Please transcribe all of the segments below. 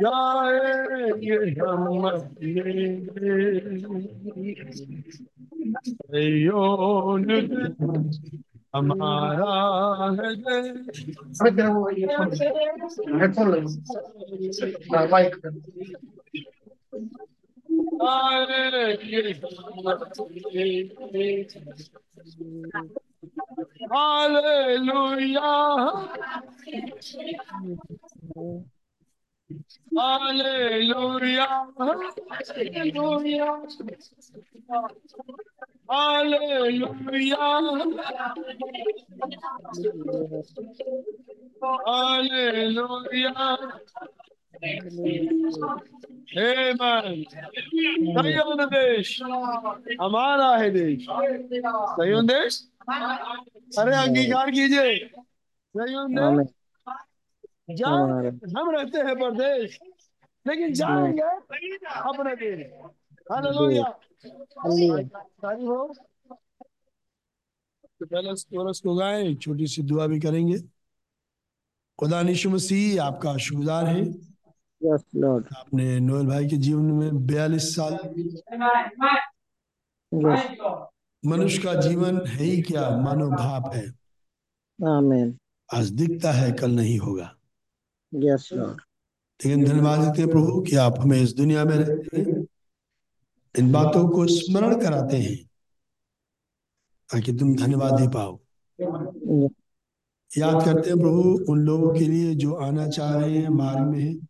हमारा है हम पर जाएंगे हम योन हमारा है हेडफोन ले mic Hallelujah. Hallelujah. Hallelujah. Hallelujah. Hallelujah. Amen. सही देश हमारा है देश सही देश अरे अंगीकार कीजिए सही आमीन देश हम रहते हैं परदेश। लेकिन जाएँगे अपने देश हो। तो पहले कोरस को गाएँ छोटी सी दुआ भी करेंगे। खुदा निशु मसीह आपका शुक्रगुजार है। यस लॉर्ड आपने नोएल भाई के जीवन में बयालीस साल यस मनुष्य का जीवन है ही क्या? मानव भाप है। आमीन आज दिखता है कल नहीं होगा। लेकिन धन्यवाद देते हैं प्रभु कि आप हमें इस दुनिया में रहते हैं इन बातों को स्मरण कराते हैं ताकि तुम धन्यवाद दे पाओ। याद करते हैं प्रभु उन लोगों के लिए जो आना चाह रहे हैं मार्ग में हैं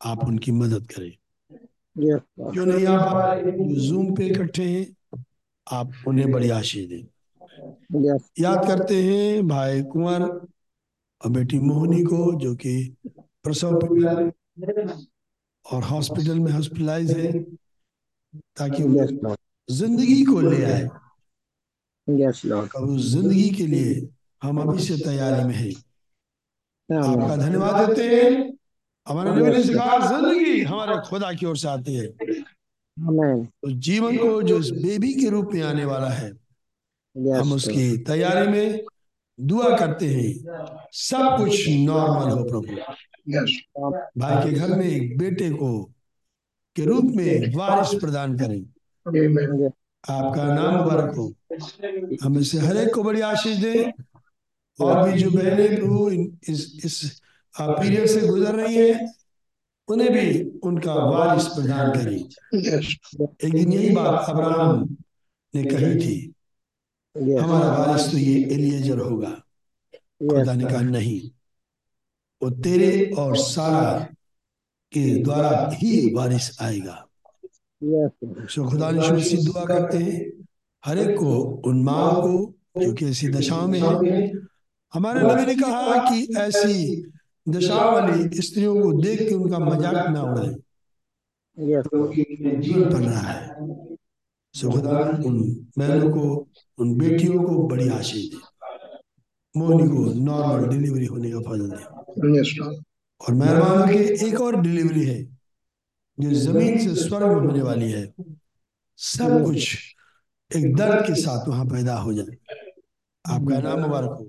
आप उनकी मदद करें। जो नहीं आ पा रहे जूम पे इकट्ठे हैं आप उन्हें बड़ी आशीष दें। याद करते हैं भाई कुंवर और बेटी मोहनी को जो कि प्रसव और हॉस्पिटल में हॉस्पिटलाइज है ताकि ज़िंदगी को ले आए। और उस ज़िंदगी के लिए हम अभी से तैयारी में हैं। आपका धन्यवाद देते हैं। हमारे नबी ने सिखाया ज़िंदगी हमारे खुदा की ओर से आती है। उस जीवन को जो इस बेबी के रूप में आने वाला है हम उसकी तैयारी में दुआ करते हैं। सब कुछ नॉर्मल हो प्रभु। भाई के घर में एक बेटे को के रूप में वारिस प्रदान करें। आपका नाम मुबारक हो हम इसे हर एक को बड़ी आशीष दें। और भी जो बहने प्रभु इस इस पीरियड से गुजर रही है उन्हें भी उनका वारिस प्रदान करें। एक दिन यही बात अब्राहम ने कही थी। हमारा वारिस तो ये एलिएजर होगा। खुदा ने कहा नहीं वो तेरे और सारा के द्वारा ही वारिस आएगा। सो खुदा ने मसीह दुआ करते हैं हर एक को उन माँ को जो कि ऐसी दशाओं में है। हमारे नबी ने कहा कि ऐसी दशाओं वाली स्त्रियों को देख के उनका मज़ाक ना उड़ाए। जीवन पड़ रहा है। सो खुदा उन बहनों को उन बेटियों को बड़ी आशीष दे। मोहनी को नॉर्मल डिलीवरी होने का फल दे और मेहरबान के एक और डिलीवरी है जो ज़मीन से स्वर्ग होने वाली है। सब कुछ एक दर्द के साथ वहाँ पैदा हो जाए। आपका नाम मुबारक हो।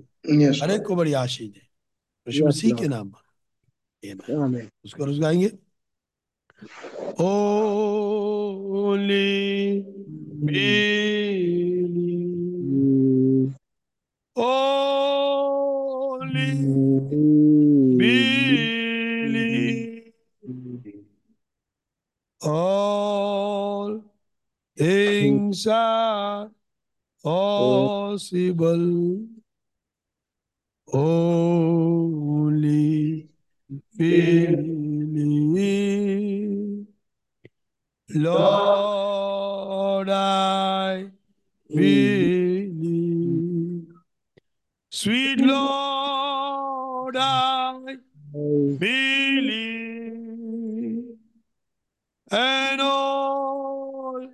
हर एक को बड़ी आशीष दे। मसीह के नाम उसको रोज गाएँगे। holy Mary. Holy Mary. All things are possible. Holy Mary. Lord I believe sweet Lord I believe and all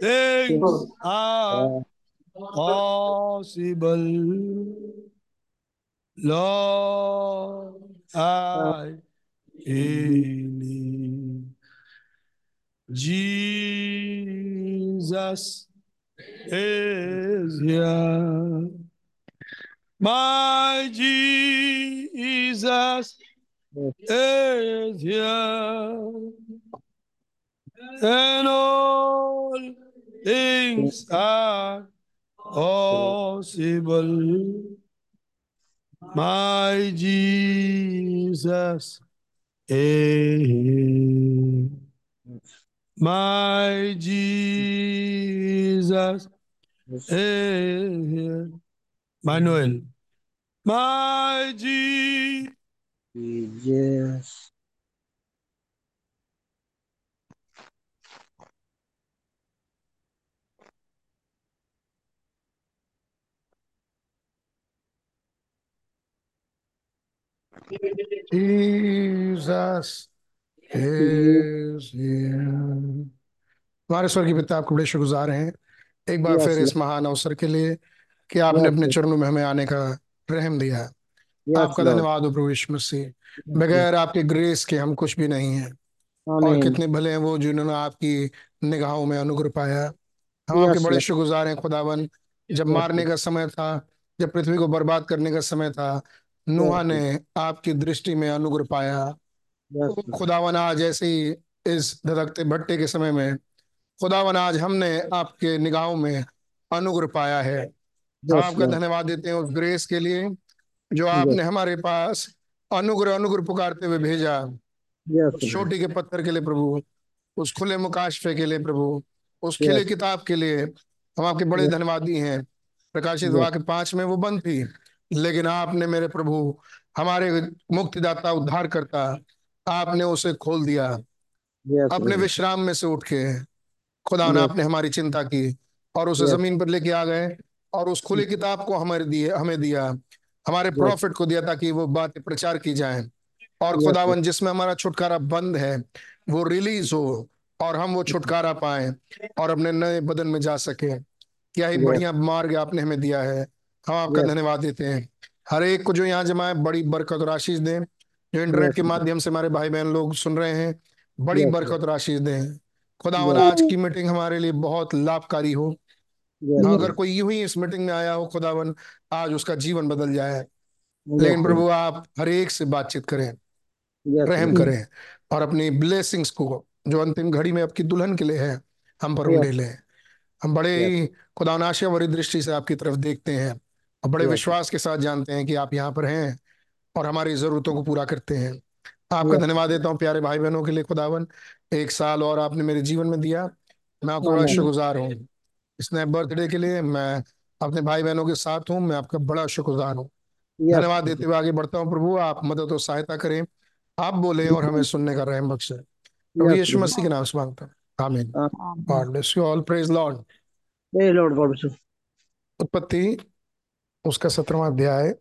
things are possible. Lord, I believe. Jesus is here. My Jesus is here. And all things are possible. My Jesus is my Jesus is here. Eh, eh, eh. Manuel. My Jesus. Jesus. हमारे स्वर्गीय पिता आपको बड़े शुक्रगुजार हैं। एक बार Yes, फिर. इस महान अवसर के लिए कि आपने Yes, अपने चरणों में हमें आने का रहम दिया। है आपका धन्यवाद हो मसीह। बगैर आपके ग्रेस के हम कुछ भी नहीं हैं. और कितने भले हैं वो जिन्होंने आपकी निगाहों में अनुग्रह पाया। हम आपके बड़े. शुक्रगुजार हैं खुदावन। जब मारने का समय था जब पृथ्वी को बर्बाद करने का समय था नूहा ने आपकी दृष्टि में अनुग्रह पाया. खुदावन आज ऐसे ही इस धधकते भट्टे के समय में खुदावन आज हमने आपके निगाहों में अनुग्रह पाया है। आपका धन्यवाद देते हैं उस ग्रेस के लिए जो आपने हमारे पास अनुग्रह अनुग्रह पुकारते हुए भेजा. छोटी के पत्थर के लिए प्रभु उस खुले मुकाशफे के लिए प्रभु उस. खिले किताब के लिए हम आपके बड़े धन्यवादी हैं। प्रकाशित. वाक्य पाँच में वो बंद थी लेकिन आपने मेरे प्रभु हमारे मुक्तिदाता उद्धार करता आपने उसे खोल दिया। Yes, अपने विश्राम में से उठ के खुदा ने आपने हमारी चिंता की और उसे ज़मीन पर लेके आ गए और उस खुली किताब को हमारे दिए हमें दिया। हमारे प्रॉफिट को दिया ताकि वो बातें प्रचार की जाए। और खुदावन जिसमें हमारा छुटकारा बंद है वो रिलीज़ हो और हम वो छुटकारा पाए और अपने नए बदन में जा सके। क्या ही बढ़िया मार्ग आपने हमें दिया है। हम आपका धन्यवाद देते हैं। हर एक को जो यहाँ जमाए बड़ी बरकत और आशीष दें। जो इंटरनेट के माध्यम से हमारे भाई बहन लोग सुन रहे हैं बड़ी बरकत आशीष दें। खुदावन Yes. आज की मीटिंग हमारे लिए बहुत लाभकारी हो। अगर कोई यूँ ही इस मीटिंग में आया हो खुदावन आज उसका जीवन बदल जाए। लेकिन प्रभु आप हर एक से बातचीत करें रहम करें और अपनी ब्लेसिंग्स को जो अंतिम घड़ी में आपकी दुल्हन के लिए है हम पर. उंडे लें हम बड़े ही खुदानाशा भरी दृष्टि से आपकी तरफ़ देखते हैं और बड़े विश्वास के साथ जानते हैं कि आप यहाँ पर हैं। और हमारी जरूरतों को पूरा करते हैं। आपका धन्यवाद देता हूँ प्यारे भाई बहनों के लिए खुदावन। एक साल और आपने मेरे जीवन में दिया। मैं आपका बड़ा शुक्रगुजार हूँ। इस नए बर्थडे के लिए मैं अपने भाई बहनों के साथ हूँ। मैं आपका बड़ा शुक्रगुजार हूँ। धन्यवाद देते हुए आगे बढ़ता हूँ प्रभु। आप मदद और सहायता करें। आप बोले और हमें सुनने का रहम बख्शे। प्रभु यीशु मसीह के नाम से माँगता हूँ। आमीन। God bless you all praise Lord Lord. God bless you. उत्पत्ति उसका सत्रहवां अध्याय।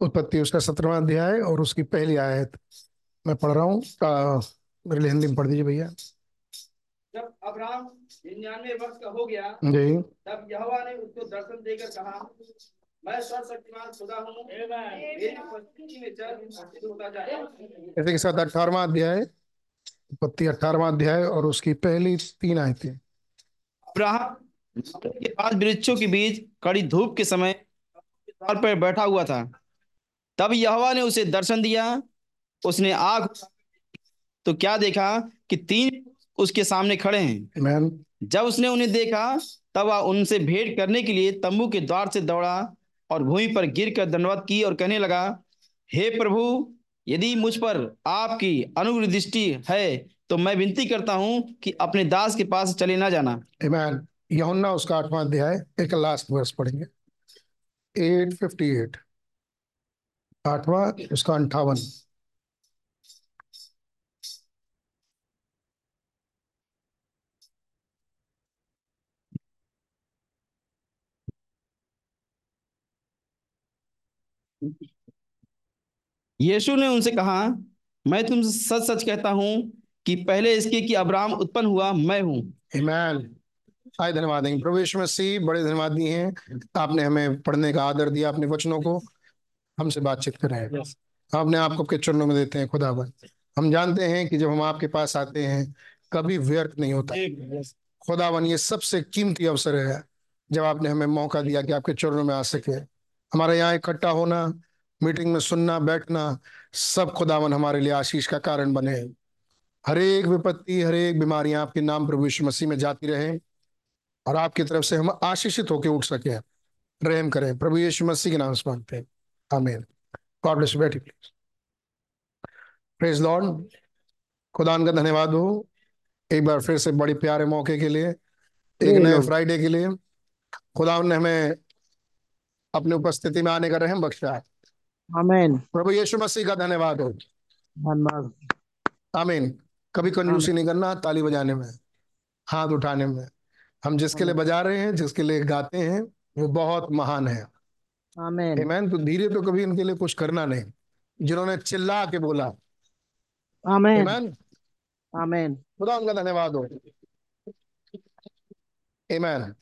उत्पत्ति उसका सत्रहवां अध्याय और उसकी पहली आयत। मैं पढ़ रहा हूँ मेरे लिए हिंदी में पढ़ दीजिए भैया। जब अब्राहम निन्यानवे वर्ष का हो गया जी। तब यहोवा ने उसको दर्शन देकर कहा मैं सर्वशक्तिमान खुदा हूँ। मेरी उपस्थिति में चल सिद्ध होता जाए। इसी के साथ अठारहवां अध्याय उत्पत्ति अठारहवां अध्याय और उसकी पहली तीन आयतें। अब्राहम के पास वृक्षों के बीच कड़ी धूप के समय द्वार पर बैठा हुआ था। तब यहवा ने उसे दर्शन दिया उसने आग तो क्या देखा कि तीन उसके सामने खड़े हैं। जब उसने उन्हें देखा तब वह उनसे भेंट करने के लिए तंबू के द्वार से दौड़ा और भूमि पर गिर कर दंडवत की और कहने लगा हे प्रभु यदि मुझ पर आपकी अनुग्रह दृष्टि है तो मैं विनती करता हूँ कि अपने दास के पास चले ना जाना। मैन यहुन्ना उसका आठवां अध्याय एक लास्ट वर्स पढ़ेंगे। 858 आठवा उसका अंठावन। यीशु ने उनसे कहा मैं तुमसे सच सच कहता हूँ कि पहले इसके कि अब्राहम उत्पन्न हुआ मैं हूँ। ईमान आए धन्यवाद। प्रभु यीशु मसीह बड़े धन्यवाद दिए हैं। आपने हमें पढ़ने का आदर दिया अपने वचनों को। हमसे बातचीत कर। रहे हैं आपने आपको आपके चरणों में देते हैं खुदावन हम जानते हैं कि जब हम आपके पास आते हैं कभी व्यर्थ नहीं होता। खुदावन ये सबसे कीमती अवसर है जब आपने हमें मौका दिया कि आपके चरणों में आ सके। हमारे यहाँ इकट्ठा होना मीटिंग में सुनना बैठना सब खुदावन हमारे लिए आशीष का कारण बने। हर एक विपत्ति हर एक बीमारियाँ आपके नाम प्रभु यीशु मसीह में जाती रहे और आपकी तरफ़ से हम आशीषित होकर उठ सके। रहम करें। प्रभु यीशु मसीह के नाम से मांगते हैं। आमीन गॉड ब्लेस यू बैठी प्लीज़ प्रेज लॉर्ड खुदान का धन्यवाद हो। एक बार फिर से बड़ी प्यारे मौके के लिए एक नए फ्राइडे के लिए। खुदा ने हमें अपनी उपस्थिति में आने का रहम बख्शा। है आमीन प्रभु यीशु मसीह का धन्यवाद हो। धन्यवाद। आमीन कभी कंजूसी नहीं करना ताली बजाने में हाथ उठाने में। हम जिसके लिए बजा रहे हैं जिसके लिए गाते हैं वो बहुत महान है। आमीन आमीन तो धीरे तो कभी उनके लिए कुछ करना नहीं। जिन्होंने चिल्ला के बोला। आमीन आमीन आमीन खुदा उनका धन्यवाद हो। आमीन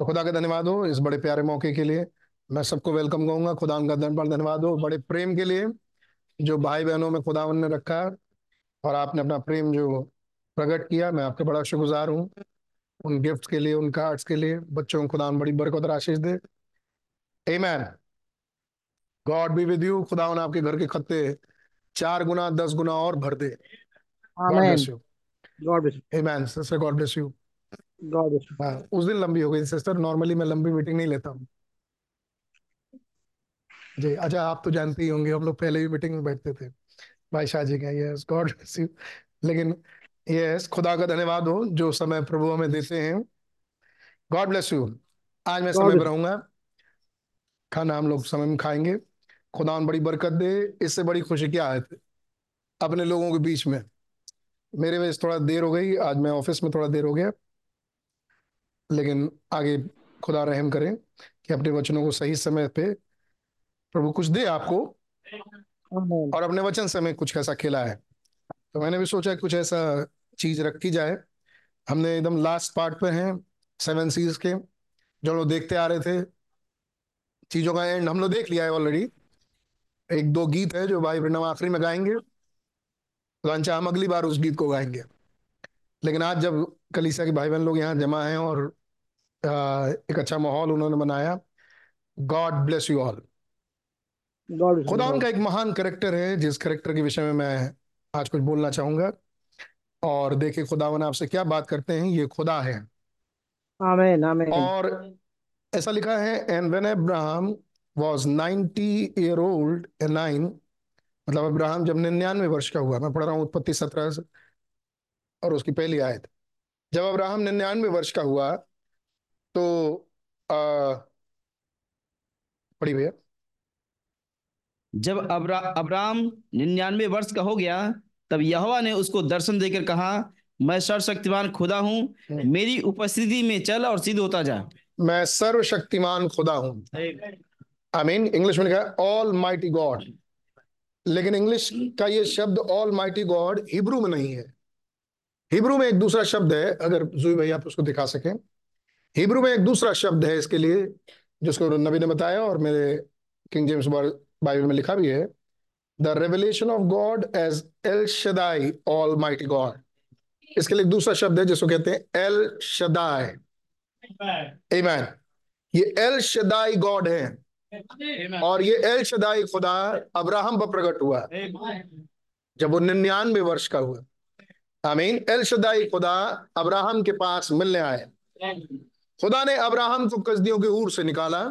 तो खुदा का धन्यवाद हो इस बड़े प्यारे मौके के लिए। मैं सबको वेलकम कहूँगा। खुदा उनका धन्यवाद धन्यवाद हो। बड़े प्रेम के लिए जो भाई बहनों में खुदा ने रखा और आपने अपना प्रेम जो प्रकट किया मैं आपका बड़ा शुक्रगुजार हूँ। उन गिफ्ट के लिए उन कार्ड्स के लिए बच्चों को खुदा बड़ी बरकत और आशीष दे। आमीन गॉड बी विद यू खुदा आपके घर के खत्ते चार गुना दस गुना और भर दे। God bless you God bless आमीन sister God bless you God bless हाँ उस दिन लंबी हो गई सिस्टर नॉर्मली मैं लंबी मीटिंग नहीं लेता हूँ। जी अच्छा आप तो जानते ही होंगे हम लोग पहले भी मीटिंग में बैठते थे। भाई शाह जी का यस गॉड ब्लेस यू लेकिन यस खुदा का धन्यवाद हो जो समय प्रभु हमें देते हैं। गॉड ब्लेस यू आज मैं God समय पर रहूँगा खाना हम लोग समय में खाएँगे। खुदा बड़ी बरकत दे इससे बड़ी खुशी क्या है अपने लोगों के बीच में। मेरे वजह से थोड़ा देर हो गई आज मैं ऑफ़िस में थोड़ा देर हो गया। लेकिन आगे खुदा रहम करें कि अपने वचनों को सही समय पे प्रभु कुछ दे आपको और अपने वचन समय कुछ ऐसा खेला है। तो मैंने भी सोचा कुछ ऐसा चीज़ रखी जाए। हमने एकदम लास्ट पार्ट पे हैं सेवन सीज के जो लोग देखते आ रहे थे। चीज़ों का एंड हम लोग देख लिया है ऑलरेडी एक दो गीत है जो भाई ब्रनम आखिरी में गाएँगे। तो हम अगली बार उस गीत को गाएँगे। लेकिन आज जब कलीसिया के भाई बहन लोग यहाँ जमा हैं और आ, एक अच्छा माहौल उन्होंने बनाया गॉड ब्लेस यू ऑल खुदा उनका एक महान करेक्टर है जिस करेक्टर के विषय में मैं आज कुछ बोलना चाहूँगा। और देखिए खुदावन आपसे क्या बात करते हैं ये खुदा है। आमीन आमीन। और ऐसा लिखा है and when Abraham was 90 year old and nine मतलब अब्राहम जब निन्यानवे वर्ष का हुआ मैं पढ़ रहा हूँ उत्पत्ति सत्रह से और उसकी पहली आयत। जब अब्राहम निन्यानवे वर्ष का हुआ तो पढ़ी भैया। जब अब्रा अब्राम निन्यानवे वर्ष का हो गया तब यहोवा ने उसको दर्शन देकर कहा मैं सर्वशक्तिमान खुदा हूँ मेरी उपस्थिति में चल और सिद्ध होता जा। मैं सर्वशक्तिमान खुदा हूँ। आई मीन इंग्लिश में लिखा है ऑल माइटी गॉड लेकिन इंग्लिश का ये शब्द ऑल माइटी गॉड हिब्रू में नहीं है। हिब्रू में एक दूसरा शब्द है, अगर जुई भाई आप उसको दिखा सकें। हिब्रू में एक दूसरा शब्द है इसके लिए, जिसको नबी ने बताया और मेरे किंग जेम्स बाइबल में लिखा भी है। The revelation of God as El Shaddai almighty God इसके लिए दूसरा शब्द है, जिसको कहते हैं एल शदाई Amen. ये एल शदाई गॉड है। और ये एल शदाई खुदा अब्राहम पर प्रकट हुआ। जब वो निन्यानवे वर्ष का हुआ। आमीन। एल शदाई खुदा अब्राहम के पास मिलने आए। खुदा ने अब्राहम को कसदियों के ऊर से निकाला।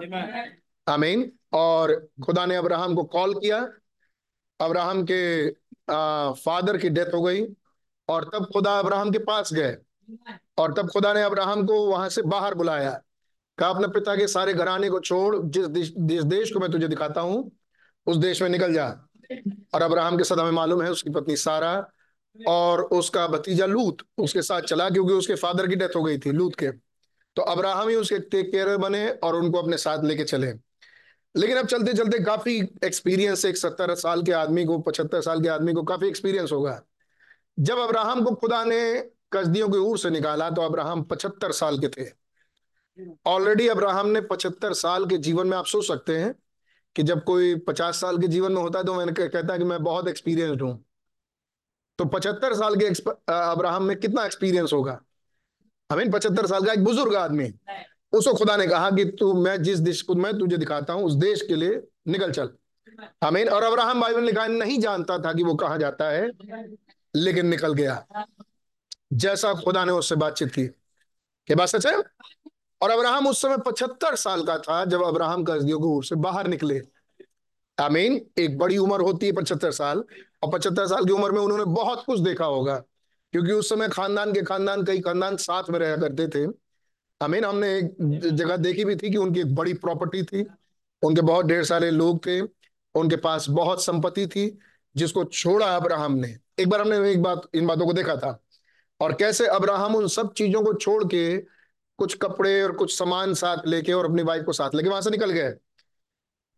आमीन। और खुदा ने अब्राहम को कॉल किया। अब्राहम के आ, फादर की डेथ हो गई। और तब खुदा अब्राहम के पास गए। और तब खुदा ने अब्राहम को वहाँ से बाहर बुलाया। कहा, अपने पिता के सारे घराने को छोड़, जिस जिस देश को मैं तुझे दिखाता हूँ, उस देश में निकल जा। और अब्राहम के साथ हमें मालूम है उसकी पत्नी सारा और उसका भतीजा लूत उसके साथ चला, क्योंकि उसके फादर की डेथ हो गई थी लूत के। तो अब्राहम ही उसके टेक केयर बने और उनको अपने साथ लेके चले। लेकिन अब चलते चलते काफ़ी एक्सपीरियंस एक सत्तर साल के आदमी को, पचहत्तर साल के आदमी को काफ़ी एक्सपीरियंस होगा। जब अब्राहम को खुदा ने कसदियों के ऊर से निकाला तो अब्राहम पचहत्तर साल के थे। ऑलरेडी अब्राहम ने पचहत्तर साल के जीवन में आप सोच सकते हैं कि जब कोई पचास साल के जीवन में होता है तो मैंने कहता है कि मैं बहुत एक्सपीरियंसड हूँ। तो पचहत्तर साल के अब्राहम में कितना एक्सपीरियंस होगा? हमें पचहत्तर साल का एक बुज़ुर्ग आदमी। उसको खुदा ने कहा कि तू, मैं जिस देश को, मैं तुझे दिखाता हूँ, उस देश के लिए निकल चल। हमीन और अब्राहम बाइबल लिखा नहीं जानता था कि वो कहा जाता है, लेकिन निकल गया। जैसा खुदा ने उससे बातचीत की। क्या बात सच है? और अब्राहम उस समय पचहत्तर साल का था जब अब्राहम कसदियों के से बाहर निकले। आमीन, एक बड़ी उम्र होती है पचहत्तर साल, और पचहत्तर साल की उम्र में उन्होंने बहुत कुछ देखा होगा, क्योंकि उस समय खानदान के खानदान, कई खानदान साथ में रहा करते थे। आमीन, हमने एक जगह देखी भी थी कि उनकी एक बड़ी प्रॉपर्टी थी, उनके बहुत ढेर सारे लोग थे, उनके पास बहुत संपत्ति थी, जिसको छोड़ा अब्राहम ने। एक बार हमने एक बात, इन बातों को देखा था। और कैसे अब्राहम उन सब चीज़ों को छोड़ के कुछ कपड़े और कुछ सामान साथ लेके और अपनी वाइफ को साथ लेके वहाँ से निकल गए।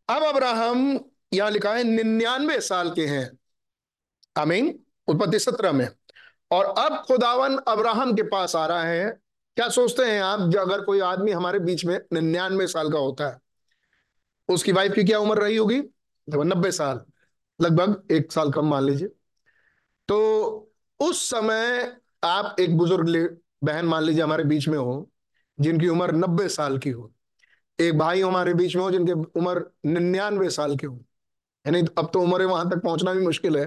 अब अब्राहम, यहाँ लिखा है, निन्यानवे साल के हैं। अमीन उत्पत्ति सत्रह में। और अब खुदावन अब्राहम के पास आ रहा है। क्या सोचते हैं आप, जो अगर कोई आदमी हमारे बीच में निन्यानवे साल का होता है, उसकी वाइफ की क्या उम्र रही होगी? नब्बे साल। लगभग एक साल कम मान लीजिए। तो उस समय आप एक बुज़ुर्ग बहन मान लीजिए हमारे बीच में हो, जिनकी उम्र नब्बे साल की हो, एक भाई हमारे बीच में हो, जिनके उम्र निन्यानवे साल के हो, यानी अब तो उम्र वहाँ तक पहुँचना भी मुश्किल है,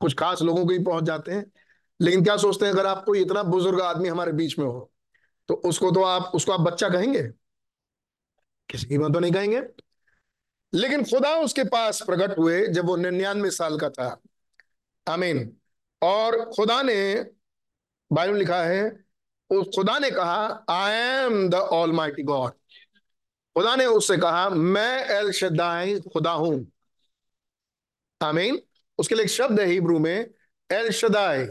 कुछ खास लोगों को ही पहुँच जाते हैं, लेकिन क्या सोचते हैं अगर आपको इतना बुज़ुर्ग आदमी हमारे बीच में हो तो उसको तो आप, उसको आप बच्चा कहेंगे? किसी की बात तो नहीं कहेंगे। लेकिन खुदा उसके पास प्रकट हुए जब वो निन्यानवे साल का था। आमीन। और खुदा ने बाइबल में लिखा है, उस खुदा ने कहा I am the almighty God खुदा ने उससे कहा, मैं एल शदाई खुदा हूँ। आमीन उसके लिए एक शब्द है हिब्रू में एल शदाई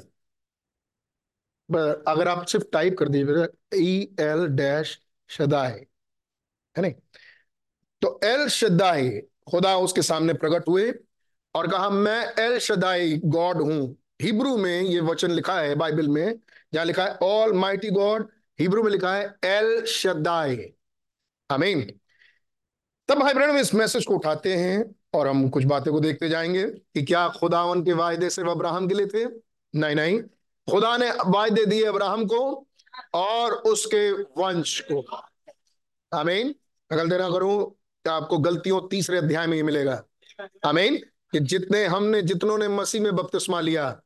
अगर आप सिर्फ़ टाइप कर दीजिए ई एल डैश शदाई है नहीं? तो एल शदाई खुदा उसके सामने प्रकट हुए और कहा, मैं एल शदाई गॉड हूँ. हिब्रू में ये वचन लिखा है बाइबल में जहाँ लिखा है ऑल माइटी गॉड हिब्रू में लिखा है एल शदाई अमीन तब भाई बहन इस मैसेज को उठाते हैं और हम कुछ बातें को देखते जाएँगे कि क्या खुदावन के वायदे सिर्फ़ अब्राहम के लिए थे? नहीं नहीं। खुदा ने वायदे दिए अब्राहम को और उसके वंश को। अमीन गलती ना करूँ तो आपको गलतियों तीसरे अध्याय में ही मिलेगा। अमीन कि जितने हमने, जितनों ने मसीह में बपतिस्मा लिया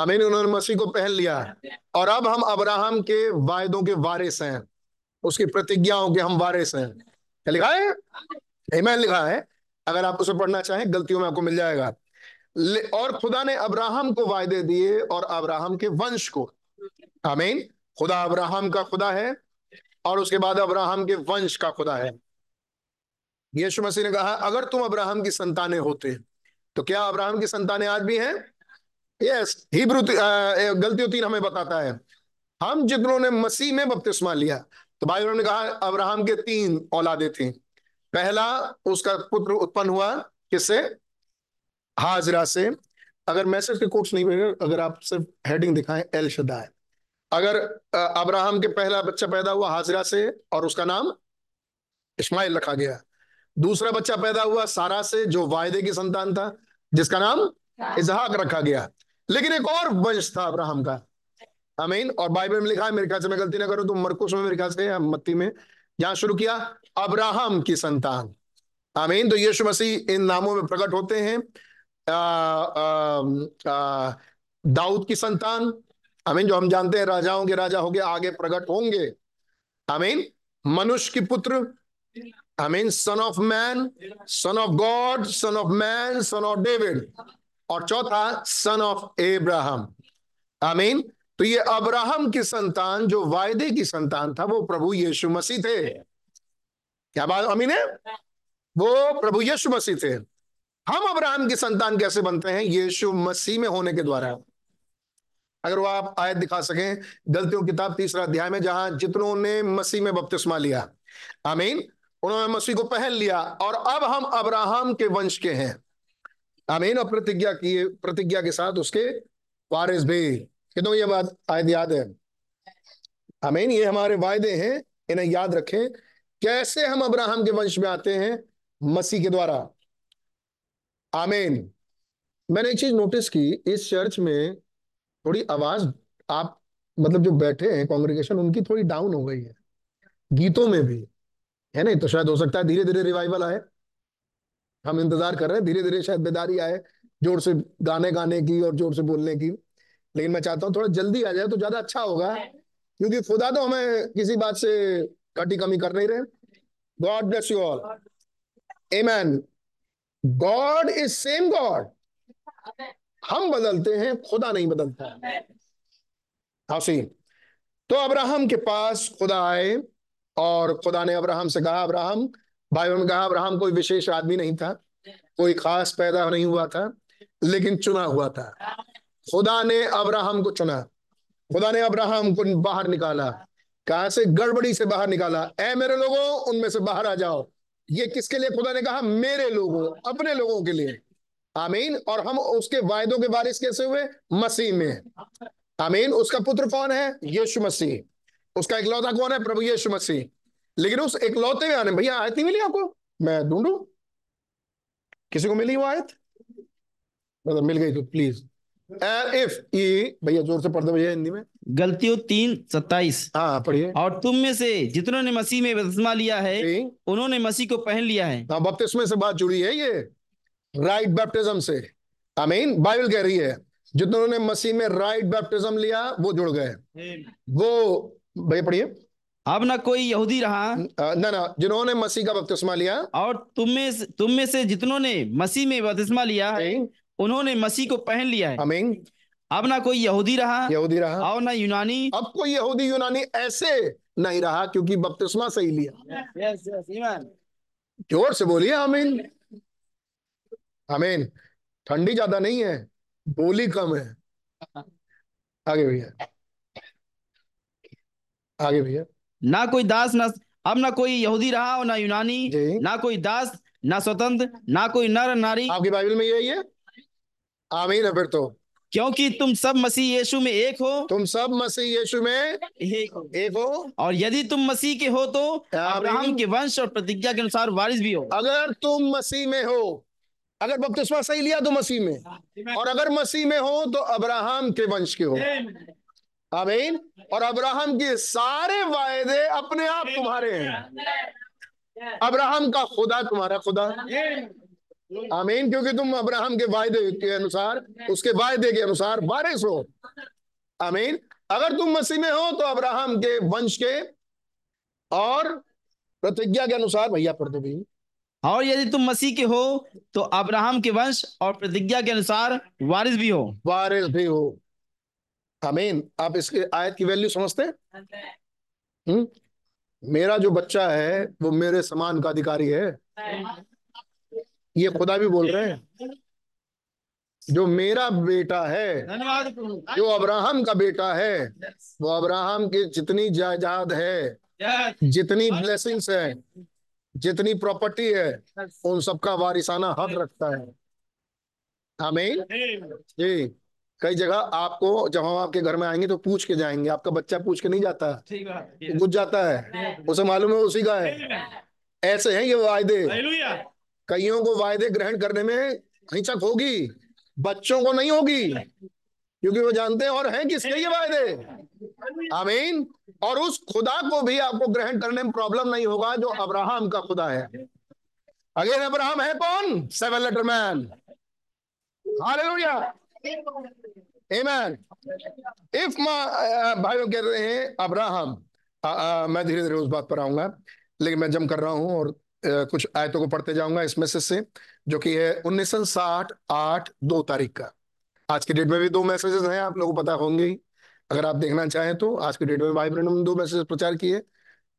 आमीन, उन्होंने मसीह को पहन लिया। और अब हम अब्राहम के वायदों के वारिस हैं। उसकी प्रतिज्ञाओं के हम वारिस हैं। क्या लिखा है? ईमेल लिखा है। अगर आप उसे पढ़ना चाहें, गलतियों में आपको मिल जाएगा। और खुदा ने अब्राहम को वायदे दिए और अब्राहम के वंश को। आमीन। खुदा अब्राहम का खुदा है और उसके बाद अब्राहम के वंश का खुदा है। यीशु मसीह ने कहा, अगर तुम अब्राहम की संतानें होते तो क्या अब्राहम की संतानें आज भी हैं? यस हिब्रू गलती तीन हमें बताता है। हम जितनों ने मसीह में बपतिस्मा लिया तो भाई ने कहा अब्राहम के तीन औलादे थी। पहला उसका पुत्र उत्पन्न हुआ किससे? हाजरा से। अगर मैसेज के कोर्स नहीं मिलेगा अगर आप सिर्फ़ हेडिंग दिखाएँ एल शदाय। अगर अब्राहम के पहला बच्चा पैदा हुआ हाजरा से और उसका नाम इस्माइल रखा गया। दूसरा बच्चा पैदा हुआ सारा से जो वायदे की संतान था जिसका नाम इजहाक रखा गया। लेकिन एक और वंश था अब्राहम का। अमीन और बाइबल में लिखा है, मेरे ख्याल से मैं गलती ना करूँ तो मरकुश में, मेरे ख्याल से मत्ती में, यहाँ शुरू किया, अब्राहम की संतान। अमीन तो यीशु मसीह इन नामों में प्रकट होते हैं। दाऊद की संतान। अमीन जो हम जानते हैं, राजाओं के राजा हो गए आगे प्रकट होंगे। अमीन मनुष्य की पुत्र। अमीन son of man son of God son of man son of David और चौथा सन ऑफ़ एब्राहम आमीन तो ये अब्राहम की संतान, जो वायदे की संतान था, वो प्रभु यीशु मसीह थे। क्या बात, अमीन है? वो प्रभु यीशु मसीह थे। हम अब्राहम की संतान कैसे बनते हैं? यीशु मसीह में होने के द्वारा। अगर वो आप आयत दिखा सकें, गलतियों किताब तीसरा अध्याय में, जहाँ जितनों ने मसीह में बपतिस्मा लिया। आमीन उन्होंने मसीह को पहन लिया, और अब हम अब्राहम के वंश के हैं। आमीन और प्रतिज्ञा की, प्रतिज्ञा के साथ उसके वारिस भी। कितनों ये बात आयत याद है? आमीन, ये हमारे वायदे हैं, इन्हें याद रखें। कैसे हम अब्राहम के वंश में आते हैं? मसीह के द्वारा। आमीन। मैंने एक चीज़ नोटिस की, इस चर्च में थोड़ी आवाज़, आप मतलब जो बैठे हैं, कांग्रेगेशन, उनकी थोड़ी डाउन हो गई है। गीतों में भी। है नहीं? तो शायद हो सकता है धीरे धीरे रिवाइवल आए। हम इंतज़ार कर रहे हैं धीरे धीरे शायद बेदारी आए, ज़ोर से गाने गाने की और ज़ोर से बोलने की। लेकिन मैं चाहता हूँ थोड़ा जल्दी आ जाए तो ज़्यादा अच्छा होगा, क्योंकि खुदा तो हमें किसी बात से घटी कमी कर नहीं रहे। God bless you all amen God is same God हम बदलते हैं, खुदा नहीं बदलता। हाँ सी तो अब्राहम के पास खुदा आए और खुदा ने अब्राहम से कहा, अब्राहम भाई ने कहा, अब्राहम कोई विशेष आदमी नहीं था, कोई खास पैदा नहीं हुआ था, लेकिन चुना हुआ था। खुदा ने अब्राहम को चुना। खुदा ने अब्राहम को बाहर निकाला। कहा से? गड़बड़ी से बाहर निकाला। ए मेरे लोगों, उनमें से बाहर आ जाओ। ये किसके लिए? खुदा ने कहा, मेरे लोगों, अपने लोगों के लिए। आमीन। और हम उसके वायदों के बारिश कैसे हुए? मसीह में। आमीन। उसका पुत्र कौन है? यीशु मसीह। उसका इकलौता कौन है? प्रभु यीशु मसीह। लेकिन उस इकलौते में आने भैया आयत नहीं मिली आपको? मैं ढूंढू? किसी को मिली वो आयत? मतलब मिल गई तो प्लीज़ इफ़ ई भैया ज़ोर से पढ़ दो भैया हिंदी में। गलतियों तीन सत्ताईस। हाँ पढ़िए। और तुम में से जितनों ने मसीह में बपतिस्मा लिया है उन्होंने मसीह को पहन लिया है। हाँ बपतिस्मे से बात जुड़ी है ये। राइट बैप्टिज्म से। आमीन बाइबल कह रही है जिन्होंने मसीह में राइट बैप्टिज्म लिया वो जुड़ गए। वो भैया पढ़िए। अब ना कोई यहूदी रहा। ना ना जिन्होंने मसीह का बपतिस्मा लिया। और तुम में तुम में से जितनों ने मसीह में बपतिस्मा लिया है उन्होंने मसीह को पहन लिया है। आमीन अब ना कोई यहूदी रहा यहूदी रहा। और ना यूनानी। अब कोई यहूदी यूनानी ऐसे नहीं रहा क्योंकि बपतिस्मा सही लिया। ज़ोर से बोलिए आमीन आमीन ठंडी ज़्यादा नहीं है बोली कम है। आगे भैया आगे भैया ना कोई दास ना अब ना कोई यहूदी रहा और ना यूनानी ना कोई दास ना स्वतंत्र ना कोई नर नारी। आपकी बाइबल में यही है? आमीन है फिर तो। क्योंकि तुम सब मसीह यीशु में एक हो। तुम सब मसीह यीशु में एक हो। एक हो। और यदि तुम मसीह के हो तो अब्राहम के वंश और प्रतिज्ञा के अनुसार वारिस भी हो। अगर तुम मसीह में हो अगर बपतिस्मा सही लिया तो मसीह में। और अगर मसीह में हो तो अब्राहम के वंश के हो। आमीन। और अब्राहम के सारे वायदे अपने आप तुम्हारे हैं। अब्राहम का खुदा तुम्हारा खुदा। आमीन क्योंकि तुम अब्राहम के वायदे के अनुसार उसके वायदे के अनुसार वारिस हो। आमीन। अगर तुम मसीह में हो तो अब्राहम के वंश के और प्रतिज्ञा के अनुसार भैया पढ़ दो भैया और यदि तुम मसीह के हो तो अब्राहम के वंश और प्रतिज्ञा के अनुसार वारिस भी हो। वारिस भी हो। आमीन आप इसके आयत की वैल्यू समझते हैं? हम्म? मेरा जो बच्चा है वो मेरे समान का अधिकारी है। ये खुदा भी बोल रहे हैं। जो मेरा बेटा है जो अब्राहम का बेटा है वो अब्राहम की जितनी जायदाद है जितनी ब्लेसिंग्स है जितनी प्रॉपर्टी है उन सबका वारिसाना हक रखता है। आमीन जी। कई जगह आपको जब हम आपके घर में आएँगे तो पूछ के जाएँगे। आपका बच्चा पूछ के नहीं जाता। ठीक घुस जाता है। उसे मालूम है उसी का है। ऐसे हैं ये वायदे। कईयों को वायदे ग्रहण करने में हिचक होगी। बच्चों को नहीं होगी। क्योंकि वो जानते हैं और हैं किसके ये वायदे? आमीन। और उस खुदा को भी आपको ग्रहण करने में प्रॉब्लम नहीं होगा जो अब्राहम का खुदा है। अगेन अब्राहम है कौन? Seven letter man hallelujah. Amen if भाइयों कह रहे हैं, अब्राहम मैं धीरे धीरे उस बात पर आऊँगा, लेकिन मैं जम कर रहा हूँ और कुछ आयतों को पढ़ते जाऊँगा इस मैसेज से, जो कि है उन्नीस सौ साठ आठ दो तारीख का। आज के डेट में भी दो मैसेजेस हैं, आप लोगों को पता होंगे ही। अगर आप देखना चाहें तो आज के डेट में भाई बहनों ने दो मैसेज प्रचार किए।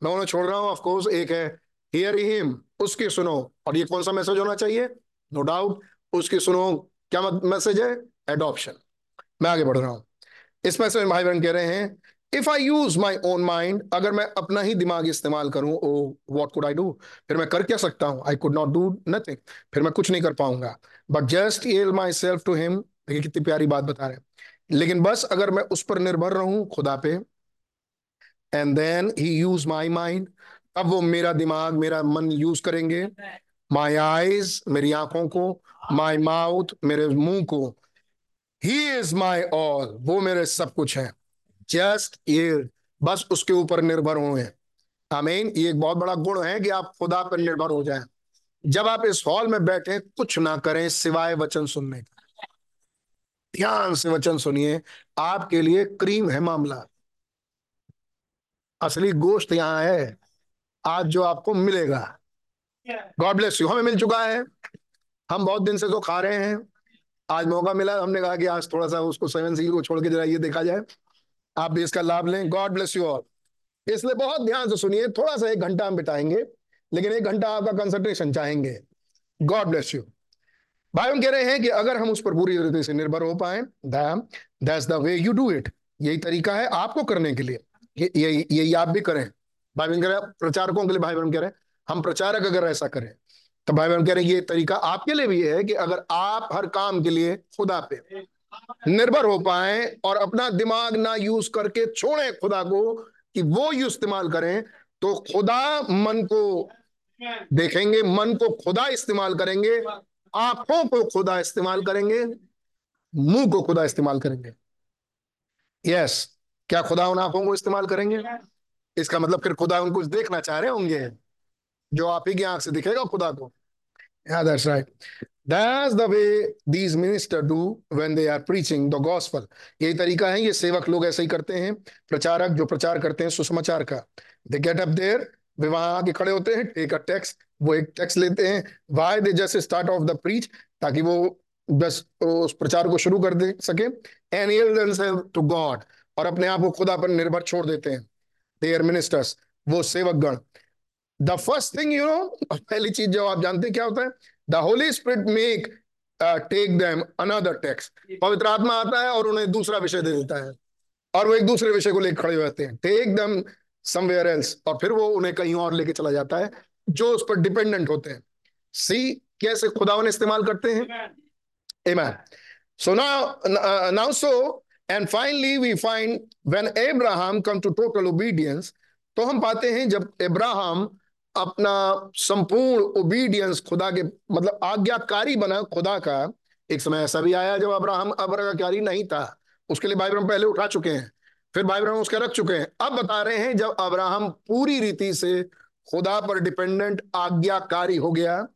मैं उन्हें छोड़ रहा हूँ ऑफकोर्स एक है हियर हिम उसकी सुनो। और ये कौन सा मैसेज होना चाहिए? नो डाउट उसकी सुनो। क्या मैसेज है? एडॉप्शन मैं आगे बढ़ रहा हूँ। इसमें से भाई बहन कह रहे हैं if I use my own mind अगर मैं अपना ही दिमाग इस्तेमाल करूँ, oh what could I do फिर मैं कर क्या सकता हूँ? I could not do nothing फिर मैं कुछ नहीं कर पाऊँगा। But just all myself to him देखिए कितनी प्यारी बात बता रहे हैं। लेकिन बस अगर मैं उस पर निर्भर रहूँ खुदा पे and then he use my mind अब वो मेरा दिमाग, मेरा मन यूज़ करेंगे। माई आईज मेरी आँखों को माई माउथ मेरे मुँह को। ही इज़ माई ऑल वो मेरे सब कुछ है। जस्ट ये। बस उसके ऊपर निर्भर हुए आमीन ये एक बहुत बड़ा गुण है कि आप खुदा पर निर्भर हो जाएँ। जब आप इस हॉल में बैठे कुछ ना करें सिवाय वचन सुनने का। ध्यान से वचन सुनिए। आपके लिए क्रीम है मामला। असली गोश्त यहाँ है। आज जो आपको मिलेगा। गॉड ब्लेस यू हमें मिल चुका है। हम बहुत दिन से तो खा रहे हैं। आज मौका मिला, हमने कहा कि आज थोड़ा सा उसको सेवन सील को छोड़ के जरा ये देखा जाए। आप भी इसका लाभ लें। गॉड ब्लेस यू ऑल इसलिए बहुत ध्यान से सुनिए, थोड़ा सा एक घंटा हम बिताएँगे, लेकिन एक घंटा आपका कंसंट्रेशन चाहेंगे। गॉड ब्लेस यू भाई, हम कह रहे हैं कि अगर हम उस पर पूरी तरीके से निर्भर हो पाए that's the way you do it यही तरीका है आपको करने के लिए। यही यही आप भी करें। भाई बहन कह रहे हैं, प्रचारकों के लिए भाई बहन कह रहे हैं, हम प्रचारक अगर ऐसा करें तो भाई बहन कह रहे हैं, ये तरीका आपके लिए भी है कि अगर आप हर काम के लिए खुदा पे निर्भर हो पाए और अपना दिमाग ना यूज़ करके छोड़े खुदा को कि वो यूज़ इस्तेमाल करें तो खुदा मन को देखेंगे, मन को खुदा इस्तेमाल करेंगे, आँखों को खुदा इस्तेमाल करेंगे, मुँह को खुदा इस्तेमाल करेंगे। यस क्या खुदा उन आँखों को इस्तेमाल करेंगे? इसका मतलब फिर खुदा उनको देखना चाह रहे होंगे? जो आप ही की आँख से दिखेगा, खुदा को। Yeah, that's right. That's the way these ministers do when they are preaching the यही तरीका है, ये सेवक लोग ऐसे ही करते हैं, प्रचारक जो प्रचार करते हैं सुसमाचार का। दे गेट अप देयर वे वहाँ आके खड़े होते हैं टेक अ टेक्स्ट वो एक टेक्स्ट लेते हैं why they just start off the preach ताकि वो बस उस प्रचार को शुरू कर दे सके। एंड टू गॉड और अपने आप को खुदा पर निर्भर छोड़ देते हैं। देयर मिनिस्टर्स वो सेवक गण। The first thing you know पहली चीज़ जो आप जानते हैं क्या होता है? The Holy Spirit make take them another text पवित्र आत्मा आता है और उन्हें दूसरा विषय दे देता है। और वो एक दूसरे विषय को लेकर खड़े होते हैं। टेक देम समवेयर एल्स और फिर वो उन्हें कहीं और लेके चला जाता है जो उस पर डिपेंडेंट होते हैं। सी कैसे खुदावन इस्तेमाल करते हैं? Amen. So now, uh, now so, and finally we find Abraham come to total obedience, तो हम पाते हैं जब इब्राहिम अपना संपूर्ण ओबीडियंस खुदा के मतलब आज्ञाकारी बना खुदा का। एक समय ऐसा भी आया जब अब्राहम आज्ञाकारी नहीं था। उसके लिए भाई ब्रह्म पहले उठा चुके हैं फिर भाई ब्रह्म उसके रख चुके हैं। अब बता रहे हैं जब अब्राहम पूरी रीति से खुदा पर डिपेंडेंट आज्ञाकारी हो गया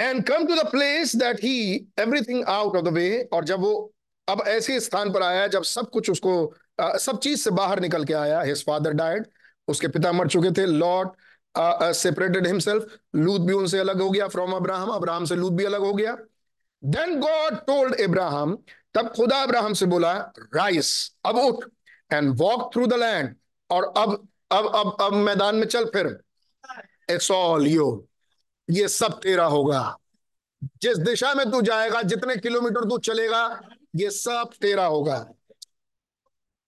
and come to the place that he everything out of the way और जब वो अब ऐसे स्थान पर आया जब सब कुछ उसको आ, सब चीज़ से बाहर निकल के आया हिज फादर डाइड उसके पिता मर चुके थे लॉर्ड सेपरेटेड हिमसेल्फ लूत भी उनसे अलग हो गया फ्रॉम अब्राहम अब्राहम से लूत भी अलग हो गया। देन गॉड टोल्ड इब्राहिम तब खुदा अब्राहम से बोला राइस अब उठ and walk through the land और अब अब अब अब मैदान में चल फिर। इट्स ऑल यू ये सब तेरा होगा। जिस दिशा में तू जाएगा, जितने किलोमीटर तू चलेगा, ये सब तेरा होगा।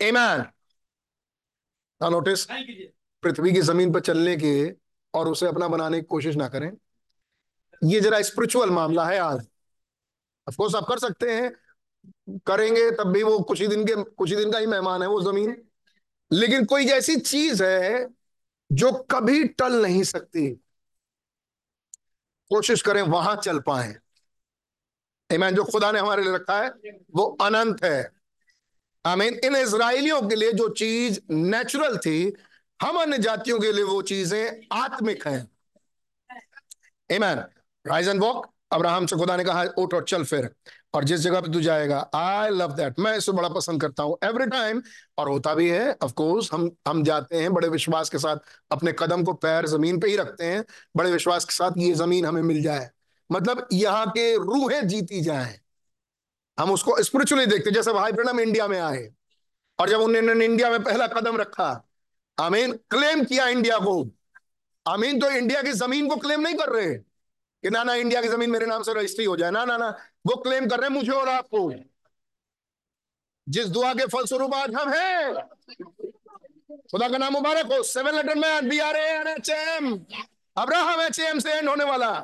एमैन नोटिस पृथ्वी की ज़मीन पर चलने के और उसे अपना बनाने की कोशिश ना करें। ये जरा स्पिरिचुअल मामला है आज। अफकोर्स आप कर सकते हैं। करेंगे तब भी वो कुछ ही दिन के, कुछ ही दिन का ही मेहमान है वो ज़मीन। लेकिन कोई ऐसी चीज़ है जो कभी टल नहीं सकती। कोशिश करें वहाँ चल पाए। ईमान जो खुदा ने हमारे लिए रखा है, वो अनंत है। आमीन इन इसराइलियों के लिए जो चीज़ नेचुरल थी हम अन्य जातियों के लिए वो चीज़ें आत्मिक हैं। ईमान राइज एंड वॉक अब्राहम से खुदा ने कहा, उठ और चल फिर। और जिस जगह पे तू जाएगा आई लव दैट मैं इसे बड़ा पसंद करता हूँ। एवरी टाइम और होता भी है ऑफ़ कोर्स हम हम जाते हैं, बड़े विश्वास के साथ अपने कदम को पैर ज़मीन पे ही रखते हैं, बड़े विश्वास के साथ ये ज़मीन हमें मिल जाए। मतलब यहाँ के रूहें जीती जाए। हम उसको स्पिरिचुअली देखते जैसे भाई ब्रणम इंडिया में आए, और जब उन्होंने इंडिया में पहला कदम रखा आमीन क्लेम किया इंडिया को। आमीन तो इंडिया की ज़मीन को क्लेम नहीं कर रहे। कि ना ना इंडिया की ज़मीन मेरे नाम से रजिस्ट्री हो जाए। ना ना ना, वो क्लेम कर रहे हैं मुझे और आपको। जिस दुआ के फलस्वरूप आज हम हैं। खुदा का नाम मुबारक हो। Seven letter man B R N H M Abraham H M से एंड होने वाला।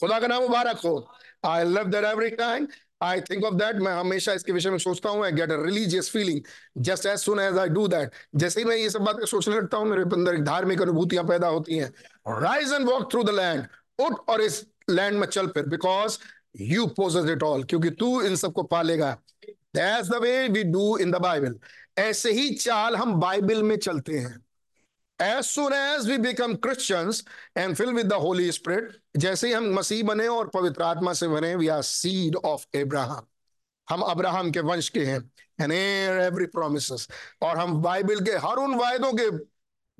खुदा का नाम मुबारक हो। I love that every time I think of that मैं हमेशा इसके विषय में सोचता हूँ I get a religious feeling just as soon as I do that जैसे ही मैं ये सब बातें सोचने लगता हूँ, मेरे अंदर एक धार्मिक अनुभूतियाँ पैदा होती हैं। Rise and walk through the land उठ और इस लैंड में चल फिर because you possess it all क्योंकि तू इन सबको पालेगा। That's the way we do in the Bible ऐसे ही चाल हम बाइबल में चलते हैं। As soon as we become Christians and filled with the Holy Spirit, जैसे ही हम मसीह बने और पवित्र आत्मा से बने we are seed of Abraham. हम अब्राहम के वंश के हैं heir every promises. और हम बाइबल के हर उन वायदों के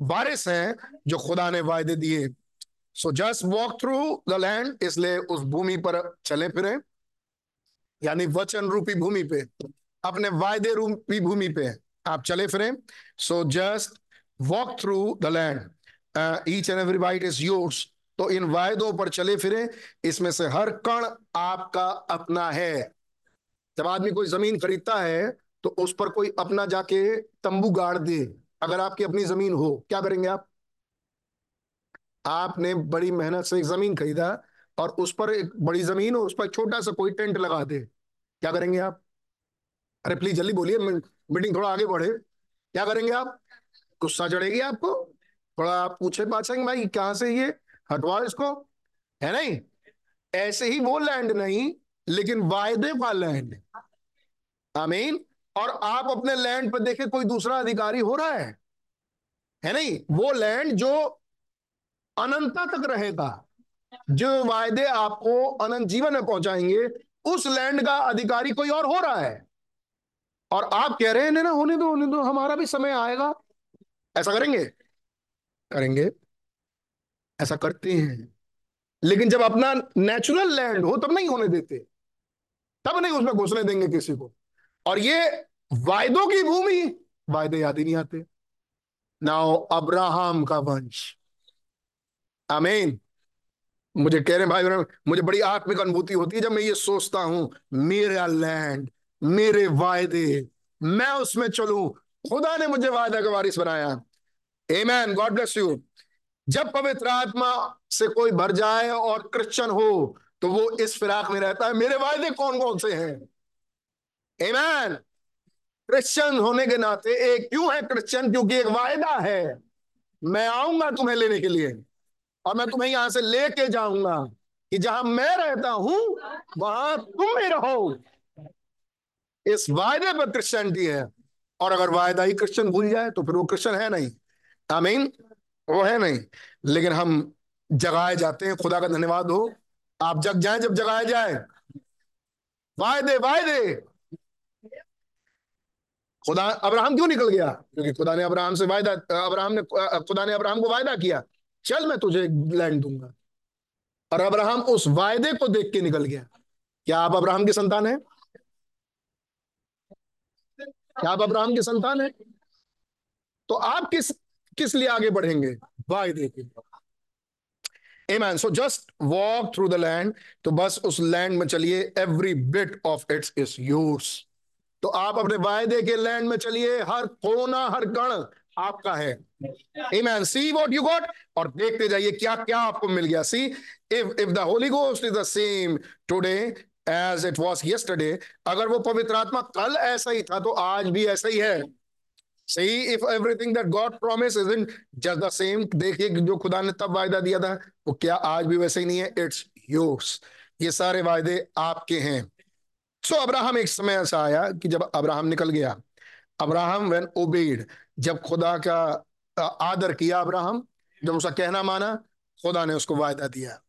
बारिश हैं जो खुदा ने वायदे दिए। So just walk through the land इसलिए उस भूमि पर चले फिरे। यानी वचन रूपी भूमि पे अपने वायदे रूपी भूमि पे आप चले फिरे। So just walk through the land each and every bite is yours तो इन वायदों पर चले फिरे, इसमें से हर कण आपका अपना है। जब आदमी कोई ज़मीन खरीदता है तो उस पर कोई अपना जाके तंबू गाड़ दे, अगर आपकी अपनी ज़मीन हो। क्या करेंगे आप? आपने बड़ी मेहनत से एक ज़मीन खरीदा और उस पर एक बड़ी ज़मीन हो, उस पर छोटा सा कोई टेंट लगा दे। क्या करेंगे आप? अरे प्लीज़ जल्दी बोलिए मीटिंग थोड़ा आगे बढ़े। क्या करेंगे आप? गुस्सा चढ़ेगी आपको? थोड़ा आप पूछे पाछेंगे भाई, कहाँ से ये? हटवाओ इसको। है नहीं? ऐसे ही वो लैंड नहीं, लेकिन वायदे का लैंड आमीन। और आप अपने लैंड पर देखे, कोई दूसरा अधिकारी हो रहा है। है नहीं? वो लैंड जो अनंता तक रहेगा, जो वायदे आपको अनंत जीवन में पहुंचाएँगे, उस लैंड का अधिकारी कोई और हो रहा है। और आप कह रहे हैं ना होने दो होने दो, हमारा भी समय आएगा। ऐसा करेंगे? करेंगे। ऐसा करते हैं। लेकिन जब अपना नेचुरल लैंड हो, तब नहीं होने देते। तब नहीं उसमें घुसने देंगे किसी को। और ये वायदों की भूमि, वायदे याद ही नहीं आते। नाउ, अब्राहम का वंश। आमीन। मुझे कह रहे भाई मुझे बड़ी आत्मिक अनुभूति होती है जब मैं ये सोचता हूँ, मेरा लैंड मेरे वायदे, मैं उसमें चलूँ खुदा ने मुझे वायदा का वारिस बनाया। एमैन गॉड ब्लेस यू जब पवित्र आत्मा से कोई भर जाए और क्रिश्चियन हो तो वो इस फिराक में रहता है। मेरे वायदे कौन कौन से हैं? एमैन क्रिश्चियन होने के नाते एक क्यों है क्रिश्चियन क्योंकि एक वायदा है। मैं आऊँगा तुम्हें लेने के लिए और मैं तुम्हें यहाँ से लेके जाऊँगा कि जहाँ मैं रहता हूँ, वहाँ तुम भी रहो। इस वायदे पर क्रिश्चियनिटी है। और अगर वायदा ही क्रिश्चियन भूल जाए तो फिर वो क्रिश्चियन है नहीं। आमीन? वो है नहीं। लेकिन हम जगाए जाते हैं, खुदा का धन्यवाद हो। आप जग जाए जब जगाया जाए। वायदे वायदे। खुदा, अब्राहम क्यों निकल गया? क्योंकि खुदा ने अब्राहम से वायदा, अब्राहम ने, खुदा ने अब्राहम को वायदा किया। चल, मैं तुझे लैंड दूँगा। और अब्राहम उस वायदे को देख के निकल गया। क्या आप अब्राहम की संतान है? क्या आप अब्राहम के संतान है? तो आप किस किस लिए आगे बढ़ेंगे? वायदे के so just walk through the land तो बस उस लैंड में चलिए। Every bit of its is yours तो आप अपने वायदे के लैंड में चलिए। हर कोना, हर गण आपका है। Ah see what you got और देखते जाइए क्या क्या आपको मिल गया। See if if the Holy Ghost is the same today as it was yesterday अगर वो पवित्र आत्मा कल ऐसा ही था तो आज भी ऐसा ही है। See if everything that God promised isn't just the same देखिए जो खुदा ने तब वायदा दिया था वो क्या आज भी वैसे ही नहीं है? इट्स योर्स ये सारे वायदे आपके हैं। सो so, अब्राहम एक समय ऐसा आया कि जब अब्राहम निकल गया अब्राहम वेन ओबेड जब खुदा का आदर किया अब्राहम जब उसका कहना माना खुदा ने उसको वायदा दिया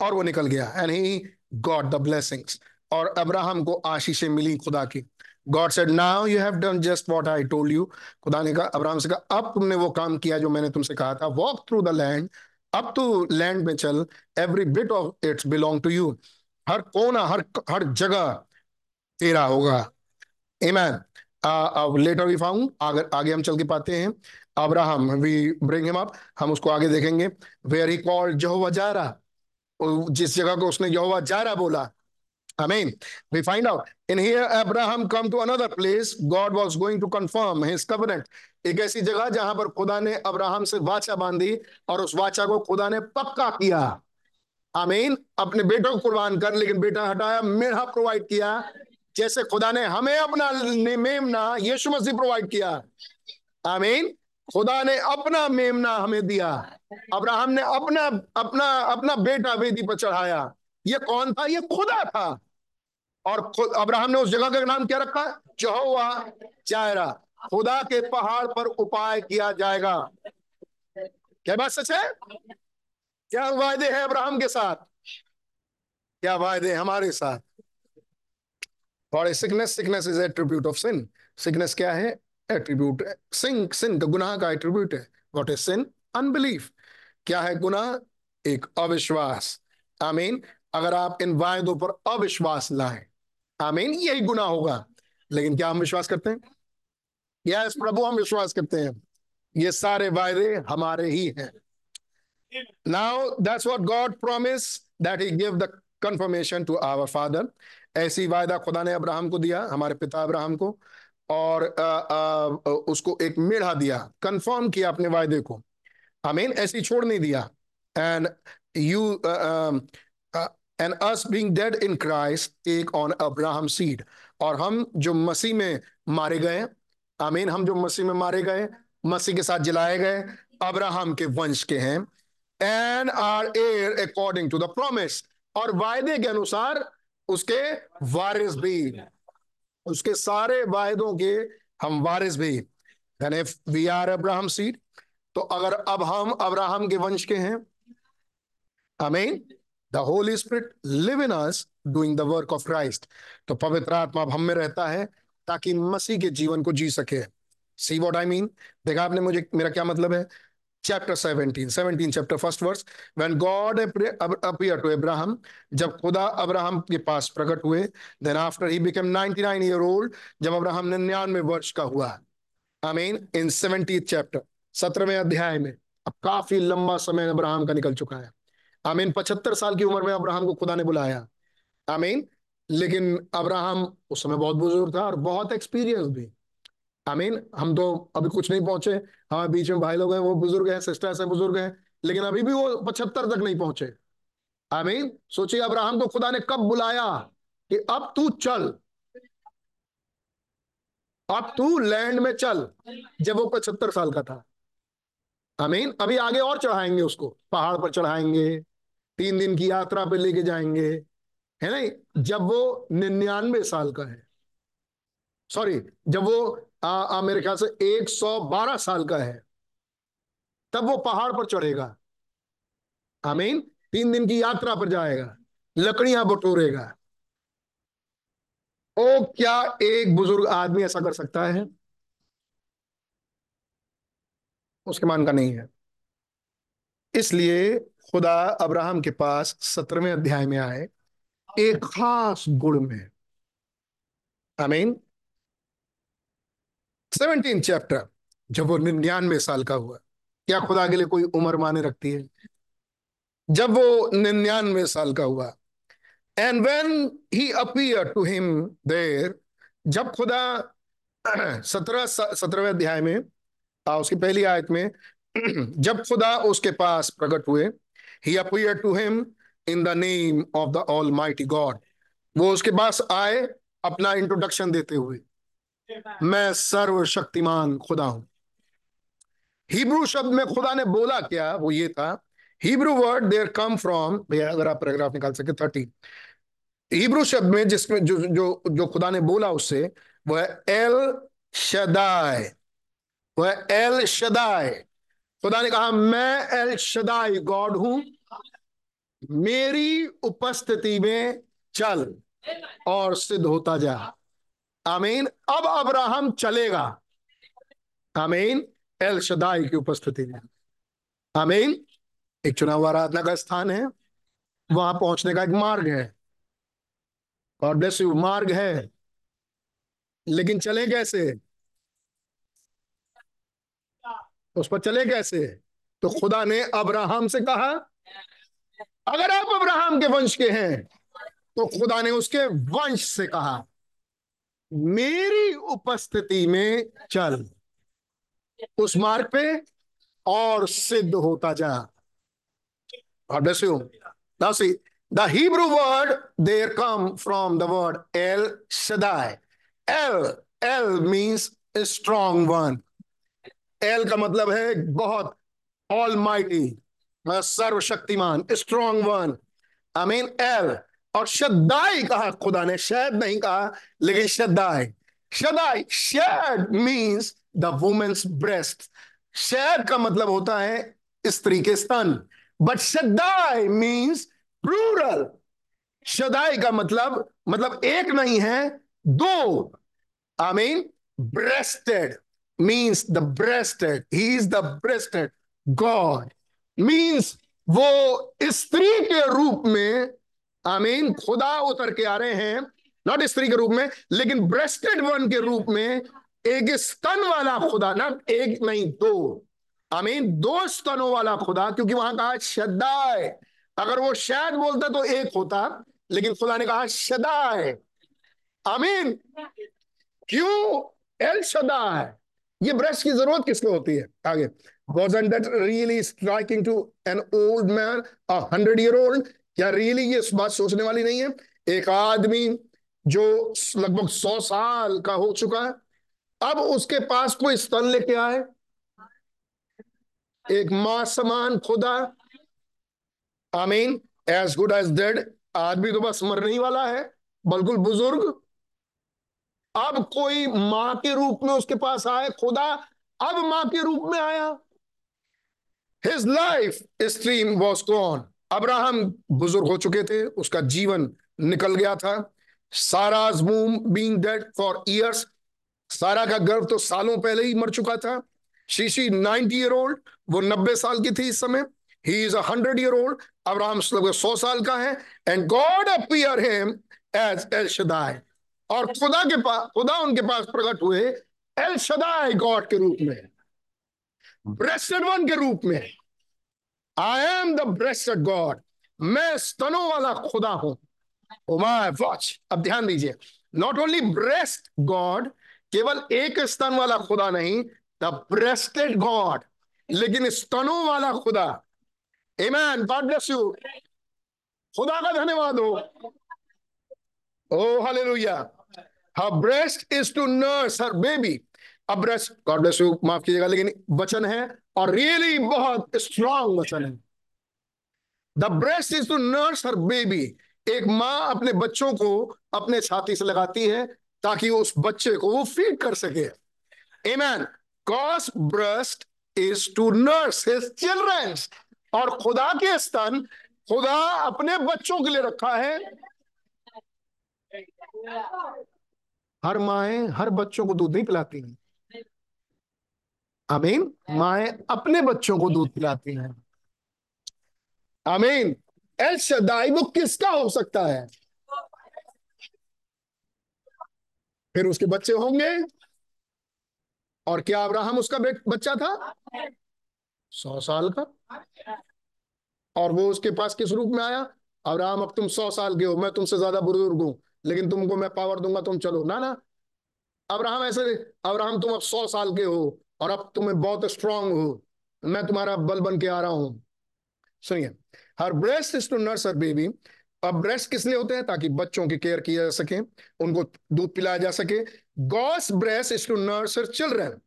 और वो निकल गया। And he God the blessings और अब्राहम को आशीषें मिली खुदा की। God said now you have done just what I told you खुदा ने कहा अब्राहम से कहा अब तुमने वो काम किया जो मैंने तुमसे कहा था। वॉक थ्रू द लैंड अब तू लैंड में चल। Every bit of its belong to you हर कोना हर हर जगह तेरा होगा। Amen. Uh, uh, later we found आगे हम चल के पाते हैं। Abraham we bring him up हम उसको आगे देखेंगे। वेयर ही कॉल्ड यहोवा जारा जिस जगह को उसने यहोवा जारा बोला Amen. We find out, in here Abraham come to another place. God was going to confirm his covenant. एक ऐसी जगह जहाँ पर खुदा ने अब्राहम से वाचा बांधी और उस वाचा को खुदा ने पक्का किया आमीन अपने बेटों को कुर्बान कर, लेकिन बेटा हटाया मेढ़ा प्रोवाइड किया, जैसे खुदा ने हमें अपना मेमना, यीशु मसीह प्रोवाइड किया आमीन खुदा ने अपना मेमना हमें दिया। अब्राहम ने अपना अपना अपना बेटा वेदी पर चढ़ाया। ये कौन था? ये खुदा था। और खुद, अब्राहम ने उस जगह का नाम क्या रखा? जहोवा जायरा। खुदा के पहाड़ पर उपाय किया जाएगा। क्या बात सच है? क्या वायदे हैं अब्राहम के साथ? क्या वायदे हमारे साथ? और sickness sickness is attribute of sin sickness क्या है? एट्रीब्यूट सिंह सिन का गुनाह का एट्रीब्यूट है। व्हाट इज़ सिन अनबिलीफ क्या है गुनाह? एक अविश्वास। आमीन। अगर आप इन वायदों पर अविश्वास लाएँ, आमीन, यही गुनाह होगा। लेकिन क्या हम विश्वास करते हैं? यस प्रभु, हम विश्वास करते हैं। ये सारे वायदे हमारे ही हैं। Now that's what God promise that he give the confirmation to our father ऐसी वायदा खुदा ने अब्राहम को दिया, हमारे पिता अब्राहम को। और आ, आ, उसको एक मेढ़ा दिया। कंफर्म किया अपने वायदे को। आमीन ऐसी छोड़ नहीं दिया। And you and us being dead in Christ take on Abraham seed और हम जो मसीह में मारे गए आमीन हम जो मसीह में मारे गए मसीह के साथ जलाए गए अब्राहम के वंश के हैं। And are heir according to the promise और वायदे के अनुसार उसके वारिस भी। उसके सारे वायदों के हम वारिस भी वी आर अब्राहम सीड तो अगर अब हम अब्राहम के वंश के हैं amen the Holy Spirit live in us doing the work of Christ तो पवित्र आत्मा अब हम में रहता है, ताकि मसीह के जीवन को जी सके। सी वॉट आई मीन देखा आपने मुझे मेरा क्या मतलब है? Chapter 17 17 chapter, first verse. When god appeared to abraham, जब खुदा अब्राहम के पास प्रकट हुए, then after he became 99 year old, जब अब्राहम 99 वर्ष का हुआ। I mean in 70th chapter 17वें अध्याय में, अब काफ़ी लंबा समय अब्राहम का निकल चुका है। आमीन पचहत्तर साल की उम्र में अब्राहम को खुदा ने बुलाया। आमीन लेकिन अब्राहम, उस समय बहुत बुज़ुर्ग था और बहुत एक्सपीरियंस भी। आमीन हम तो अभी कुछ नहीं पहुँचे। हमारे बीच में भाई लोग हैं, वो बुज़ुर्ग हैं सिस्टर्स हैं बुज़ुर्ग हैं, लेकिन अभी भी वो पचहत्तर तक नहीं पहुँचे। आमीन सोचिए, अब्राहम को खुदा ने कब बुलाया कि अब तू चल। अब तू लैंड में चल, जब वो पचहत्तर साल का था। आमीन अभी आगे और चढ़ाएँगे उसको। पहाड़ पर चढ़ाएँगे, तीन दिन की यात्रा पे लेके जाएँगे। है नहीं? जब वो निन्यानवे साल का है। सॉरी जब वो आ, आ, मेरे ख्याल से 112 साल का है। तब वो पहाड़ पर चढ़ेगा। आमीन। तीन दिन की यात्रा पर जाएगा। लकड़ियाँ बटोरेगा। ओ क्या एक बुज़ुर्ग आदमी ऐसा कर सकता है? उसके मान का नहीं है। इसलिए खुदा अब्राहम के पास सत्रहवें अध्याय में आए। एक खास गुण में। आमीन। सेवनटीन चैप्टर जब वो निन्यानवे साल का हुआ क्या खुदा के लिए कोई उम्र माने रखती है? जब वो निन्यानवे साल का हुआ and when he appear to him there जब खुदा सत्रह सत्रहवें अध्याय में आ, उसकी पहली आयत में जब खुदा उसके पास प्रकट हुए he appear to him in the name of the almighty God वो उसके पास आए अपना इंट्रोडक्शन देते हुए। मैं सर्वशक्तिमान खुदा हूँ। हिब्रू शब्द में खुदा ने बोला क्या? वो ये था। Hebrew word there come from, भैया, अगर आप पैराग्राफ निकाल सके, थर्टी। हिब्रू शब्द में जिसमें जो जो जो खुदा ने बोला उससे वह एल शदाय, वह एल शदाय। खुदा ने कहा, मैं एल शदाई गॉड हूँ। मेरी उपस्थिति में चल और सिद्ध होता जा। आमीन। अब अब्राहम चलेगा। आमीन, एल शदाई की उपस्थिति में। आमीन, एक चुनाव आराधना का स्थान है। वहाँ पहुँचने का एक मार्ग है। गॉड ब्लेस यू मार्ग है। लेकिन चले कैसे? उस पर चले कैसे? तो खुदा ने अब्राहम से कहा, अगर आप अब्राहम के वंश के हैं तो खुदा ने उसके वंश से कहा। मेरी उपस्थिति में चल। उस मार्ग पे और सिद्ध होता जा। The Hebrew word there come from the word El Shaddai El El means strong one El का मतलब है बहुत ऑल माइटी हाँ, सर्वशक्तिमान strong one I mean El और शद्दाई कहा, खुदा ने शायद नहीं कहा, लेकिन Shaddai. Shaddai shed means the women's breast shed का मतलब होता है स्त्री के स्तन but Shaddai means plural Shaddai का मतलब मतलब एक नहीं है, दो। I mean breasted means the breasted he is the breasted God means वो स्त्री के रूप में आई मीन खुदा उतर के आ रहे हैं नॉट स्त्री के रूप में, लेकिन ब्रेस्टेड वन के रूप में, एक स्तन वाला खुदा ना एक नहीं, दो। आमीन, दो स्तनों वाला खुदा, क्योंकि वहाँ कहा, शदाय। अगर वो शायद बोलता तो एक होता, लेकिन खुदा ने कहा, शदाय। आई मीन क्यों? एल शदाय। ये ब्रश की ज़रूरत किसको होती है? आगे। Wasn't that really striking to an old man, a hundred year old? क्या रियली ये बात सोचने वाली नहीं है? एक आदमी जो लगभग सौ साल का हो चुका है, अब उसके पास कोई स्तन लेके आए। एक माँ समान खुदा। I mean as good as dead आदमी तो बस मरने ही वाला है, बिल्कुल बुज़ुर्ग। अब कोई माँ के रूप में उसके पास आए, खुदा अब माँ के रूप में आया। His life stream was gone Abraham बुज़ुर्ग हो चुके थे उसका जीवन निकल गया था। Sarah womb being dead for years Sarah का गर्भ तो सालों पहले ही मर चुका था। शीशी नाइनटी ईयर ओल्ड वो नब्बे साल की थी इस समय। He is hundred year old Abraham लगभग सौ साल का है। And God appear him as El Shaddai और खुदा के पास खुदा उनके पास प्रकट हुए। एल शदाय गॉड के रूप में। ब्रेस्टेड वन के रूप में। I am the breasted God मैं स्तनों वाला खुदा हूँ। वॉच अब ध्यान दीजिए। नॉट ओनली ब्रेस्ट गॉड केवल एक स्तन वाला खुदा नहीं द ब्रेस्टेड गॉड लेकिन स्तनों वाला खुदा। Amen. God bless you. खुदा का धन्यवाद हो। ओ hallelujah her breast is to nurse her baby. अब ब्रेस्ट गॉड ब्लेस यू माफ़ कीजिएगा, लेकिन वचन है और रियली बहुत स्ट्रांग वचन है। The breast is to nurse her baby एक माँ अपने बच्चों को अपने छाती से लगाती है ताकि उस बच्चे को वो फ़ीड कर सके। Amen cause breast is to nurse his children और खुदा के स्तन खुदा अपने बच्चों के लिए रखा है। हर माए हर बच्चों को दूध नहीं पिलाती। हैं अमीन माए अपने बच्चों को दूध पिलाती हैं। अमीन एल शदाई वो किसका हो सकता है? फिर उसके बच्चे होंगे। और क्या अब्राहम उसका बच्चा था? सौ साल का। और वो उसके पास किस रूप में आया? अब्राहम अब तुम सौ साल के हो मैं तुमसे ज़्यादा बुज़ुर्ग हूँ लेकिन तुमको मैं पावर दूँगा तुम चलो। ना ना। अब्राहम ऐसे अब्राहम तुम अब सौ साल के हो और अब तुम्हें बहुत स्ट्रांग हो। मैं तुम्हारा बल बन के आ रहा हूँ। सुनिए, her breast is to nurse her baby अब ब्रेस्ट किस लिए होते हैं? ताकि बच्चों की केयर किया जा सके, उनको दूध पिलाया जा सके। Cause breast is to nurse her children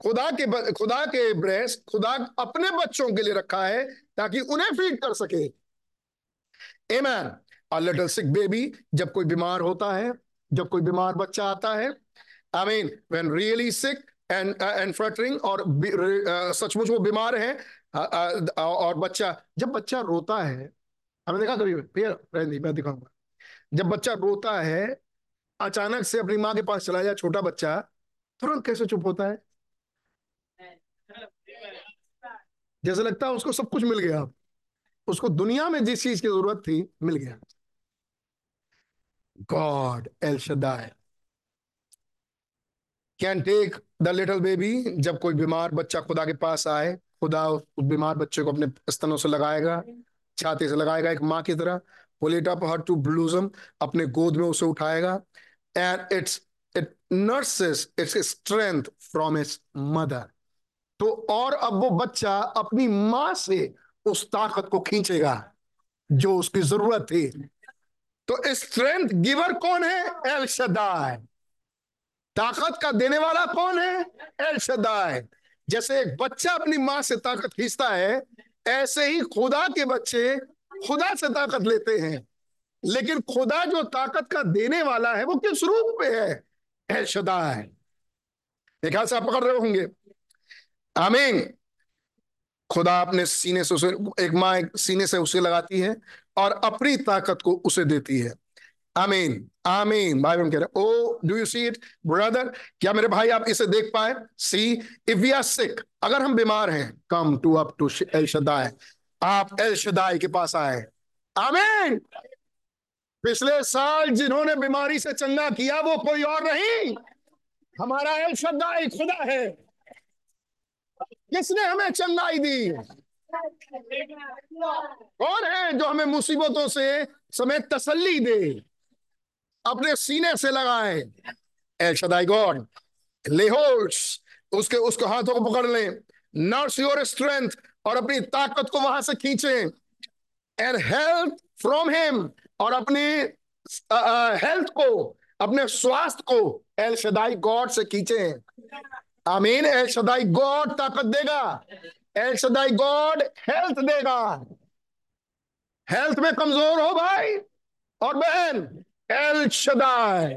खुदा के खुदा के ब्रेस्ट खुदा अपने बच्चों के लिए रखा है, ताकि उन्हें फ़ीड कर सके। एमैन अ लिटिल सिक बेबी जब कोई बीमार होता है, जब कोई बीमार बच्चा आता है I mean when really sick and and fluttering और सचमुच वो बीमार है और बच्चा, जब बच्चा रोता है हमें देखा कभी मैं दिखाऊँगा। जब बच्चा रोता है, अचानक से अपनी माँ के पास चला जाए छोटा बच्चा, तुरंत कैसे चुप होता है? जैसे लगता है उसको सब कुछ मिल गया। उसको दुनिया में जिस चीज़ की ज़रूरत थी, मिल गया। God, El Shaddai. Can take the little baby जब कोई बीमार बच्चा खुदा के पास आए, खुदा उस बीमार बच्चे को अपने स्तनों से लगाएगा, छाती से लगाएगा एक माँ की तरह pull it up her to bosom अपने गोद में उसे उठाएगा and it's it nurses its strength from its mother तो और अब वो बच्चा अपनी माँ से उस ताकत को खींचेगा, जो उसकी ज़रूरत थी। तो स्ट्रेंथ गिवर कौन है? एल शदाय ताकत का देने वाला कौन है? El Shaddai. जैसे एक बच्चा अपनी माँ से ताकत खींचता है, ऐसे ही खुदा के बच्चे खुदा से ताकत लेते हैं। लेकिन खुदा जो ताकत का देने वाला है, वो किस रूप में है? El Shaddai. हाथ से आप पकड़ रहे होंगे। आमीन। खुदा अपने सीने से उसे, एक माँ एक सीने से उसे लगाती है और अपनी ताकत को उसे देती है। आमीन। आमीन। भाई बहन कह रहे, ओ do you see it brother क्या मेरे भाई आप इसे देख पाए? See if we are sick अगर हम बीमार हैं come to up to El Shaddai आप एल शदाय के पास आए। आमीन। पिछले साल जिन्होंने बीमारी से चंगा किया, वो कोई और नहीं। हमारा एल शदाय खुदा है। किसने हमें चंगाई दी? कौन है जो हमें मुसीबतों से समेत तसल्ली दे? अपने सीने से लगाए। एल गॉड लेहोल्स उसके, उसको हाथों को पकड़ लें। नर्स योर स्ट्रेंथ और अपनी ताकत को वहाँ से खींचे। एंड हेल्थ फ्रॉम हिम और अपनी हेल्थ को, अपने स्वास्थ्य को एल शदाई गॉड से खींचे। आमीन एल शदाई गॉड ताकत देगा। एल शदाई गॉड हेल्थ देगा। हेल्थ में कमज़ोर हो भाई और बहन। एल शदाई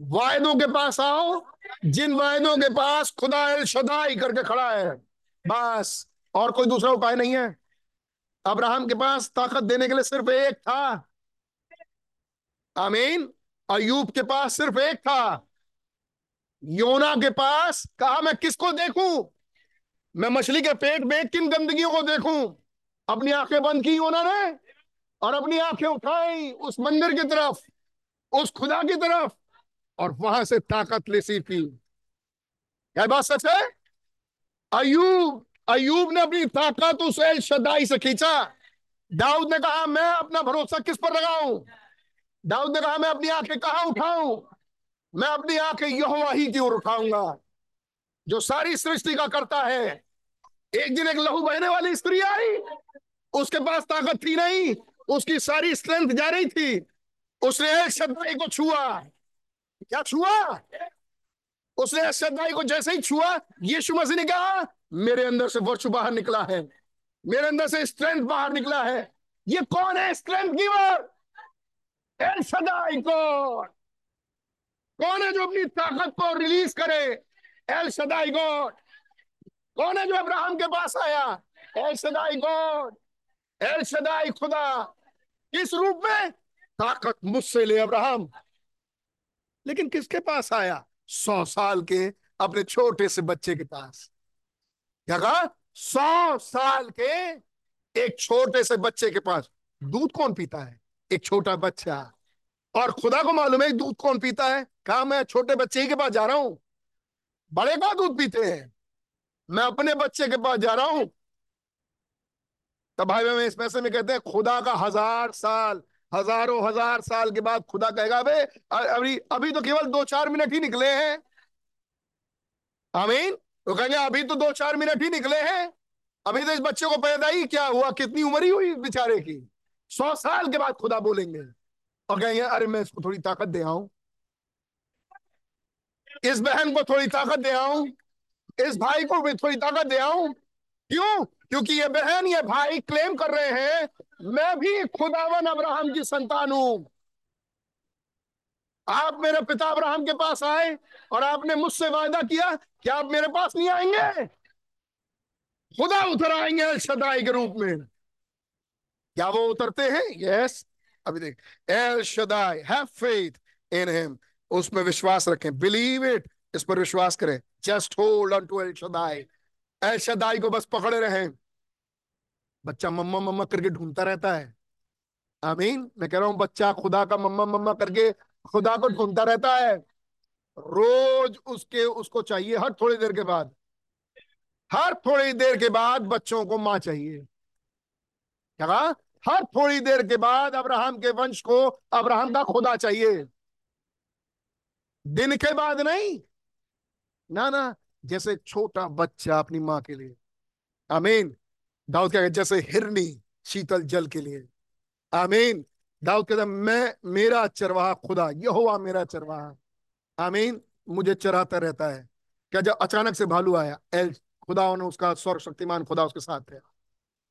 वायदों के पास आओ। जिन वायदों के पास खुदा एल शदाई करके खड़ा है, बस। और कोई दूसरा उपाय नहीं है? अब्राहम के पास ताकत देने के लिए सिर्फ़ एक था। आमीन। अयूब के पास सिर्फ़ एक था। योना के पास कहा, मैं किसको देखूँ? मैं मछली के पेट में किन गंदगियों को देखूँ? अपनी आँखें बंद की योना ने। और अपनी आँखें उठाई उस मंदिर की तरफ़, उस खुदा की तरफ़, और वहाँ से ताकत ले सी की क्या बात सच है? अयूब अयूब ने अपनी ताकत उस एल शदाई से खींचा। दाऊद ने कहा, मैं अपना भरोसा किस पर लगाऊँ? दाऊद ने कहा, मैं अपनी आँखें कहा उठाऊं? मैं अपनी आँखें यहोवा ही की ओर उठाऊँगा, जो सारी सृष्टि का करता है। एक दिन एक लहू बहने वाली स्त्री आई, उसके पास ताकत थी नहीं उसकी सारी स्ट्रेंथ जा रही थी। उसने एक शदाई को छुआ। क्या छुआ? उसने शदाई को जैसे ही छुआ, यीशु मसीह ने कहा, मेरे अंदर से वर्ष बाहर निकला है। मेरे अंदर से स्ट्रेंथ बाहर निकला है। ये कौन है strength giver El Shaddai God कौन है जो अपनी ताकत को रिलीज़ करे? एल सदाई गॉड कौन है जो अब्राहम के पास आया? एल सदाई गॉड एल सदाई खुदा। किस रूप में? ताकत मुझसे ले अब्राहम। लेकिन किसके पास आया? सौ साल के अपने छोटे से बच्चे के पास। क्या कहा? सौ साल के एक छोटे से बच्चे के पास। दूध कौन पीता है? एक छोटा बच्चा। और खुदा को मालूम है, दूध कौन पीता है? कहा, मैं छोटे बच्चे के पास जा रहा हूँ। बड़े का दूध पीते हैं? मैं अपने बच्चे के पास जा रहा हूँ। भाई मैं इस पैसे में कहते हैं, खुदा का हज़ार साल, हज़ारों हज़ार साल के बाद खुदा कहेगा बे अभी अभी तो केवल दो चार मिनट ही निकले हैं। आमीन? वो कहेंगे, अभी तो दो चार मिनट ही निकले हैं। अभी तो इस बच्चे को पैदा ही क्या हुआ? कितनी उम्र ही हुई बेचारे की? सौ साल के बाद खुदा बोलेंगे। और कहेंगे, अरे मैं इसको थोड़ी ताकत दे आऊँ। इस बहन को थोड़ी ताकत दे आऊँ। इस भाई को भी थोड़ी ताकत दे आऊँ। क्यों? क्योंकि ये बहन, ये भाई क्लेम कर रहे हैं, मैं भी खुदावन अब्राहम की संतान हूँ। आप मेरे पिता अब्राहम के पास आए और आपने मुझसे वायदा किया कि आप मेरे पास नहीं आएँगे। खुदा उतर आएँगे शदाई के रूप में। क्या वो उतरते हैं? यस अभी देख El Shaddai have faith in him उसमें विश्वास रखें। बिलीव इट इस पर विश्वास करें। Just hold on to El Shaddai. El Shaddai को बस पकड़े रहें। बच्चा मम्मा मम्मा करके ढूंढता रहता है। आमीन। मैं कह रहा हूँ, बच्चा खुदा का मम्मा मम्मा करके खुदा को ढूंढता रहता है। रोज उसके, उसको चाहिए हर थोड़ी देर के बाद। हर थोड़ी देर के बाद बच्चों को माँ चाहिए। क्या कहा? हर थोड़ी देर के बाद अब्राहम के वंश को अब्राहम का खुदा चाहिए। दिन के बाद नहीं। ना ना। जैसे छोटा बच्चा अपनी माँ के लिए। आमीन। दाऊद कहते, जैसे हिरनी शीतल जल के लिए। आमीन। दाऊद कहता मैं मेरा चरवाहा खुदा यहोवा मेरा चरवाहा। आमीन। मुझे चराता रहता है। क्या जब अचानक से भालू आया एल खुदा ने उसका सर्वशक्तिमान खुदा उसके साथ है।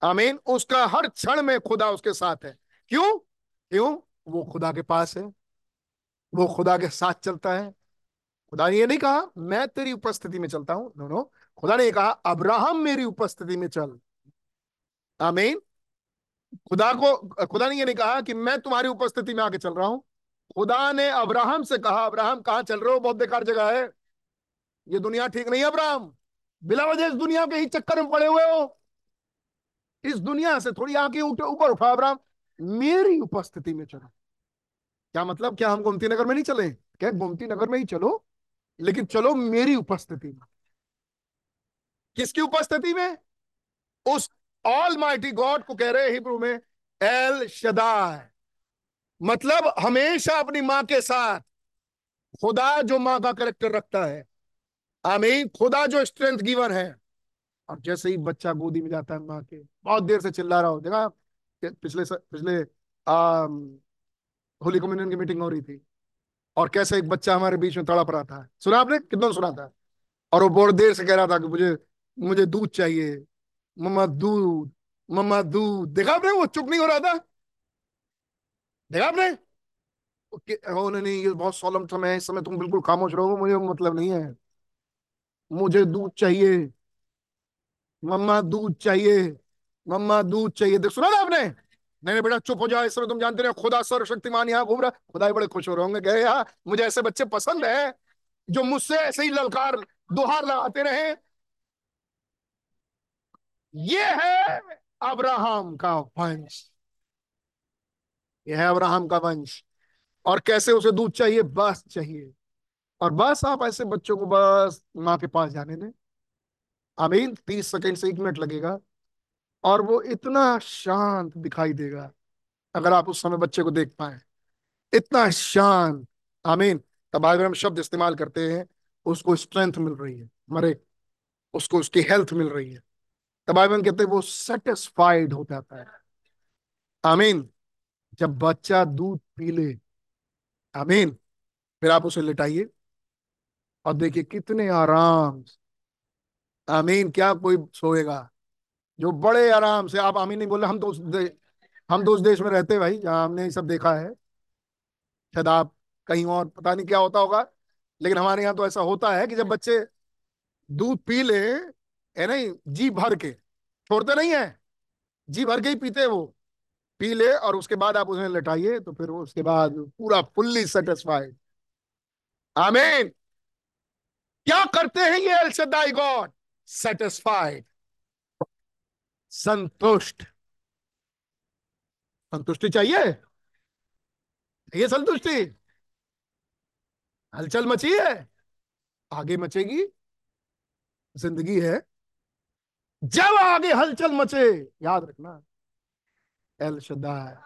आमीन। उसका हर क्षण में खुदा उसके साथ है। क्यों? क्यों? वो खुदा के पास है। वो खुदा के साथ चलता है। खुदा ने ये नहीं कहा, मैं तेरी उपस्थिति में चलता हूँ। नो नो खुदा ने कहा, अब्राहम मेरी उपस्थिति में चल। आमीन। खुदा को, खुदा ने ये नहीं कहा कि मैं तुम्हारी उपस्थिति में आके चल रहा हूँ। खुदा ने अब्राहम से कहा, अब्राहम, कहाँ चल रहे हो? बहुत बेकार जगह है। ये दुनिया ठीक नहीं है, अब्राहम। बिला वजह इस दुनिया के ही चक्कर में पड़े हुए हो। इस दुनिया से थोड़ी आके उठे, ऊपर उठा, अब्राहम। मेरी उपस्थिति में चलो। क्या मतलब? क्या हम गोमती नगर में नहीं चले? क्या गोमती नगर में ही चलो? लेकिन चलो मेरी उपस्थिति में। किसकी उपस्थिति में? उस ऑल माइटी गॉड को कह रहे हिब्रू में एल शदाय मतलब हमेशा अपनी माँ के साथ। खुदा जो माँ का करेक्टर रखता है। आमीन। खुदा जो स्ट्रेंथ गिवर है। और जैसे ही बच्चा गोदी में जाता है माँ के बहुत देर से चिल्ला रहा हो। देखा पिछले पिछले आ, होली कम्युनियन की मीटिंग हो रही थी। और कैसे एक बच्चा हमारे बीच में तड़प रहा था। सुना आपने? कितना सुना था? और वो बहुत देर से कह रहा था कि मुझे मुझे दूध चाहिए। मम्मा, दूध मम्मा, दूध। देखा आपने वो? चुप नहीं हो रहा था? देखा आपने? नहीं नहीं, ये बहुत सोलम समय है इस समय तुम बिल्कुल खामोश रहो मुझे मतलब नहीं है। मुझे दूध चाहिए। मम्मा, दूध चाहिए। मम्मा, दूध चाहिए। देख, सुना ना आपने? नहीं बेटा, चुप हो जाओ, इस समय तुम जानते रहे, खुदा सर्वशक्तिमान यहाँ घूम रहा खुदा बड़े खुश हो रहे होंगे गए यार मुझे ऐसे बच्चे पसंद है, जो मुझसे ऐसे ही ललकार, दोहार लगाते रहे। ये है अब्राहम का वंश। ये है अब्राहम का वंश। और कैसे उसे दूध चाहिए? बस चाहिए। और बस आप ऐसे बच्चों को बस माँ के पास जाने दें। अमीन तीस सेकेंड से एक मिनट लगेगा। और वो इतना शांत दिखाई देगा, अगर आप उस समय बच्चे को देख पाए। इतना शांत, आमीन। तब अगर हम शब्द इस्तेमाल करते हैं, उसको स्ट्रेंथ मिल रही है, मरे, उसको उसकी हेल्थ मिल रही है। तब हम कहते हैं वो सेटिस्फाइड हो जाता है। आमीन। जब बच्चा दूध पी ले, आमीन। फिर आप उसे लिटाइए और देखिए कितने आराम आमीन, क्या कोई सोएगा? जो बड़े आराम से आप आमीन नहीं बोल रहे हम तो उस दे, हम तो उस देश में रहते भाई जहाँ हमने सब देखा है। शायद आप कहीं और पता नहीं क्या होता होगा लेकिन हमारे यहाँ तो ऐसा होता है कि जब बच्चे दूध पी ले है नहीं जी भर के छोड़ते नहीं है जी भर के ही पीते वो। पी ले और उसके बाद आप उन्हें लटाइए तो फिर उसके बाद पूरा फुल्ली सेटिस्फाइड आमीन। क्या करते हैं ये एलशदाई गॉड? सेटिस्फाइड संतुष्ट। संतुष्टि चाहिए? ये संतुष्टि? हलचल मची है? आगे मचेगी। ज़िंदगी है। जब आगे हलचल मचे, याद रखना। El Shaddai.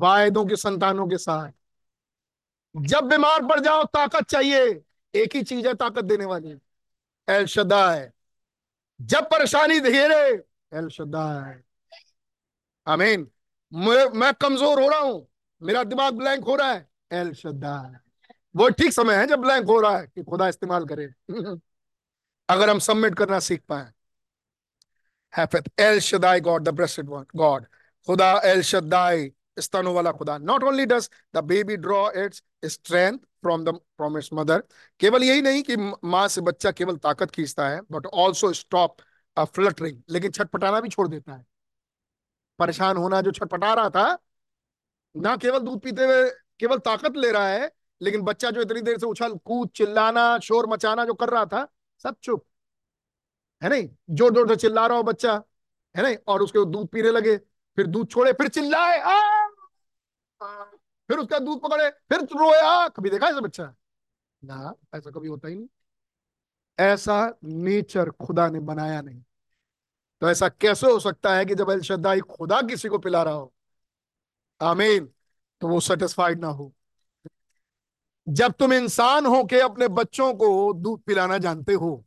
वायदों के संतानों के साथ। जब बीमार पड़ जाओ, ताकत चाहिए। एक ही चीज़ है, ताकत देने वाली। El Shaddai. जब परेशानी घेरे एल आमीन मैं, कमज़ोर हो रहा हूँ। मेरा दिमाग ब्लैंक हो रहा है। एल शदाय वो ठीक समय है जब ब्लैंक हो रहा है कि खुदा इस्तेमाल करे। अगर हम सबमिट करना सीख पाए। El Shaddai God the breasted one God खुदा एल शदाई स्तनों वाला खुदा not only does the baby draw its strength from the from its mother केवल यही नहीं कि माँ से बच्चा केवल ताकत खींचता है but also stop a fluttering लेकिन छटपटाना भी छोड़ देता है। परेशान होना जो छटपटा रहा था ना केवल दूध पीते हुए केवल ताकत ले रहा है लेकिन बच्चा जो इतनी देर से उछल कूद चिल्लाना शोर मचाना जो कर रहा था सब चुप। है नहीं? ज़ोर ज़ोर से चिल्ला रहा हो बच्चा। है नहीं? और उसके दूध पीने लगे फिर दूध छोड़े फिर चिल्लाए आ, फिर उसका दूध पकड़े, फिर रोया, कभी देखा ऐसा बच्चा? ना, ऐसा कभी होता ही नहीं। ऐसा नेचर खुदा ने बनाया नहीं। तो ऐसा कैसे हो सकता है कि जब अलशदाई खुदा किसी को पिला रहा हो? आमीन। तो वो सेटिस्फाइड ना हो। जब तुम इंसान हो के अपने बच्चों को दूध पिलाना जानते हो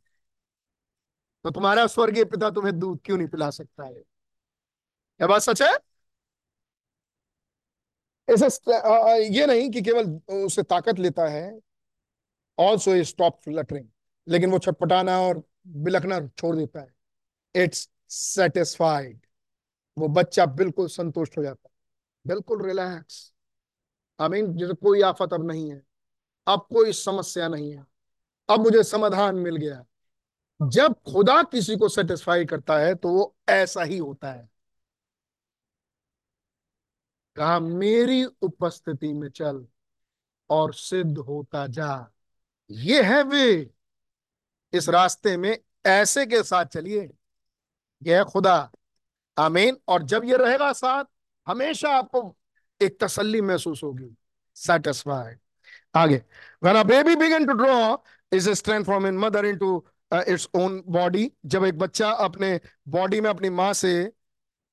तो तुम्हारा स्वर्गीय पिता तुम्हें दूध क्यों नहीं पिला सकता है? क्या बात सच है? इसे ये नहीं कि केवल उसे ताकत लेता है ऑल्सो स्टॉप फ्लटरिंग लेकिन वो छटपटाना और बिलखना छोड़ देता है। इट्स सेटिस्फाइड वो बच्चा बिल्कुल संतुष्ट हो जाता है। बिल्कुल रिलैक्स आई मीन जैसे कोई आफत अब नहीं है। अब कोई समस्या नहीं है। अब मुझे समाधान मिल गया। जब खुदा किसी को सेटिस्फाई करता है तो वो ऐसा ही होता है। कहा मेरी उपस्थिति में चल और सिद्ध होता जा। ये है वे। इस रास्ते में ऐसे के साथ चलिए। यह खुदा। आमीन। और जब ये रहेगा साथ हमेशा आपको एक तसल्ली महसूस होगी। सेटिस्फाइड आगे। When a baby begin to draw is strength from in mother into uh, its own जब एक बच्चा अपने बॉडी में अपनी माँ से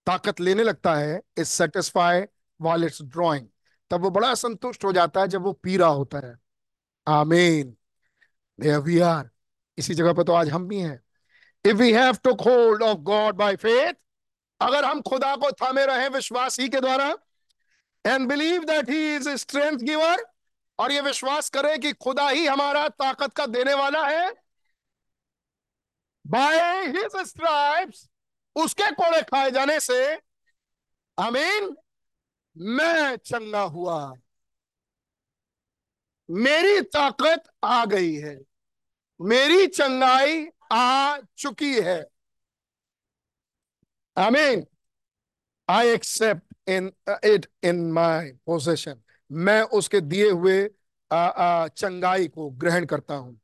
ताकत लेने लगता है is satisfy while it's drawing तब वो बड़ा संतुष्ट हो जाता है जब वो पी रहा होता है। आमीन। वी आर इसी जगह पर तो आज हम भी हैं। If we have to hold of God by faith अगर हम खुदा को थामे रहे विश्वास ही के द्वारा and believe that he is strength giver और ये विश्वास करें कि खुदा ही हमारा ताकत का देने वाला है बाय हिज स्ट्राइप्स उसके कोड़े खाए जाने से अमीन मैं चंगा हुआ। मेरी ताकत आ गई है। मेरी चंगाई आ चुकी है। अमीन I accept in it in my possession मैं उसके दिए हुए आ, आ, चंगाई को ग्रहण करता हूँ।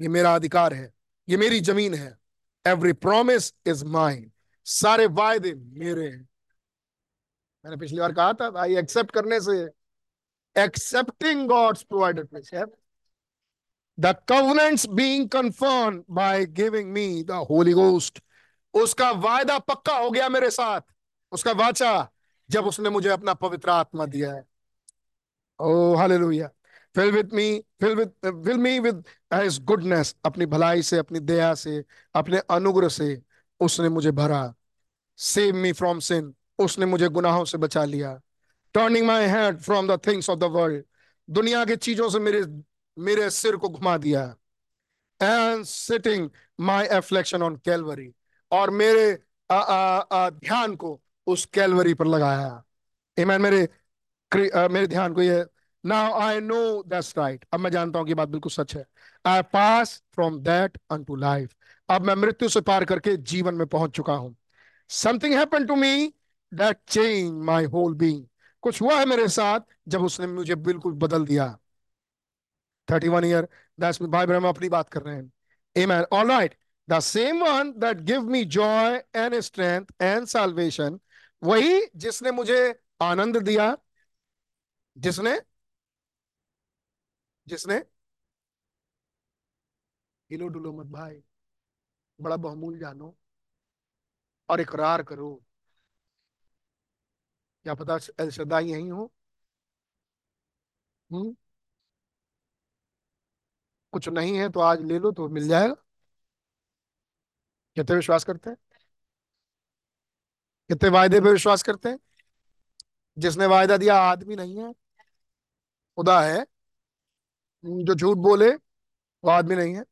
ये मेरा अधिकार है। ये मेरी ज़मीन है। एवरी प्रोमिस इज़ माइन सारे वायदे मेरे हैं। मैंने पिछली बार कहा था भाई एक्सेप्ट करने से accepting God's provided place the covenants being confirm by giving me the Holy Ghost उसका वायदा पक्का हो गया मेरे साथ। उसका वाचा, जब उसने मुझे अपना पवित्र आत्मा दिया है। ओ hallelujah fill with me fill with fill me with his goodness अपनी भलाई से, अपनी दया से, अपने अनुग्रह से उसने मुझे भरा। सेव मी फ्रॉम सिन उसने मुझे गुनाहों से बचा लिया। Turning my head from the things of the world दुनिया की चीज़ों से मेरे मेरे सिर को घुमा दिया। And sitting my affection on Calvary और मेरे आ, आ, आ, ध्यान को उस कैलवरी पर लगाया। ईमान मेरे आ, मेरे ध्यान को ये now I know that's right अब मैं जानता हूँ कि बात बिल्कुल सच है। I pass from that unto life अब मैं मृत्यु से पार करके जीवन में पहुँच चुका हूँ। Something happen to me that change my whole being कुछ हुआ है मेरे साथ जब उसने मुझे बिल्कुल बदल दिया। थर्टी वन ईयर दैट्स भाई ब्रह्म अपनी बात कर रहे हैं। Amen. All right. The same one that give me joy and strength and salvation, वही जिसने मुझे आनंद दिया। जिसने? जिसने? हिलो डुलो मत भाई। बड़ा बहुमूल जानो और इकरार करो। क्या पता अलशदा यही हो। हम्म कुछ नहीं है तो आज ले लो तो मिल जाएगा। कितने विश्वास करते हैं? कितने वायदे पे विश्वास करते हैं? जिसने वायदा दिया, आदमी नहीं है। खुदा है। जो झूठ बोले, वो आदमी नहीं है।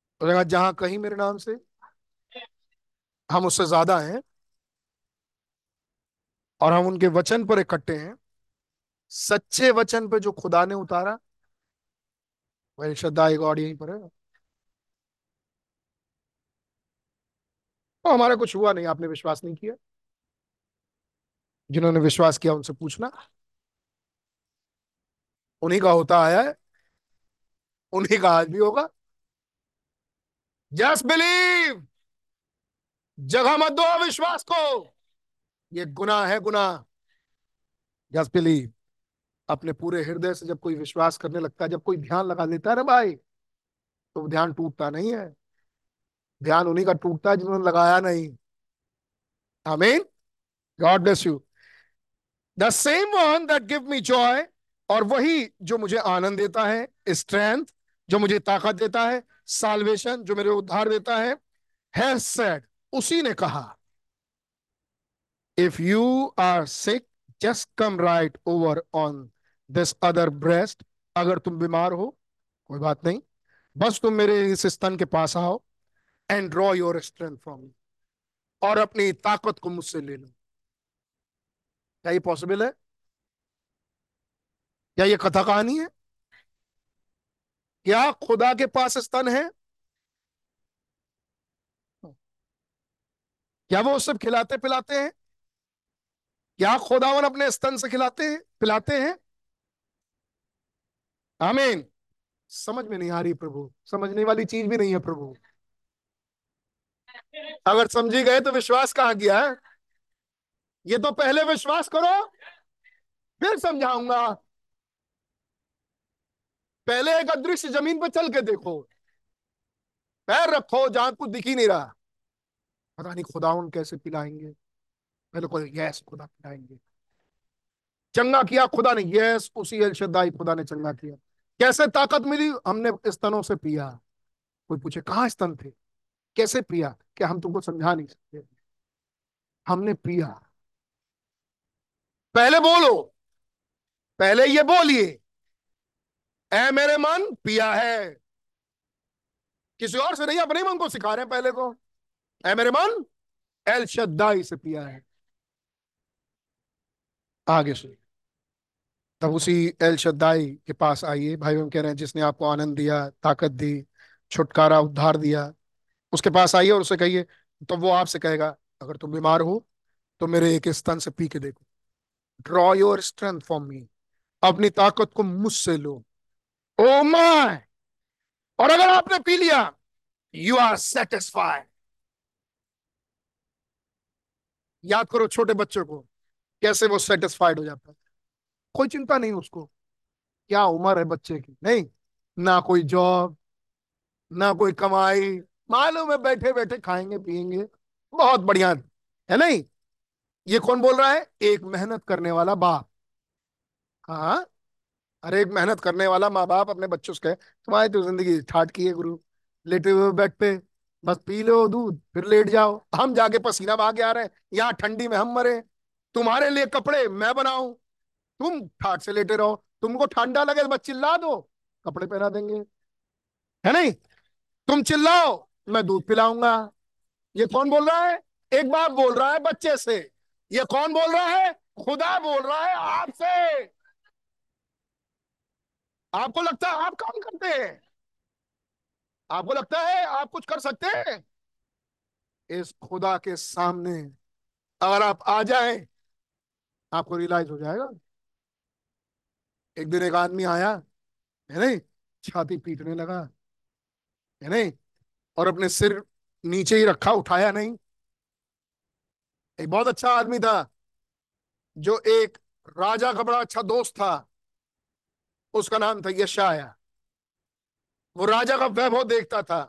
तो जहाँ कहीं मेरे नाम से हम उससे ज़्यादा हैं और हम उनके वचन पर इकट्ठे हैं। सच्चे वचन पर जो खुदा ने उतारा, वही श्रद्धा गॉड यहीं पर है। तो हमारा कुछ हुआ नहीं, आपने विश्वास नहीं किया। जिन्होंने विश्वास किया, उनसे पूछना। उन्हीं का होता आया है। उन्हीं का आज भी होगा। जस्ट बिलीव जगह मत दो विश्वास को। ये गुनाह है गुनाह। जस्ट बिलीव अपने पूरे हृदय से जब कोई विश्वास करने लगता है, जब कोई ध्यान लगा लेता है ना भाई! तो ध्यान टूटता नहीं है। ध्यान उन्हीं का टूटता है जिन्होंने लगाया नहीं। आमीन। God bless you the same one that give me joy और वही जो मुझे आनंद देता है स्ट्रेंथ जो मुझे ताकत देता है साल्वेशन जो मेरे उद्धार देता है हैज़ सेड उसी ने कहा। If you are sick just come right over on this other breast अगर तुम बीमार हो, कोई बात नहीं। बस तुम मेरे इस स्तन के पास आओ and draw your strength from me और अपनी ताकत को मुझसे ले लो। क्या ये पॉसिबल है? क्या ये कथा कहानी है? क्या खुदा के पास स्तन है? क्या वो सब खिलाते पिलाते हैं? क्या खुदावन अपने स्तन से खिलाते हैं, पिलाते हैं? आमीन। समझ में नहीं आ रही प्रभु। समझने वाली चीज़ भी नहीं है प्रभु। अगर समझी गए तो विश्वास कहाँ गया है? ये तो पहले विश्वास करो, फिर समझाऊँगा। पहले एक अदृश्य ज़मीन पर चल के देखो। पैर रखो जहाँ कुछ दिख ही नहीं रहा। पता नहीं खुदा उन कैसे पिलाएँगे। पहले को यस, खुदा पिलाएँगे चंगा किया, खुदा ने यस, उसी अलशदाई खुदा ने चंगा किया। कैसे ताकत मिली? हमने स्तनों से पिया। कोई पूछे, कहाँ स्तन थे? कैसे पिया? क्या हम तुमको समझा नहीं सकते? हमने पिया। पहले बोलो। पहले ये बोलिए। ऐ मेरे मन, पिया है। किसी और से नहीं, अपने मन को सिखा रहे हैं पहले को। ऐ मेरे मन, एल शद्दाई से पिया है। आगे सुनिए। तब उसी एल शद्दाई के पास आइए। भाई हम कह रहे हैं, जिसने आपको आनंद दिया, ताकत दी, छुटकारा, उद्धार दिया, उसके पास आइए और उसे कहिए तो वो आपसे कहेगा, अगर तुम बीमार हो तो मेरे एक स्तन से पी के देखो। Draw your strength from me अपनी ताकत को मुझसे लो। ओ माय और अगर आपने पी लिया यू आर सेटिस्फाइड याद करो छोटे बच्चों को कैसे वो सेटिस्फाइड हो जाता है। कोई चिंता नहीं उसको, क्या उम्र है बच्चे की? नहीं, ना कोई जॉब ना कोई कमाई, मालूम है बैठे बैठे खाएँगे पिएँगे, बहुत बढ़िया, है नहीं? ये कौन बोल रहा है? एक मेहनत करने वाला बाप। हाँ अरे एक मेहनत करने वाला माँ बाप अपने बच्चों से तुम्हारी तो ज़िंदगी ठाट की है गुरु, लेटे हुए बेड पे, बस पी लो दूध, फिर लेट जाओ, हम जाके पसीना के आ रहे हैं, यहाँ ठंडी में हम मरे तुम्हारे लिए कपड़े मैं बनाऊँ। तुम ठाट से लेटे रहो। तुमको ठंडा लगे तो बस चिल्ला दो। कपड़े पहना देंगे। है नहीं? तुम चिल्लाओ, मैं दूध पिलाऊँगा। ये कौन बोल रहा है? एक बाप बोल रहा है बच्चे से। ये कौन बोल रहा है? खुदा बोल रहा है आपसे। आपको लगता है आप काम करते हैं? आपको लगता है आप कुछ कर सकते हैं? इस खुदा के सामने अगर आप आ जाए आपको रियलाइज़ हो जाएगा। एक दिन एक आदमी आया, है नहीं? छाती पीटने लगा, है नहीं? और अपने सिर नीचे ही रखा, उठाया नहीं। एक बहुत अच्छा आदमी था, जो एक राजा का बड़ा अच्छा दोस्त था। उसका नाम था यशाया वो राजा का वैभव देखता था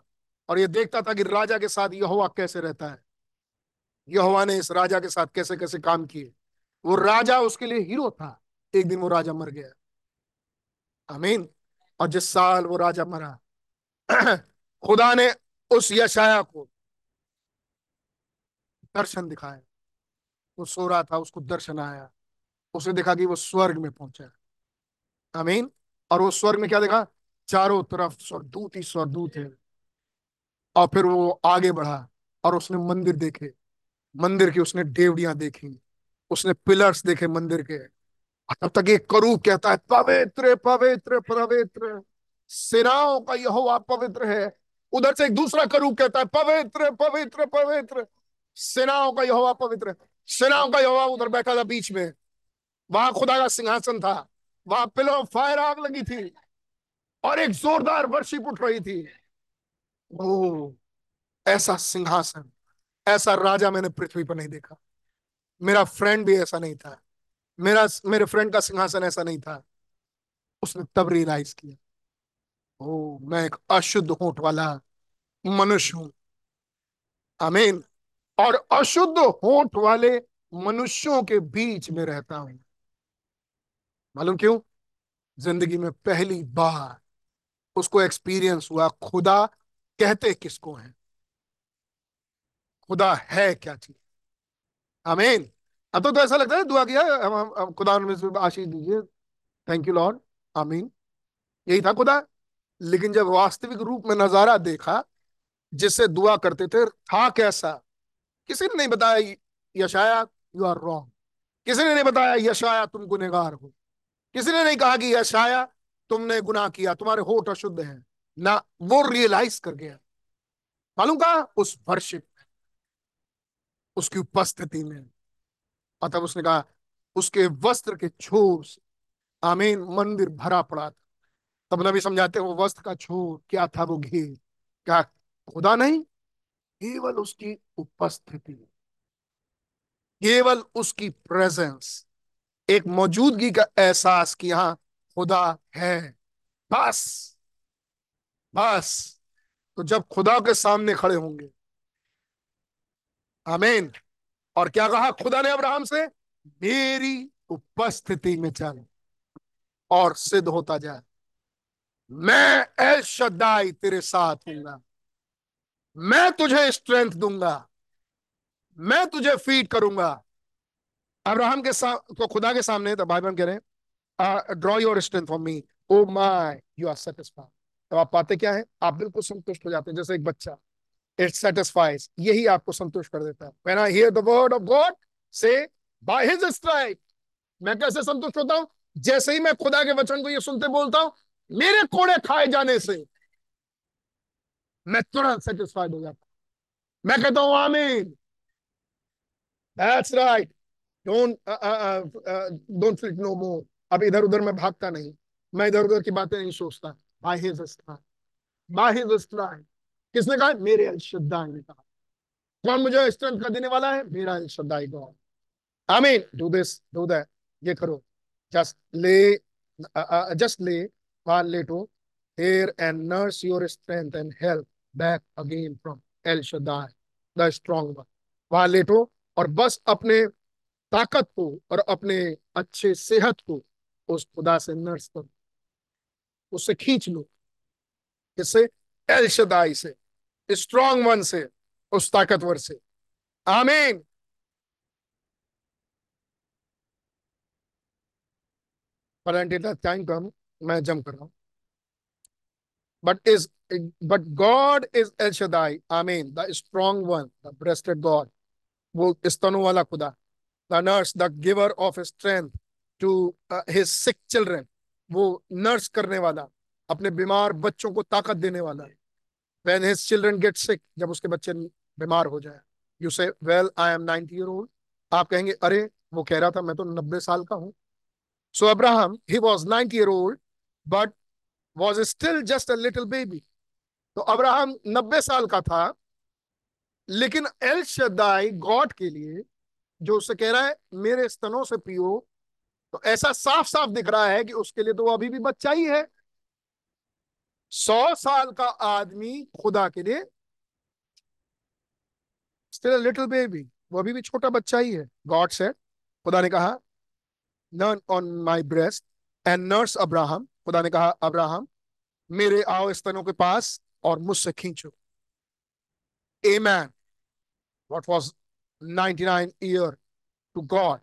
और ये देखता था कि राजा के साथ यहोवा कैसे रहता है। यहोवा ने इस राजा के साथ कैसे कैसे काम किए। वो राजा उसके लिए हीरो था। एक दिन वो राजा मर गया। अमीन और जिस साल वो राजा मरा, खुदा ने उस यशाया को दर्शन दिखाया। वो सो रहा था, उसको दर्शन आया। उसे देखा कि वो स्वर्ग में पहुँचा। अमीन और वो स्वर्ग में क्या देखा? चारों तरफ़ स्वर्गदूत ही स्वर्गदूत है। और फिर वो आगे बढ़ा और उसने मंदिर देखे। मंदिर की उसने डेवड़ियाँ देखी। उसने पिलर्स देखे मंदिर के। तब तक एक करूब कहता है, पवित्र पवित्र पवित्र। सेनाओं का यहोवा पवित्र है। उधर से एक दूसरा करूब कहता है, पवित्र पवित्र पवित्र। सेनाओं का यहोवा पवित्र सेनाओं का यहोवा उधर बैठा था बीच में। वहाँ खुदा का सिंहासन था। वहाँ पिलो फायर आग लगी थी। और एक जोरदार वर्षिप उठ रही थी। ओ ऐसा सिंहासन, ऐसा राजा मैंने पृथ्वी पर नहीं देखा। मेरा फ्रेंड भी ऐसा नहीं था। मेरा, मेरे फ्रेंड का सिंहासन ऐसा नहीं था। उसने तब रियलाइज़ किया। ओ, मैं एक अशुद्ध होठ वाला मनुष्य हूँ। आमीन और अशुद्ध होठ वाले मनुष्यों के बीच में रहता हूँ। मालूम क्यों? ज़िंदगी में पहली बार उसको एक्सपीरियंस हुआ, खुदा कहते किसको है? खुदा है क्या चीज़? आमीन अब तो, तो ऐसा लगता है दुआ किया हम, हम, हम खुदा आशीष दीजिए। थैंक यू लॉर्ड आमीन यही था खुदा। लेकिन जब वास्तविक रूप में नज़ारा देखा जिससे दुआ करते थे था कैसा? किसी ने नहीं बताया यशाया यू आर रॉन्ग किसी ने नहीं बताया यशाया तुम गुनेगार हो। किसी ने नहीं कहा कि यशाया तुमने गुनाह किया तुम्हारे होठ अशुद्ध हैं। ना वो रियलाइज़ कर गया। मालूम कहा? उस वर्षिप में। उसकी उपस्थिति में। तब उसने कहा, उसके वस्त्र के छोर से, आमीन, मंदिर भरा पड़ा था। तब नबी समझाते, वो वस्त्र का छोर क्या था, वो घी क्या खुदा नहीं, केवल उसकी उपस्थिति। केवल उसकी प्रेजेंस एक मौजूदगी का एहसास कि यहाँ खुदा है। बस बस। तो जब खुदा के सामने खड़े होंगे, आमीन और क्या कहा खुदा ने अब्राहम से? मेरी उपस्थिति में चल और सिद्ध होता जाए मैं एल तेरे साथ हूँगा। मैं तुझे स्ट्रेंथ दूँगा। मैं तुझे फ़ीड करूँगा। अब्राहम के साथ तो खुदा के सामने तो भाई बहन कह रहे हैं draw your strength for me oh my you are satisfied तो आप पाते क्या है? आप बिल्कुल संतुष्ट हो जाते हैं, जैसे एक बच्चा। इट सेटिस्फाइज यही आपको संतुष्ट कर देता है। When I hear the word of God से बाय हिज स्ट्राइप मैं कैसे संतुष्ट होता हूँ? जैसे ही मैं खुदा के वचन को ये सुनते बोलता हूँ, मेरे कोड़े खाए जाने से मैं तुरंत सेटिस्फाइड हो जाता मैं कहता हूँ, आमीन। That's right don't don't flit no more अब इधर उधर मैं भागता नहीं। मैं इधर उधर की बातें नहीं सोचता। By his stripe by his stripe किसने कहा? मेरे अलशद्दाई ने कहा। कौन मुझे स्ट्रेंथ कर देने वाला है? मेरा El Shaddai God I mean do this do that ये करो। जस्ट ले जस्ट ले while लेटो here and nurse your strength and help back again from El Shaddai, the strong one. वहाँ लेटो और बस अपने ताकत को और अपने अच्छे सेहत को उस खुदा से नर्स करो। उससे खींच लो। इससे एल शदाई से। स्ट्रॉन्ग वन से, उस ताकतवर से। आमीन। टाइम कम मैं जम कर रहा हूँ। But is but God is El Shaddai आमीन। The strong one the breasted God वो स्तनों वाला खुदा। The nurse the giver of strength to his sick children वो नर्स करने वाला, अपने बीमार बच्चों को ताकत देने वाला। When his children get sick, जब उसके बच्चे बीमार हो जाए you say well I am 90 year old आप कहेंगे, अरे, वो कह रहा था, मैं तो 90 साल का हूँ. So Abraham he was 90 year old but was still just a little baby तो अब्राहम 90 साल का था, लेकिन एल शदाई गॉड के लिए, जो उससे कह रहा है, मेरे स्तनों से पियो तो ऐसा साफ़ साफ़ दिख रहा है कि उसके लिए तो वो अभी भी बच्चा ही है। सौ साल का आदमी खुदा के लिए। स्टिल लिटिल बेबी वो अभी भी छोटा बच्चा ही है। गॉड से खुदा ने कहा nurse on my breast and nurse Abraham खुदा ने कहा अब्राहम मेरे आओ स्तनों के पास और मुझसे खींचो। A man what was ninety nine year to God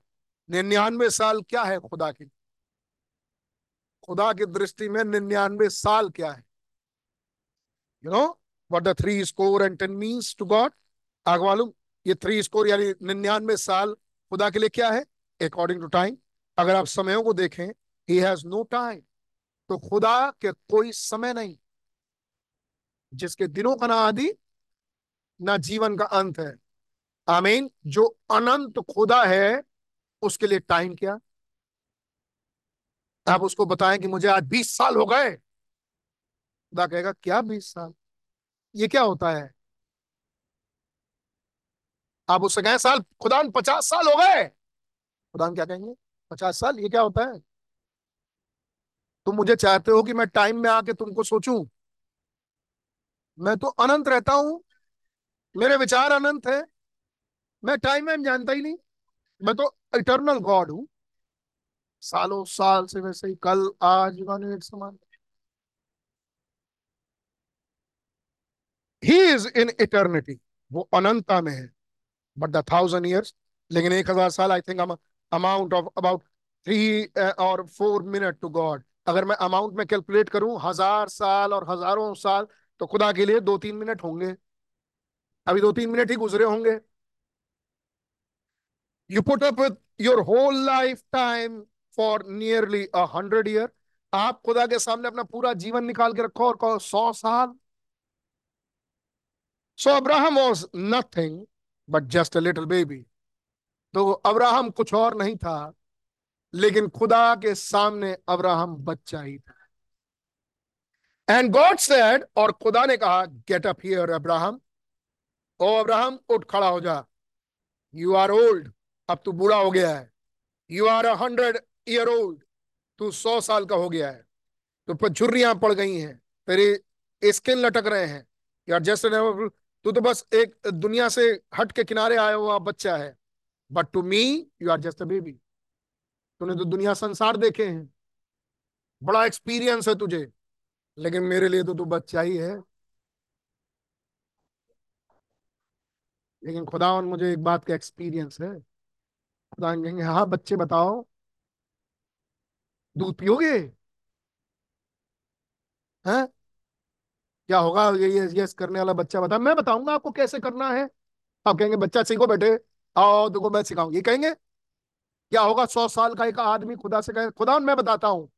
निन्यानवे साल क्या है खुदा की खुदा की दृष्टि में निन्यानवे साल क्या है? You know what the three score and ten means to God आग मालूम ये थ्री स्कोर यानी निन्यानवे साल खुदा के लिए क्या है? अकॉर्डिंग टू टाइम अगर आप समयों को देखें ही हैज़ नो टाइम तो खुदा के कोई समय नहीं। जिसके दिनों का ना आदि, ना जीवन का अंत है। आमीन। जो अनंत खुदा है, उसके लिए टाइम क्या? आप उसको बताएँ कि मुझे आज बीस साल हो गए। खुदा कहेगा, क्या बीस साल? ये क्या होता है? आप उससे कहें, साल खुदा पचास साल हो गए। खुदा क्या कहेंगे? पचास साल, ये क्या होता है? तुम मुझे चाहते हो कि मैं टाइम में आके तुमको सोचूं? मैं तो अनंत रहता हूँ। मेरे विचार अनंत है। मैं टाइम में जानता ही नहीं। मैं तो इटर्नल गॉड हूँ। सालों साल से वैसे ही, कल, आज एक समान। ही इज़ इन इटर्निटी वो अनंता में है। बट द थाउज़ेंड ईयर्स लेकिन एक हज़ार साल I think amount of about three और फोर मिनट टू गॉड अगर मैं अमाउंट में कैलकुलेट करूँ, हज़ार साल और हज़ारों साल तो खुदा के लिए दो तीन मिनट होंगे। अभी दो तीन मिनट ही गुजरे होंगे। You put up with your whole life time for nearly a hundred year आप खुदा के सामने अपना पूरा जीवन निकाल के रखो और कहो, सौ साल so Abraham was nothing but just a little baby तो अब्राहम कुछ और नहीं था, लेकिन खुदा के सामने अब्राहम बच्चा ही था। एंड गॉड सेड और खुदा ने कहा get up here Abraham oh, Abraham, उठ खड़ा हो जा। यू आर ओल्ड अब तू बूढ़ा हो गया है। You are a hundred year old तू सौ साल का हो गया है। तो पर झुर्रियाँ पड़ गई हैं। तेरे स्किन लटक रहे हैं। यार जस्ट तू तो बस एक दुनिया से हट के किनारे आया हुआ बच्चा है। But to me you are just a baby तूने तो दुनिया संसार देखे हैं। बड़ा एक्सपीरियंस है तुझे। लेकिन मेरे लिए तो तू बच्चा ही है। लेकिन खुदा मुझे एक बात का एक्सपीरियंस है। खुदा कहेंगे हाँ बच्चे बताओ। दूध पियोगे? हैं? क्या होगा? ये यस यस करने वाला बच्चा बता, मैं बताऊँगा आपको कैसे करना है। आप कहेंगे, बच्चा, सीखो बेटे। आओ, देखो, मैं सिखाऊँगी। ये कहेंगे, क्या होगा? सौ साल का एक आदमी खुदा से कहे, खुदा, मैं बताता हूँ।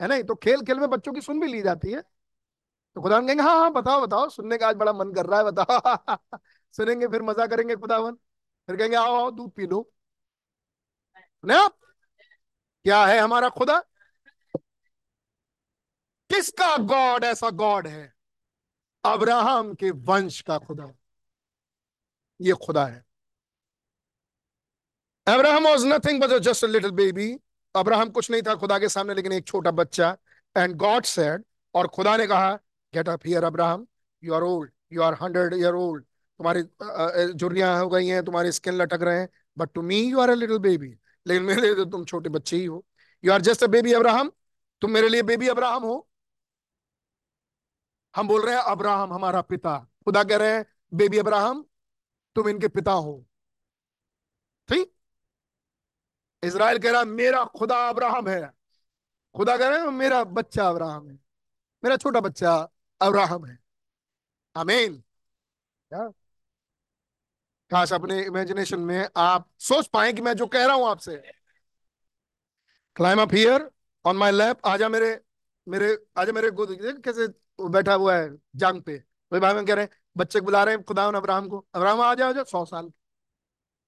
है नहीं? तो खेल खेल में बच्चों की सुन भी ली जाती है। तो खुदा कहेंगे हाँ हाँ बताओ बताओ। सुनने का आज बड़ा मन कर रहा है, बताओ। सुनेंगे, फिर मज़ा करेंगे खुदावन। फिर कहेंगे, आओ आओ, दूध पी लो। ना क्या है हमारा खुदा? किसका गॉड ऐसा गॉड है? अब्राहम के वंश का खुदा। ये खुदा है। Abraham was nothing but just little baby Abraham कुछ नहीं था खुदा के सामने, लेकिन एक छोटा बच्चा। एंड गॉड सेड और खुदा ने कहा get up here Abraham. You are old you are hundred year old तुम्हारी जुर्रियाँ हो गई हैं, तुम्हारी स्किन लटक रहे हैं. But to me you are a little baby लेकिन मेरे लिए तो तुम छोटे बच्चे ही हो। You are just a baby Abraham. तुम मेरे लिए बेबी अब्राहम हो। हम बोल रहे हैं, अब्राहम हमारा पिता। खुदा कह रहे हैं, बेबी अब्राहम, तुम इनके पिता हो। ठीक? इसराइल कह रहा मेरा खुदा अब्राहम है। खुदा कह रहे हैं, मेरा बच्चा अब्राहम है। मेरा छोटा बच्चा अब्राहम है। आमीन। काश अपने इमेजिनेशन में आप सोच पाए कि मैं जो कह रहा हूँ आपसे। Climb up here on my lap जा मेरे मेरे, आजा मेरे गोद कैसे बैठा हुआ है, जांग पे। वही भाई कह रहे हैं, बच्चे बुला रहे हैं, खुदा अब्राहम को। अब्राहम आ जाओ सौ साल।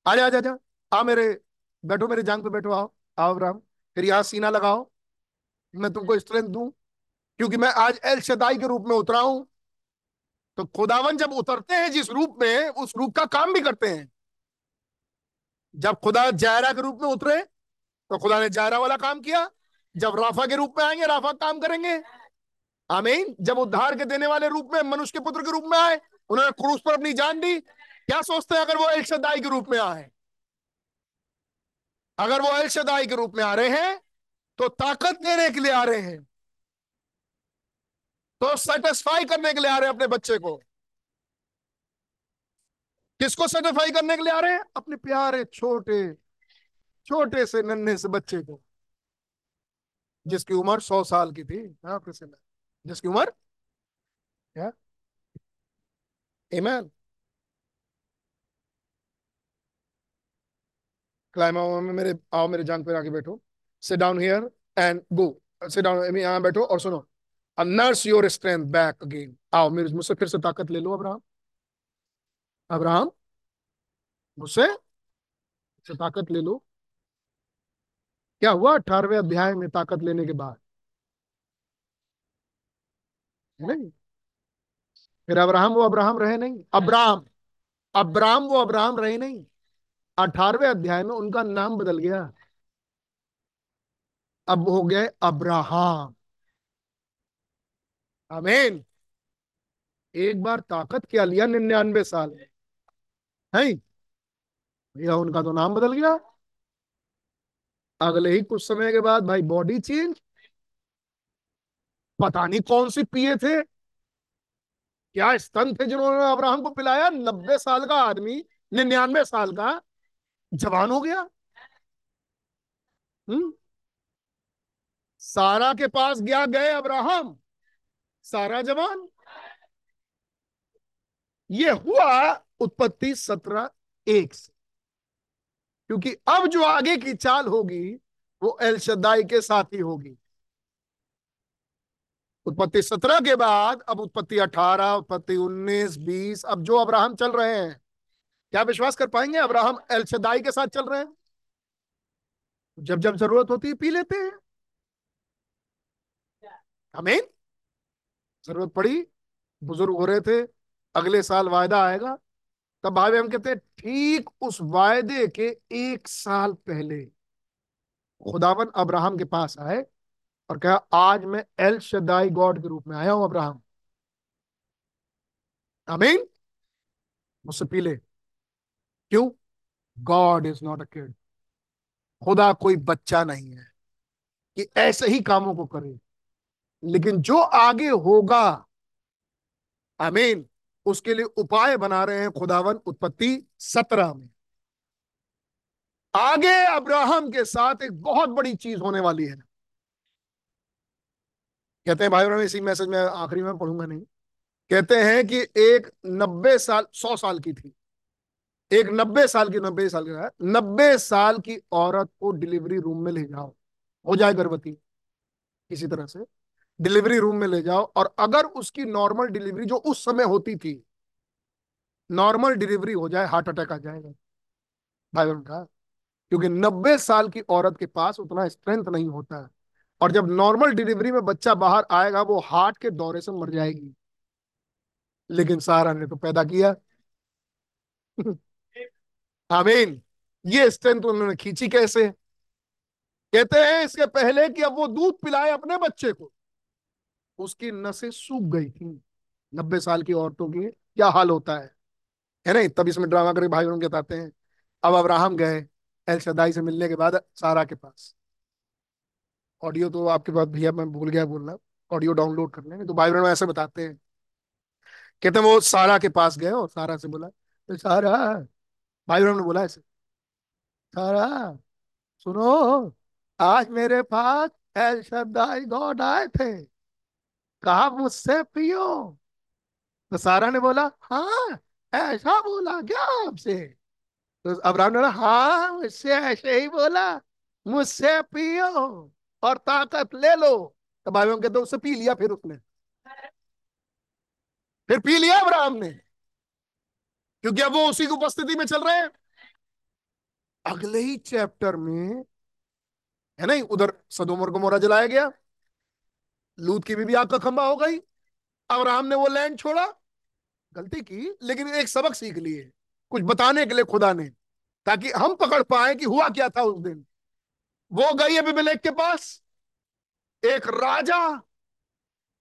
आ जा आ जा आ मेरे, बैठो मेरे जांग पे, बैठो, आओ। आओ अब्राहम, फिर यहाँ सीना लगाओ। मैं तुमको स्ट्रेंथ दू, क्योंकि मैं आज एल शदाई के रूप में उतरा हूँ। तो खुदावन जब उतरते हैं जिस रूप में, उस रूप का काम भी करते हैं। जब खुदा जायरा के रूप में उतरे तो खुदा ने जायरा वाला काम किया जब राफा के रूप में आएँगे, राफा काम करेंगे। आमीन। जब उद्धार के देने वाले रूप में, मनुष्य के पुत्र के रूप में आए, उन्होंने क्रूस पर अपनी जान दी, क्या सोचते हैं अगर वो एल के रूप में आए अगर वो एल के रूप में आ रहे हैं तो ताकत देने के लिए आ रहे हैं। तो सेटिस्फाई करने के लिए आ रहे हैं अपने बच्चे को। किसको सेटिस्फाई करने के लिए आ रहे हैं? अपने प्यारे, छोटे छोटे से नन्हे से बच्चे को। जिसकी उम्र सौ साल की थी हाँ जिसकी उम्र? क्या. क्लाइम आओ मेरे आओ मेरे जान पर आके बैठो। Sit down here and go sit down यहाँ बैठो और सुनो। Nurse your strength back again आओ मेरे, मुझसे फिर से ताकत ले लो, अब्राहम। अब्राहम, मुझसे ताकत ले लो। क्या हुआ अठारहवें अध्याय में ताकत लेने के बाद? नहीं। फिर अब्राहम वो अब्राहम रहे नहीं। अब्राहम अब्राहम वो अब्राहम रहे नहीं। अठारहवें अध्याय में उनका नाम बदल गया। अब हो गए अब्राहम। आमीन। एक बार ताकत क्या लिया निन्यानवे साल है भैया, उनका तो नाम बदल गया। अगले ही कुछ समय के बाद भाई बॉडी चेंज पता नहीं कौन सी पिए थे। क्या स्तन थे जिन्होंने अब्राहम को पिलाया? नब्बे साल का आदमी, निन्यानवे साल का जवान हो गया। हम्म। सारा के पास गया गए अब्राहम सारा जवान। ये हुआ उत्पत्ति सत्रह एक से। क्योंकि अब जो आगे की चाल होगी, वो एल शदाई के साथ ही होगी। उत्पत्ति सत्रह के बाद, अब उत्पत्ति अठारह, उत्पत्ति उन्नीस, बीस, अब जो अब्राहम चल रहे हैं, क्या विश्वास कर पाएँगे? अब्राहम एल शदाई के साथ चल रहे हैं। जब जब ज़रूरत होती है, पी लेते हैं। अमीन ज़रूरत पड़ी, बुज़ुर्ग हो रहे थे, अगले साल वायदा आएगा। तब भाई हम कहते हैं, ठीक उस वायदे के एक साल पहले खुदावन अब्राहम के पास आए और कहा, आज मैं एल शदाई गॉड के रूप में आया हूँ अब्राहम। अमीन मुझसे पी ले क्यों? God is not a kid. खुदा कोई बच्चा नहीं है कि ऐसे ही कामों को करे, लेकिन जो आगे होगा अमीन उसके लिए उपाय बना रहे हैं खुदावन उत्पत्ति सत्रह में। आगे अब्राहम के साथ एक बहुत बड़ी चीज़ होने वाली है। कहते हैं, भाई बहनों, इसी मैसेज में आखिरी में पढ़ूँगा नहीं। कहते हैं कि एक नब्बे साल, सौ साल की थी। एक नब्बे साल की, नब्बे साल की नब्बे साल की औरत को डिलीवरी रूम में ले जाओ। हो जाए गर्भवती। किसी तरह से डिलीवरी रूम में ले जाओ और अगर उसकी नॉर्मल डिलीवरी जो उस समय होती थी, नॉर्मल डिलीवरी हो जाए, हार्ट अटैक आ जाएगा। भाई बहन क्योंकि नब्बे साल की औरत के पास उतना स्ट्रेंथ नहीं होता है और जब नॉर्मल डिलीवरी में बच्चा बाहर आएगा, वो हार्ट के दौरे से मर जाएगी। लेकिन सारा ने तो पैदा किया। आमीन। ये स्ट्रेंथ उन्होंने खींची कैसे? कहते हैं इसके पहले कि अब वो दूध पिलाए अपने बच्चे को। उसकी नसें सूख गई थी। नब्बे साल की औरतों की क्या हाल होता है? है नहीं? तब इसमें ड्रामा करके भाई बहन बताते हैं। अब अब्राहम गए एल सदाई से मिलने के बाद सारा के पास। ऑडियो तो आपके पास भैया मैं भूल गया बोलना। ऑडियो डाउनलोड कर लेंगे तो भाई बहन ऐसे बताते हैं। कहते हैं वो सारा के पास गए और सारा से बोला तो सारा। भाई बहन ने बोला ऐसे, सारा, सुनो, आज मेरे पास एल शदाई गॉड आए थे। कहा मुझसे, पियो। तो सारा ने बोला हाँ ऐसा बोला क्या आपसे? तो अब्राहम ने बोला हाँ मुझसे ऐसे ही बोला, मुझसे पियो और ताकत ले लो। तो भाई कहते उससे पी लिया फिर उसने। फिर पी लिया अब्राहम ने। क्योंकि अब वो उसी की उपस्थिति में चल रहे हैं। अगले ही चैप्टर में, है ना उधर सदोमर को मोरा जलाया गया। लूत की भी आग का खंबा हो गई। अब्राहम ने वो लैंड छोड़ा। गलती की, लेकिन एक सबक सीख लिए। कुछ बताने के लिए खुदा ने, ताकि हम पकड़ पाए कि हुआ क्या था उस दिन। वो गई अभी के पास। एक राजा,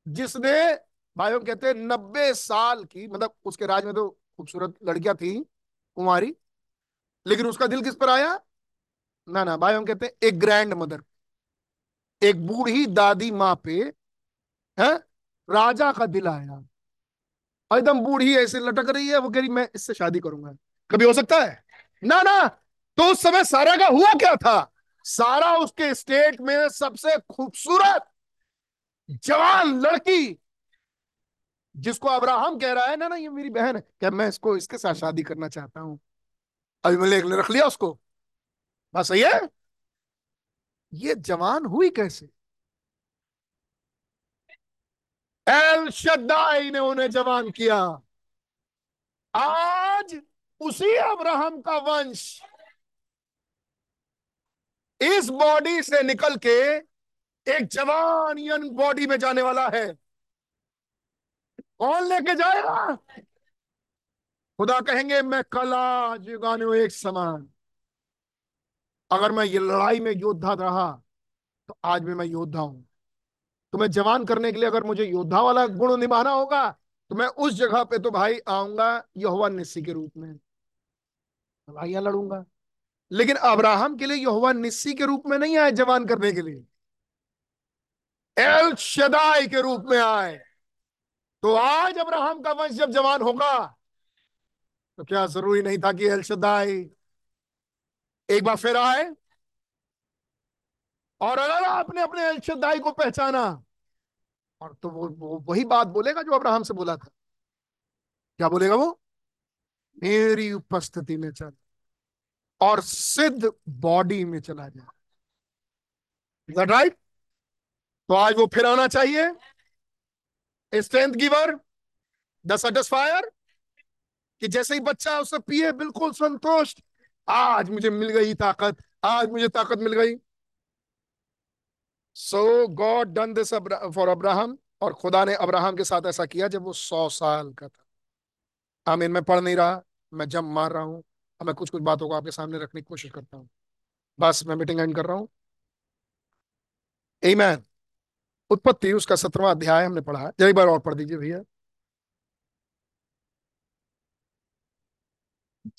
जिसने, भाइयों कहते हैं, नब्बे साल की मतलब उसके राज में तो खूबसूरत लड़कियाँ थी कुमारी लेकिन उसका दिल किस पर आया? ना ना भाई हम कहते हैं, एक ग्रैंड मदर एक बूढ़ी दादी माँ पे है? राजा का दिल आया। एकदम बूढ़ी ऐसे लटक रही है, वो कह रही, मैं इससे शादी करूँगा। कभी हो सकता है? ना ना तो उस समय सारा का हुआ क्या था? सारा उसके स्टेट में सबसे खूबसूरत जवान लड़की, जिसको अब्राहम कह रहा है, ना ना, ये मेरी बहन है। क्या मैं इसको, इसके साथ शादी करना चाहता हूँ। अभिमलेख ने रख लिया उसको। बस सही है? ये जवान हुई कैसे? एल शद्दाई ने उन्हें जवान किया। आज उसी अब्राहम का वंश इस बॉडी से निकल के एक जवान यंग बॉडी में जाने वाला है। कौन लेके जाएगा? खुदा कहेंगे, मैं कला जुगाने एक समान। अगर मैं ये लड़ाई में योद्धा रहा तो आज भी मैं योद्धा हूँ। तुम्हें जवान करने के लिए अगर मुझे योद्धा वाला गुण निभाना होगा तो मैं उस जगह पे तो भाई आऊँगा यहोवा निस्सी के रूप में। लड़ाइयाँ लड़ूँगा। लेकिन अब्राहम के लिए यहोवा निस्सी के रूप में नहीं आए जवान करने के लिए। एल शदाई के रूप में आए। तो आज अब्राहम का वंश जब जवान होगा तो क्या ज़रूरी नहीं था कि एल शदाई एक बार फिर आए? और अगर आपने अपने को पहचाना और तो वो, वो वही बात बोलेगा जो अब्राहम से बोला था। क्या बोलेगा वो? मेरी उपस्थिति में चल और सिद्ध बॉडी में चला जाए राइट तो आज वो फिर आना चाहिए। स्ट्रेंथ गिवर द सेटिस्फायर कि जैसे ही बच्चा उसे पिए बिल्कुल संतुष्ट। आज मुझे मिल गई ताकत आज मुझे ताकत मिल गई। So God done this for Abraham और खुदा ने अब्राहम के साथ ऐसा किया जब वो सौ साल का था। आमीन मैं पढ़ नहीं रहा मैं जम मार रहा हूँ मैं कुछ कुछ बातों को आपके सामने रखने की कोशिश करता हूँ। बस मैं मीटिंग एंड कर रहा हूँ। एमैन उत्पत्ति उसका सत्रवा अध्याय हमने पढ़ा है। एक बार और पढ़ दीजिए भैया।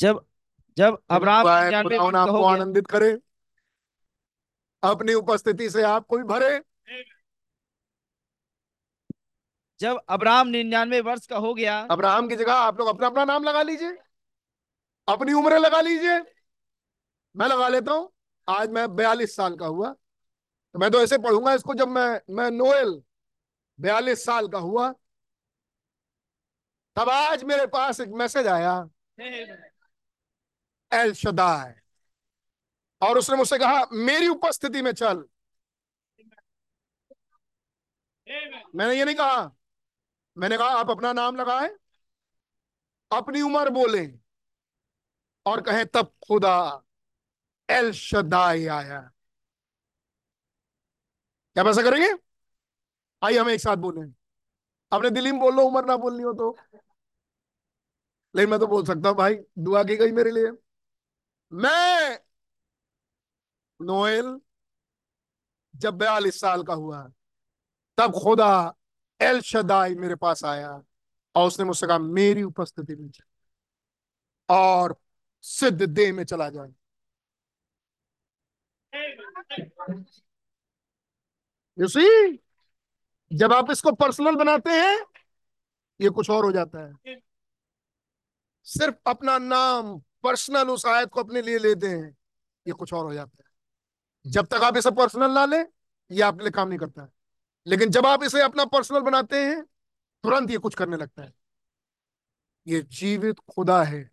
जब जब अब्राहम आपको आनंदित करे? अपनी उपस्थिति से आपको भी भरे? जब अब्राहम निन्यानवे वर्ष का हो गया। अब्राहम की जगह आप लोग अपना अपना नाम लगा लीजिए। अपनी उम्र लगा लीजिए। मैं लगा लेता हूँ। आज मैं बयालीस साल का हुआ। तो मैं तो ऐसे पढ़ूँगा इसको जब मैं मैं नोएल बयालीस साल का हुआ। तब आज मेरे पास एक मैसेज आया। L Shaddai. और उसने मुझसे कहा, मेरी उपस्थिति में चल। मैंने ये नहीं कहा। मैंने कहा, आप अपना नाम लगाए, अपनी उम्र बोले और कहें, तब खुदा एल शदाई आया। क्या पैसा करेंगे? आइए, हम एक साथ बोले। अपने दिल्ली में बोल लो, उम्र ना बोलनी हो तो। लेकिन मैं तो बोल सकता हूँ, भाई, दुआ की गई मेरे लिए। मैं नोएल जब बयालीस साल का हुआ, तब खुदा एल शदाई मेरे पास आया और उसने मुझसे कहा, मेरी उपस्थिति में और सिद्ध देह में चला जाए सी जब आप इसको पर्सनल बनाते हैं, ये कुछ और हो जाता है। सिर्फ़ अपना नाम पर्सनल उस आयत को अपने लिए लेते हैं, ये कुछ और हो जाता है। जब तक आप इसे पर्सनल ना ले ये आपके लिए काम नहीं करता है। लेकिन जब आप इसे अपना पर्सनल बनाते हैं तुरंत ये कुछ करने लगता है। ये जीवित खुदा है।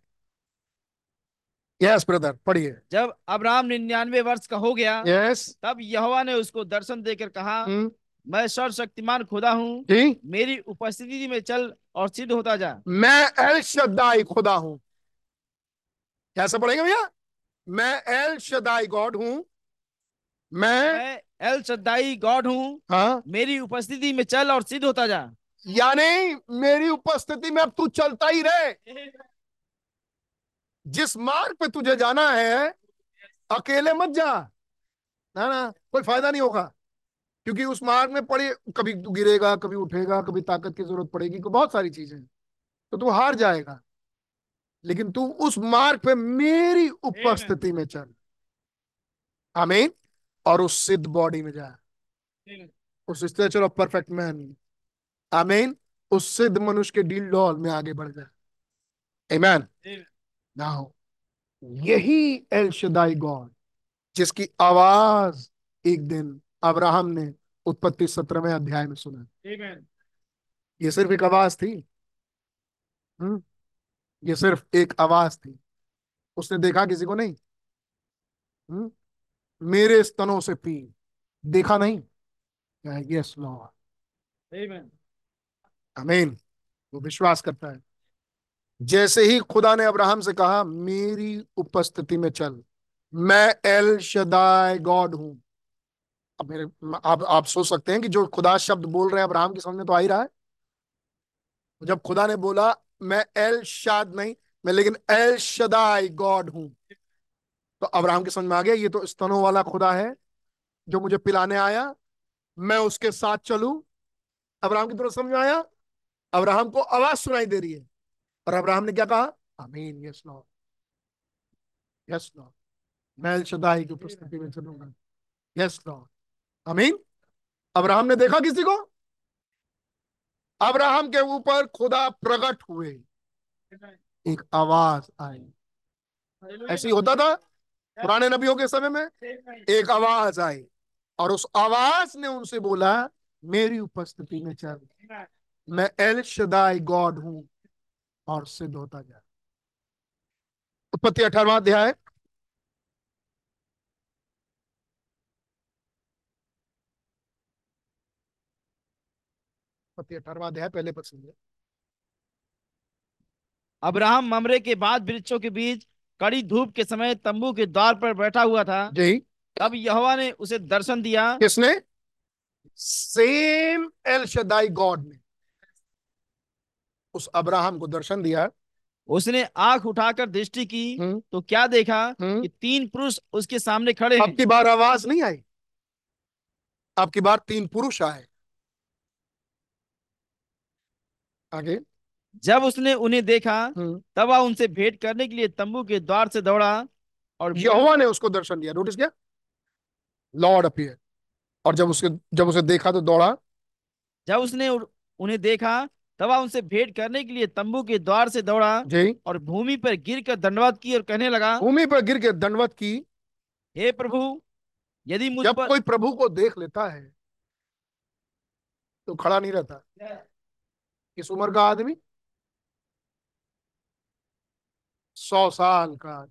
यस ब्रदर पढ़िए। जब अब्राहम निन्यानवे वर्ष का हो गया यस तब यहोवा ने उसको दर्शन देकर कहा हम्म। मैं सर्वशक्तिमान खुदा हूँ। मेरी उपस्थिति में चल और सिद्ध होता जा। मैं एल शदाई खुदा हूँ। कैसे पढ़ेंगे भैया? मैं एल शदाई गॉड हूँ। मैं एल सद्दाई गॉड हूँ। हाँ। मेरी उपस्थिति में चल और सिद्ध होता जा। यानी मेरी उपस्थिति में अब तू चलता ही रहे। जिस मार्ग पे तुझे जाना है अकेले मत जा। ना ना कोई फ़ायदा नहीं होगा। क्योंकि उस मार्ग में पड़े कभी तू गिरेगा कभी उठेगा कभी ताकत की ज़रूरत पड़ेगी बहुत सारी चीज़ें तो तू हार जाएगा। लेकिन तू उस मार्ग पे मेरी उपस्थिति में चल। आमीन। और उस सिद्ध बॉडी में जाए। उस स्ट्रेचर ऑफ़ परफेक्ट मैन। आमीन। उस सिद्ध मनुष्य के डील डॉल में आगे बढ़ जाए। आमीन नाउ यही एल शदाई गॉड जिसकी आवाज़ एक दिन अब्राहम ने उत्पत्ति सत्रहवें अध्याय में सुना। ये सिर्फ़ एक आवाज़ थी। हम्म। ये सिर्फ़ एक आवाज़ थी। उसने देखा किसी को नहीं? हम्म। मेरे स्तनों से पी देखा नहीं? Yes Lord. अमीन वो विश्वास करता है। जैसे ही खुदा ने अब्राहम से कहा मेरी उपस्थिति में चल। मैं एल शदाय गॉड हूँ। अब मेरे आप आप सोच सकते हैं कि जो खुदा शब्द बोल रहे हैं अब्राहम के सामने तो आ ही रहा है। जब खुदा ने बोला मैं एल शाद नहीं मैं लेकिन एल शदाई गॉड हूँ। तो अब्राहम के समझ में आ गया ये तो स्तनों वाला खुदा है जो मुझे पिलाने आया मैं उसके साथ चलू। अब्राहम की तरफ़ समझ में आया अब्राहम को आवाज़ सुनाई दे रही है। और अब्राहम ने क्या कहा? अमीन यस लॉर्ड यस लॉर्ड मैं शदाई की उपस्थिति में चलूँगा। यस लॉर्ड अमीन अब्राहम ने देखा किसी को? अब्राहम के ऊपर खुदा प्रकट हुए। एक आवाज़ आई। ऐसे ही होता था पुराने नबियों के समय में एक आवाज़ आई और उस आवाज़ ने उनसे बोला मेरी उपस्थिति में चल। मैं एल शदाई गॉड हूँ और सिद्ध होता जा। उत्पत्ति अठारवा अध्याय। उत्पत्ति अठारवा अध्याय पहले पद सुनिए। अब्राहम ममरे के बाद वृक्षों के बीच कड़ी धूप के समय तंबू के द्वार पर बैठा हुआ था। जी। तब यहोवा ने उसे दर्शन दिया। किसने? सेम एल शदाई गॉड ने। उस अब्राहम को दर्शन दिया। उसने आँख उठाकर दृष्टि की। हम्म। तो क्या देखा हम्म। कि तीन पुरुष उसके सामने खड़े हैं। की बार आवाज़ नहीं आई? अब की बार तीन पुरुष आए। आगे। जब उसने उन्हें देखा हम्म। तब वह उनसे भेंट करने के लिए तंबू के द्वार से दौड़ा और यहोवा ने उसको दर्शन दिया। नोटिस किया? लॉर्ड अपियर और जब उसके जब उसे देखा तो दौड़ा। जब उसने उन्हें देखा तब वह उनसे भेंट करने के लिए तंबू के द्वार से दौड़ा जी। और भूमि पर गिर कर दंडवत की और कहने लगा भूमि पर गिर के दंडवत की। हे प्रभु यदि मुझ जब पर कोई प्रभु को देख लेता है तो खड़ा नहीं रहता। किस उम्र का आदमी? सौ साल का।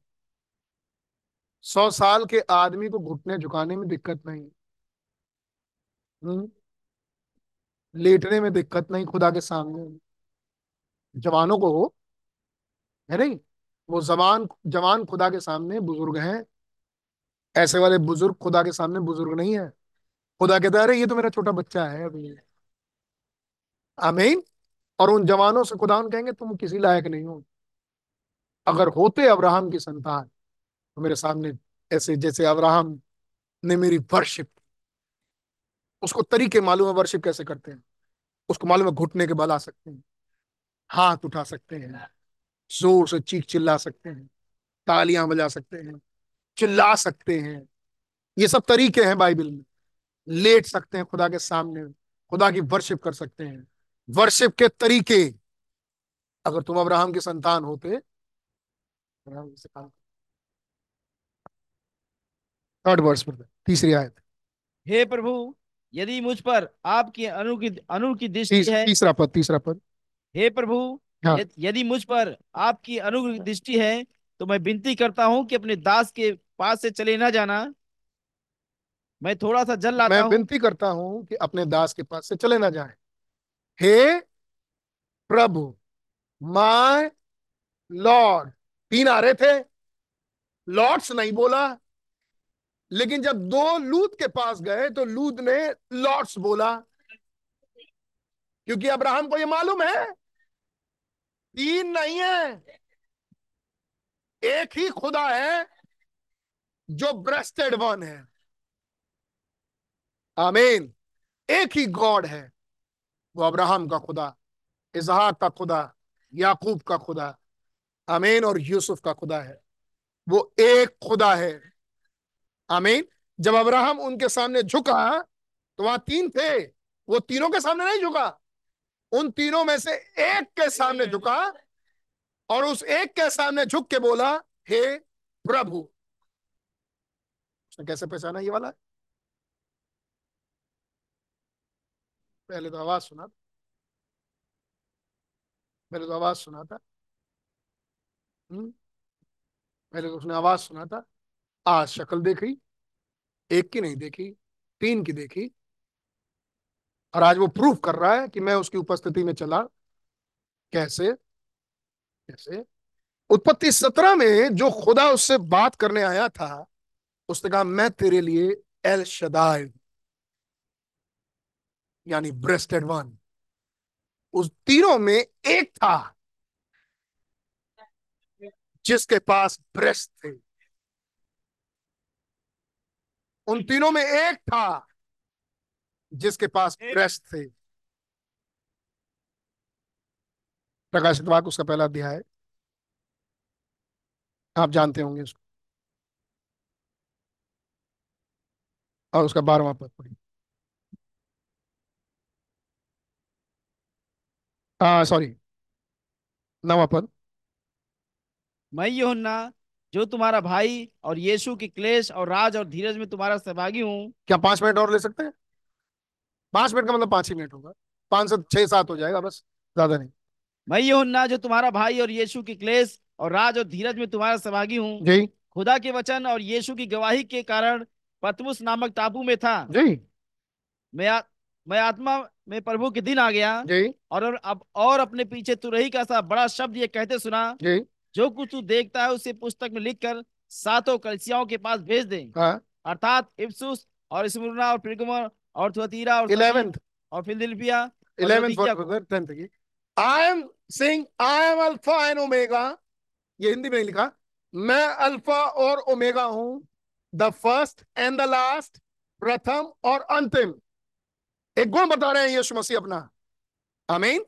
सौ साल के आदमी को घुटने झुकाने में दिक्कत नहीं। हम्म? लेटने में दिक्कत नहीं खुदा के सामने। जवानों को हो, है नहीं? वो जवान जवान खुदा के सामने बुज़ुर्ग हैं। ऐसे वाले बुज़ुर्ग खुदा के सामने बुज़ुर्ग नहीं है। खुदा कहता है, अरे, ये तो मेरा छोटा बच्चा है अभी। आमीन? और उन जवानों से खुदा कहेंगे, तुम किसी लायक नहीं हो। अगर होते अब्राहम की संतान तो मेरे सामने ऐसे जैसे अब्राहम ने मेरी वर्शिप उसको तरीके मालूम है वर्शिप कैसे करते हैं। उसको मालूम है घुटने के बल आ सकते हैं, हाथ उठा सकते हैं, ज़ोर से चीख चिल्ला सकते हैं, तालियाँ बजा सकते हैं, चिल्ला सकते हैं। ये सब तरीके हैं बाइबल में। लेट सकते हैं खुदा के सामने, खुदा की वर्शिप कर सकते हैं। वर्शिप के तरीके। अगर तुम अब्राहम की संतान होते थर्ड वर्स पर तीसरी आयत। हे प्रभु यदि मुझ पर आपकी अनु की अनु की दृष्टि है तीसरा पद तीसरा पद। हे प्रभु हाँ। यदि मुझ पर आपकी की दृष्टि है तो मैं विनती करता हूँ कि अपने दास के पास से चले ना जाना। मैं थोड़ा सा जल लाता मैं विनती करता हूँ कि अपने दास के पास से चले ना जाए। हे प्रभु माय लॉर्ड तीन आ रहे थे। लॉर्ड्स नहीं बोला, लेकिन जब दो लूत के पास गए तो लूत ने लॉर्ड्स बोला। क्योंकि अब्राहम को ये मालूम है, तीन नहीं है, एक ही खुदा है जो ब्रेस्टेड वन है। आमीन। एक ही गॉड है, वो अब्राहम का खुदा इजहाक का खुदा, याकूब का खुदा। आमीन और यूसुफ का खुदा है। वो एक खुदा है। अमीन जब अब्राहम उनके सामने झुका तो वहाँ तीन थे। वो तीनों के सामने नहीं झुका। उन तीनों में से एक के सामने झुका और उस एक के सामने झुक के बोला, हे प्रभु। उसने कैसे पहचाना ये वाला? पहले तो आवाज़ सुना था। पहले तो आवाज़ सुना था। पहले तो उसने आवाज़ सुना था। आज शक्ल देखी, एक की नहीं देखी, तीन की देखी। और आज वो प्रूफ कर रहा है कि मैं उसकी उपस्थिति में चला। कैसे? कैसे? उत्पत्ति सत्रह में जो खुदा उससे बात करने आया था, उसने कहा, मैं तेरे लिए एल शदाई, यानी ब्रेस्टेड वन उस तीनों में एक था। जिसके पास ब्रेस्ट थे। उन तीनों में एक था जिसके पास ब्रेस्ट थे। प्रकाशित वाक उसका पहला अध्याय आप जानते होंगे उसको। और उसका बारवा पद पढ़िए। सॉरी नवा पद। मैं यूहन्ना जो तुम्हारा भाई और यीशु के क्लेश और राज और धीरज में तुम्हारा सहभागी हूँ। क्या पाँच मिनट और ले सकते हैं? पाँच मिनट का मतलब पाँच ही मिनट होगा। पाँच से छह सात हो जाएगा बस ज़्यादा नहीं। मैं यूहन्ना जो तुम्हारा भाई और यीशु के क्लेश और राज और धीरज में तुम्हारा सहभागी हूँ। जी। खुदा के वचन और यीशु की गवाही के कारण पतमुस नामक टापू में था। जी। मैं आ, मैं आत्मा में प्रभु के दिन आ गया जी। और अब और अपने पीछे तुरही का सा बड़ा शब्द ये कहते सुना। जी। जो कुछ तू देखता है उसे पुस्तक में लिखकर सातों कलसियाओं के पास भेज दे। हाँ। अर्थात इफ्सुस और स्मुरना और पिरगमन और थुअतीरा और इलेवेंथ और Philadelphia I am sing I am alpha and omega ये हिंदी में लिखा। मैं अल्फ़ा और ओमेगा हूँ। The first and the last प्रथम और अंतिम। एक गुण बता रहे हैं यीशु मसीह अपना। आमीन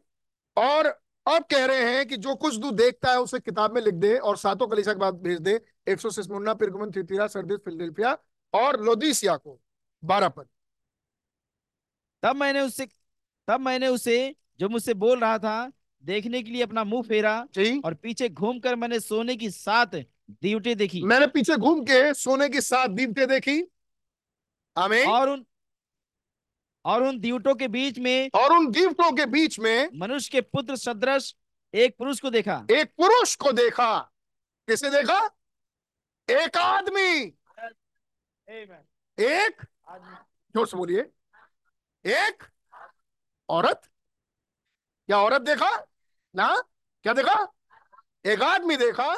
और अब कह रहे हैं कि जो कुछ तू देखता है उसे किताब में लिख दे और सातों कलीसिया के बाद भेज दे। एक सौ सिस्मुन्ना पिरगमन थितिरा सर्दिस फिलडेल्फिया और लोदीसिया को। बारह पद। तब मैंने उससे तब मैंने उसे जो मुझसे बोल रहा था देखने के लिए अपना मुँह फेरा और पीछे घूमकर मैंने सोने की सात दीवटें देखी। मैंने पीछे घूम के सोने की सात दीपते देखी। आमीन। और उन और उन दीवटों के बीच में और उन दीवटों के बीच में मनुष्य के पुत्र सदृश एक पुरुष को देखा। एक पुरुष को देखा। किसे देखा? एक आदमी। एक ज़ोर से बोलिए। एक औरत। क्या औरत देखा? ना? क्या देखा? एक आदमी देखा।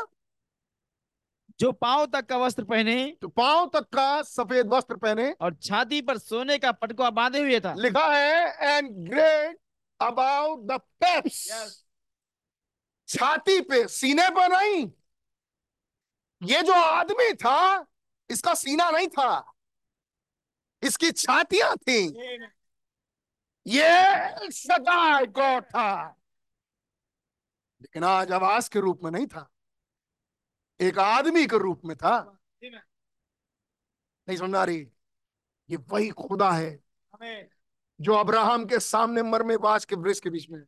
जो पाँव तक का वस्त्र पहने तो पाँव तक का सफ़ेद वस्त्र पहने और छाती पर सोने का पटकुआ बांधे हुए था। लिखा है and great about the Pep's छाती पे सीने पर नहीं। ये जो आदमी था इसका सीना नहीं था। इसकी छातियाँ थी। ये सदाई गॉड था। लेकिन आज आवाज़ के रूप में नहीं था। एक आदमी के रूप में था। नहीं समझ आ रही ये वही खुदा है जो अब्राहम के सामने मरमे बाज के वृक्ष के बीच में।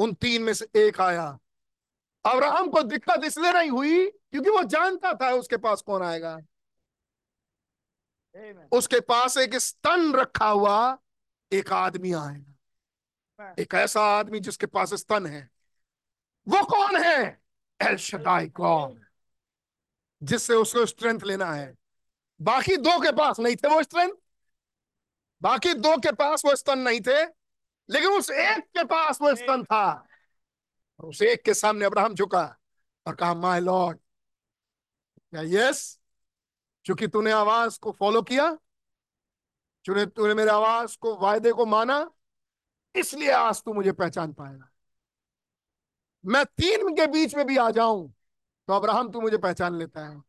उन तीन में से एक आया। अब्राहम को दिक्कत इसलिए नहीं हुई क्योंकि वो जानता था उसके पास कौन आएगा। उसके पास एक स्तन रखा हुआ एक आदमी आएगा। एक ऐसा आदमी जिसके पास स्तन है। वो कौन है? एल शदाई गॉड जिससे उसको स्ट्रेंथ लेना है। बाकी दो के पास नहीं थे वो स्ट्रेंथ बाकी दो के पास वो स्तन नहीं थे, लेकिन उस एक के पास वो स्तन था। और उस एक के सामने अब्राहम झुका और कहा माय लॉर्ड यस चूँकि तूने आवाज़ को फॉलो किया, तूने तूने मेरे आवाज़ को, वायदे को माना, इसलिए आज तू मुझे पहचान पाएगा। मैं तीन के बीच में भी आ जाऊँ तो अब्राहम तू मुझे पहचान लेता है।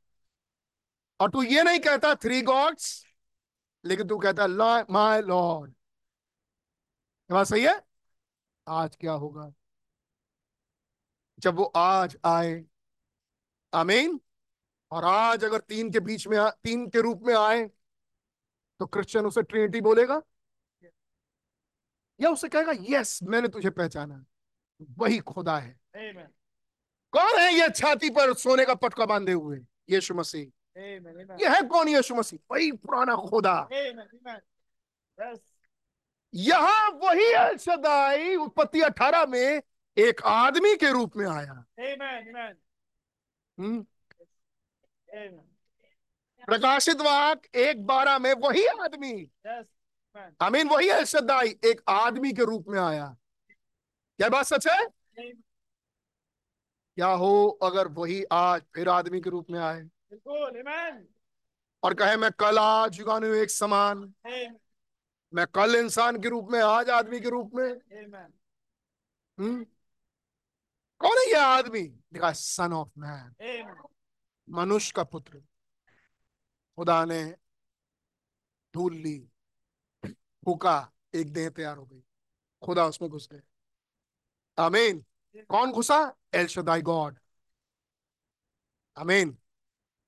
और तू ये नहीं कहता थ्री गॉड्स लेकिन तू कहता माय लॉर्ड बात सही है? आज क्या होगा? जब वो आज आए आमीन। और आज अगर तीन के बीच में आ, तीन के रूप में आए तो क्रिश्चियन उसे ट्रिनिटी बोलेगा? या उसे कहेगा यस मैंने तुझे पहचाना। वही खुदा है। कौन है ये छाती पर सोने का पटका बांधे हुए? यीशु मसीह। ये है कौन यीशु मसीह? वही पुराना खुदा। यहाँ वही अल सदाई उत्पत्ति अठारह में एक आदमी के रूप में आया। हम्म। प्रकाशित वाक एक बारह में वही आदमी। आई मीन वही अल सदाई एक आदमी के रूप में आया। क्या बात सच है? क्या हो अगर वही आज फिर आदमी के रूप में आए? और कहे मैं कल आज जुगानु एक समान। मैं कल इंसान के रूप में आज आदमी के रूप में। हम्म? कौन है ये आदमी? देखा सन ऑफ़ मैन मनुष्य का पुत्र। खुदा ने धूल ली फूका एक देह तैयार हो गई। खुदा उसमें घुस गए आमीन। कौन घुसा? एल शदाई गॉड आमीन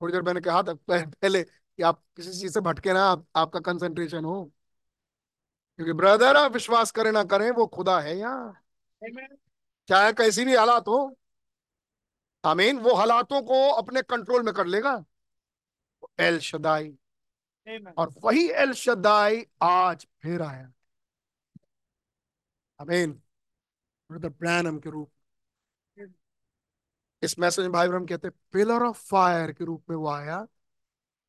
थोड़ी देर मैंने कहा था पहले कि आप किसी चीज़ से भटके ना आप, आपका कंसंट्रेशन हो। क्योंकि ब्रदर आप विश्वास करें ना करें वो खुदा है यहाँ। चाहे कैसी भी हालात हो। आमीन वो हालातों को अपने कंट्रोल में कर लेगा। एल शदाई और वही एल शदाई आज फिर आया। आमीन ब्रदर ब्रैनम के रूप इस मैसेज में भाई ब्रह्म कहते हैं पिलर ऑफ़ फायर के रूप में वो आया।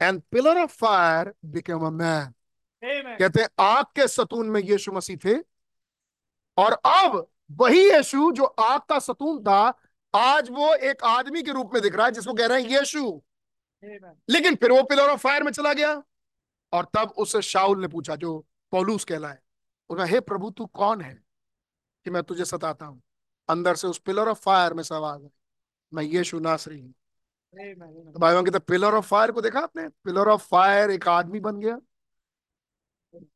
And pillar of fire became a man कहते हैं आग के सतून में यीशु मसीह थे। और अब वही यीशु जो आग का सतून था आज वो एक आदमी के रूप में दिख रहा है जिसको कह रहे हैं यीशु। लेकिन फिर वो पिलर ऑफ़ फायर में चला गया। और तब उससे शाउल ने पूछा जो पौलूस कहलाए। उसने हे प्रभु तू कौन है कि मैं तुझे सताता हूँ? अंदर से उस पिलर ऑफ़ फायर में सवाल है मैं यीशु नासरी हूँ। तो भाई कहते पिलर ऑफ़ फायर को देखा आपने? पिलर ऑफ़ फायर एक आदमी बन गया।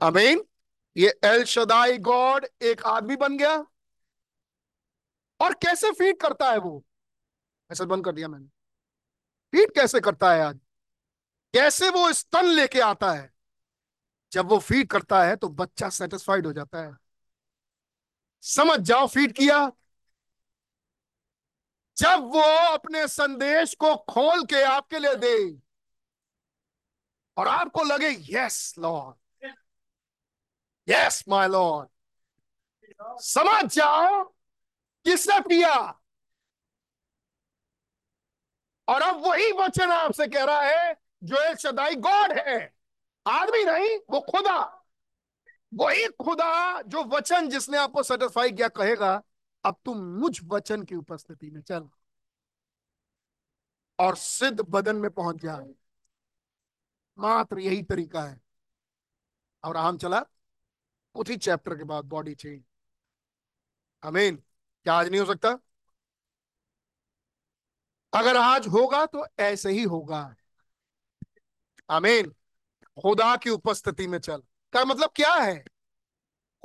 अमीन ये एल शदाई गॉड एक आदमी बन गया। और कैसे फ़ीड करता है वो? ऐसा बंद कर दिया मैंने। फ़ीड कैसे करता है आज कैसे वो स्तन लेके आता है? जब वो फ़ीड करता है तो बच्चा सेटिस्फाइड हो जाता है। समझ जाओ फ़ीड किया जब वो अपने संदेश को खोल के आपके लिए दे और आपको लगे yes Lord yes my Lord समझ जाओ किसने पिया और अब वही वचन आपसे कह रहा है, जो एक सदाई गॉड है। आदमी नहीं, वो खुदा। वही खुदा जो वचन जिसने आपको सेटिस्फाई किया कहेगा अब तुम मुझ वचन की उपस्थिति में चल। और सिद्ध बदन में पहुँच जा। मात्र यही तरीका है। और हम चला, उसी चैप्टर के बाद बॉडी चेंज अमीन क्या आज नहीं हो सकता? अगर आज होगा तो ऐसे ही होगा। अमीन खुदा की उपस्थिति में चल। का मतलब क्या है?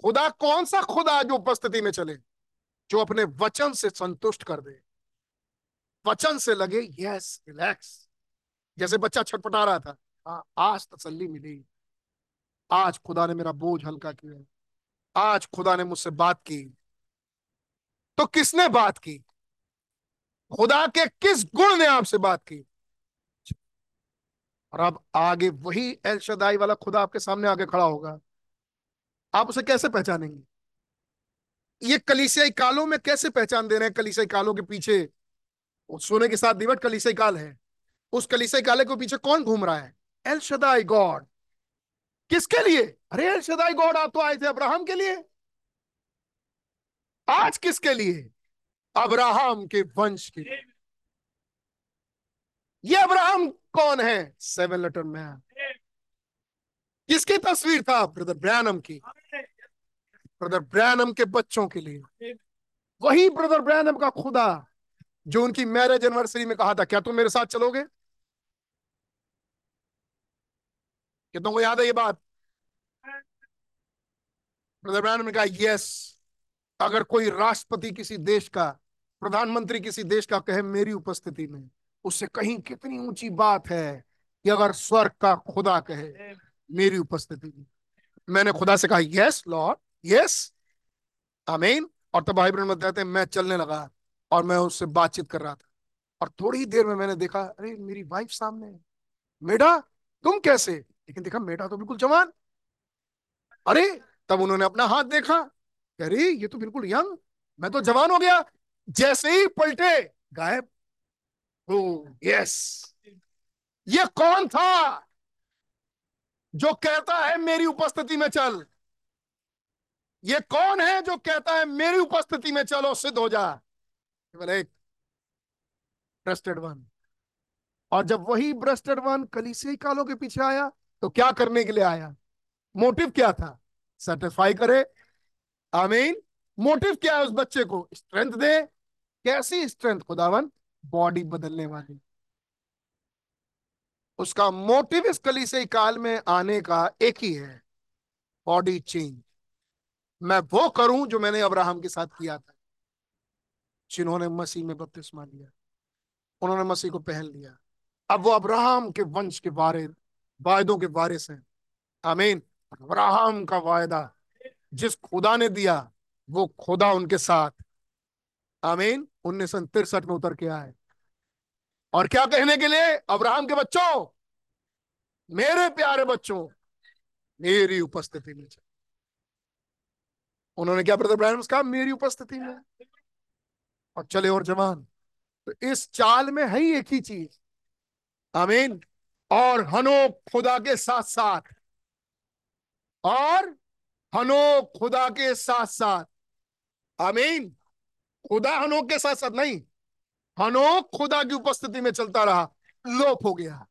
खुदा कौन सा खुदा जो उपस्थिति में चले? जो अपने वचन से संतुष्ट कर दे। वचन से लगे, यस, रिलैक्स। जैसे बच्चा छटपटा रहा था हाँ आज तसल्ली मिली। आज खुदा ने मेरा बोझ हल्का किया। आज खुदा ने मुझसे बात की। तो किसने बात की? खुदा के किस गुण ने आपसे बात की? और अब आगे वही एल शदाई वाला खुदा आपके सामने आगे खड़ा होगा। आप उसे कैसे पहचानेंगे? ये कलीसियाई कालों में कैसे पहचान दे रहे हैं कलीसियाई कालों के पीछे? सोने के साथ दिवट कलीसियाई काल है। उस कलीसियाई काले के पीछे कौन घूम रहा है? El Shaddai God. किसके लिए? अरे, एल शदाई गॉड आप तो आए थे अब्राहम के लिए। आज किसके लिए? अब्राहम के वंश के लिए। ये अब्राहम कौन है? सेवन लेटर मैन किसकी तस्वीर था, ब्रदर ब्रैनम की? ब्रदर ब्रैनम के बच्चों के लिए। वही ब्रदर ब्रैनम का खुदा जो उनकी मैरिज एनिवर्सरी में कहा था क्या तुम मेरे साथ चलोगे? कितनों को याद है ये बात? ब्रदर ब्रैनम ने कहा यस अगर कोई राष्ट्रपति किसी देश का प्रधानमंत्री किसी देश का कहे मेरी उपस्थिति में उससे कहीं कितनी ऊँची बात है कि अगर स्वर्ग का खुदा कहे मेरी उपस्थिति में। मैंने खुदा से कहा यस लॉर्ड यस आमीन। और तब भाई बहन बताते हैं मैं चलने लगा और मैं उससे बातचीत कर रहा था। और थोड़ी ही देर में मैंने देखा, अरे, मेरी वाइफ सामने है। मेढा, तुम कैसे? लेकिन देखा, मेढा तो बिल्कुल जवान। अरे, तब उन्होंने अपना हाथ देखा। अरे ये तो बिल्कुल यंग, मैं तो जवान हो गया। जैसे ही पलटे, गायब। ओ यस ये कौन था जो कहता है, मेरी उपस्थिति में चल? ये कौन है जो कहता है, मेरी उपस्थिति में चलो, सिद्ध हो जा। केवल एक ब्रेस्टेड वन और जब वही ब्रस्टेड वन कलीसियाई कालों के पीछे आया तो क्या करने के लिए आया? मोटिव क्या था? सेटिस्फाई करे। आमीन मोटिव क्या है उस बच्चे को? स्ट्रेंथ दे। कैसी स्ट्रेंथ खुदावन बॉडी बदलने वाली। उसका मोटिव इस कलीसियाई काल में आने का एक ही है। बॉडी चेंज मैं वो करूँ जो मैंने अब्राहम के साथ किया था, जिन्होंने मसीह में बपतिस्मा लिया, उन्होंने मसीह को पहन लिया। अब वो अब्राहम के वंश के बारे वायदों के वारिस हैं। आमीन। अब्राहम का वायदा जिस खुदा ने दिया, वो खुदा उनके साथ। आमीन। उन्नीस सौ तिरसठ में उतर के आए। और क्या कहने के लिए? अब्राहम के बच्चों, मेरे प्यारे बच्चों, मेरी उपस्थिति में उन्होंने क्या ब्रदर इब्राहिम कहा मेरी उपस्थिति में? और चले और जवान। तो इस चाल में है ही एक ही चीज़। आमीन। और हनो खुदा के साथ साथ। और हनो खुदा के साथ साथ। आमीन। खुदा हनो के साथ साथ नहीं। हनो खुदा की उपस्थिति में चलता रहा। लोप हो गया।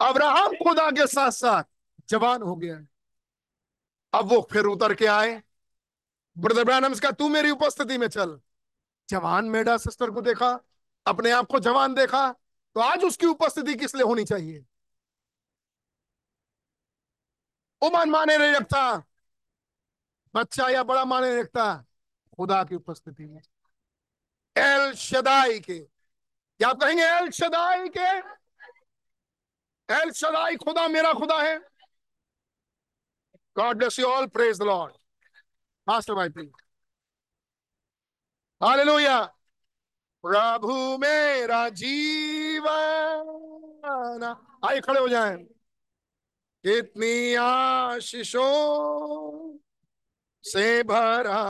अब्राहम खुदा के साथ साथ जवान हो गया। अब वो फिर उतर के आए। ब्रदर ब्रैनम का तू मेरी उपस्थिति में चल। जवान मेडा सिस्टर को देखा, अपने आप को जवान देखा तो आज उसकी उपस्थिति किस लिए होनी चाहिए? उमन माने नहीं रखता। बच्चा या बड़ा माने नहीं रखता। खुदा की उपस्थिति में। एल शदाई के। क्या आप कहेंगे, एल शदाई के? एल शदाई खुदा, मेरा खुदा है। God bless you all praise the Lord master भाई प्लीज़ हालेलुया प्रभु मेरा जीवन। आइए खड़े हो जाएँ। कितनी आशीषों से भरा।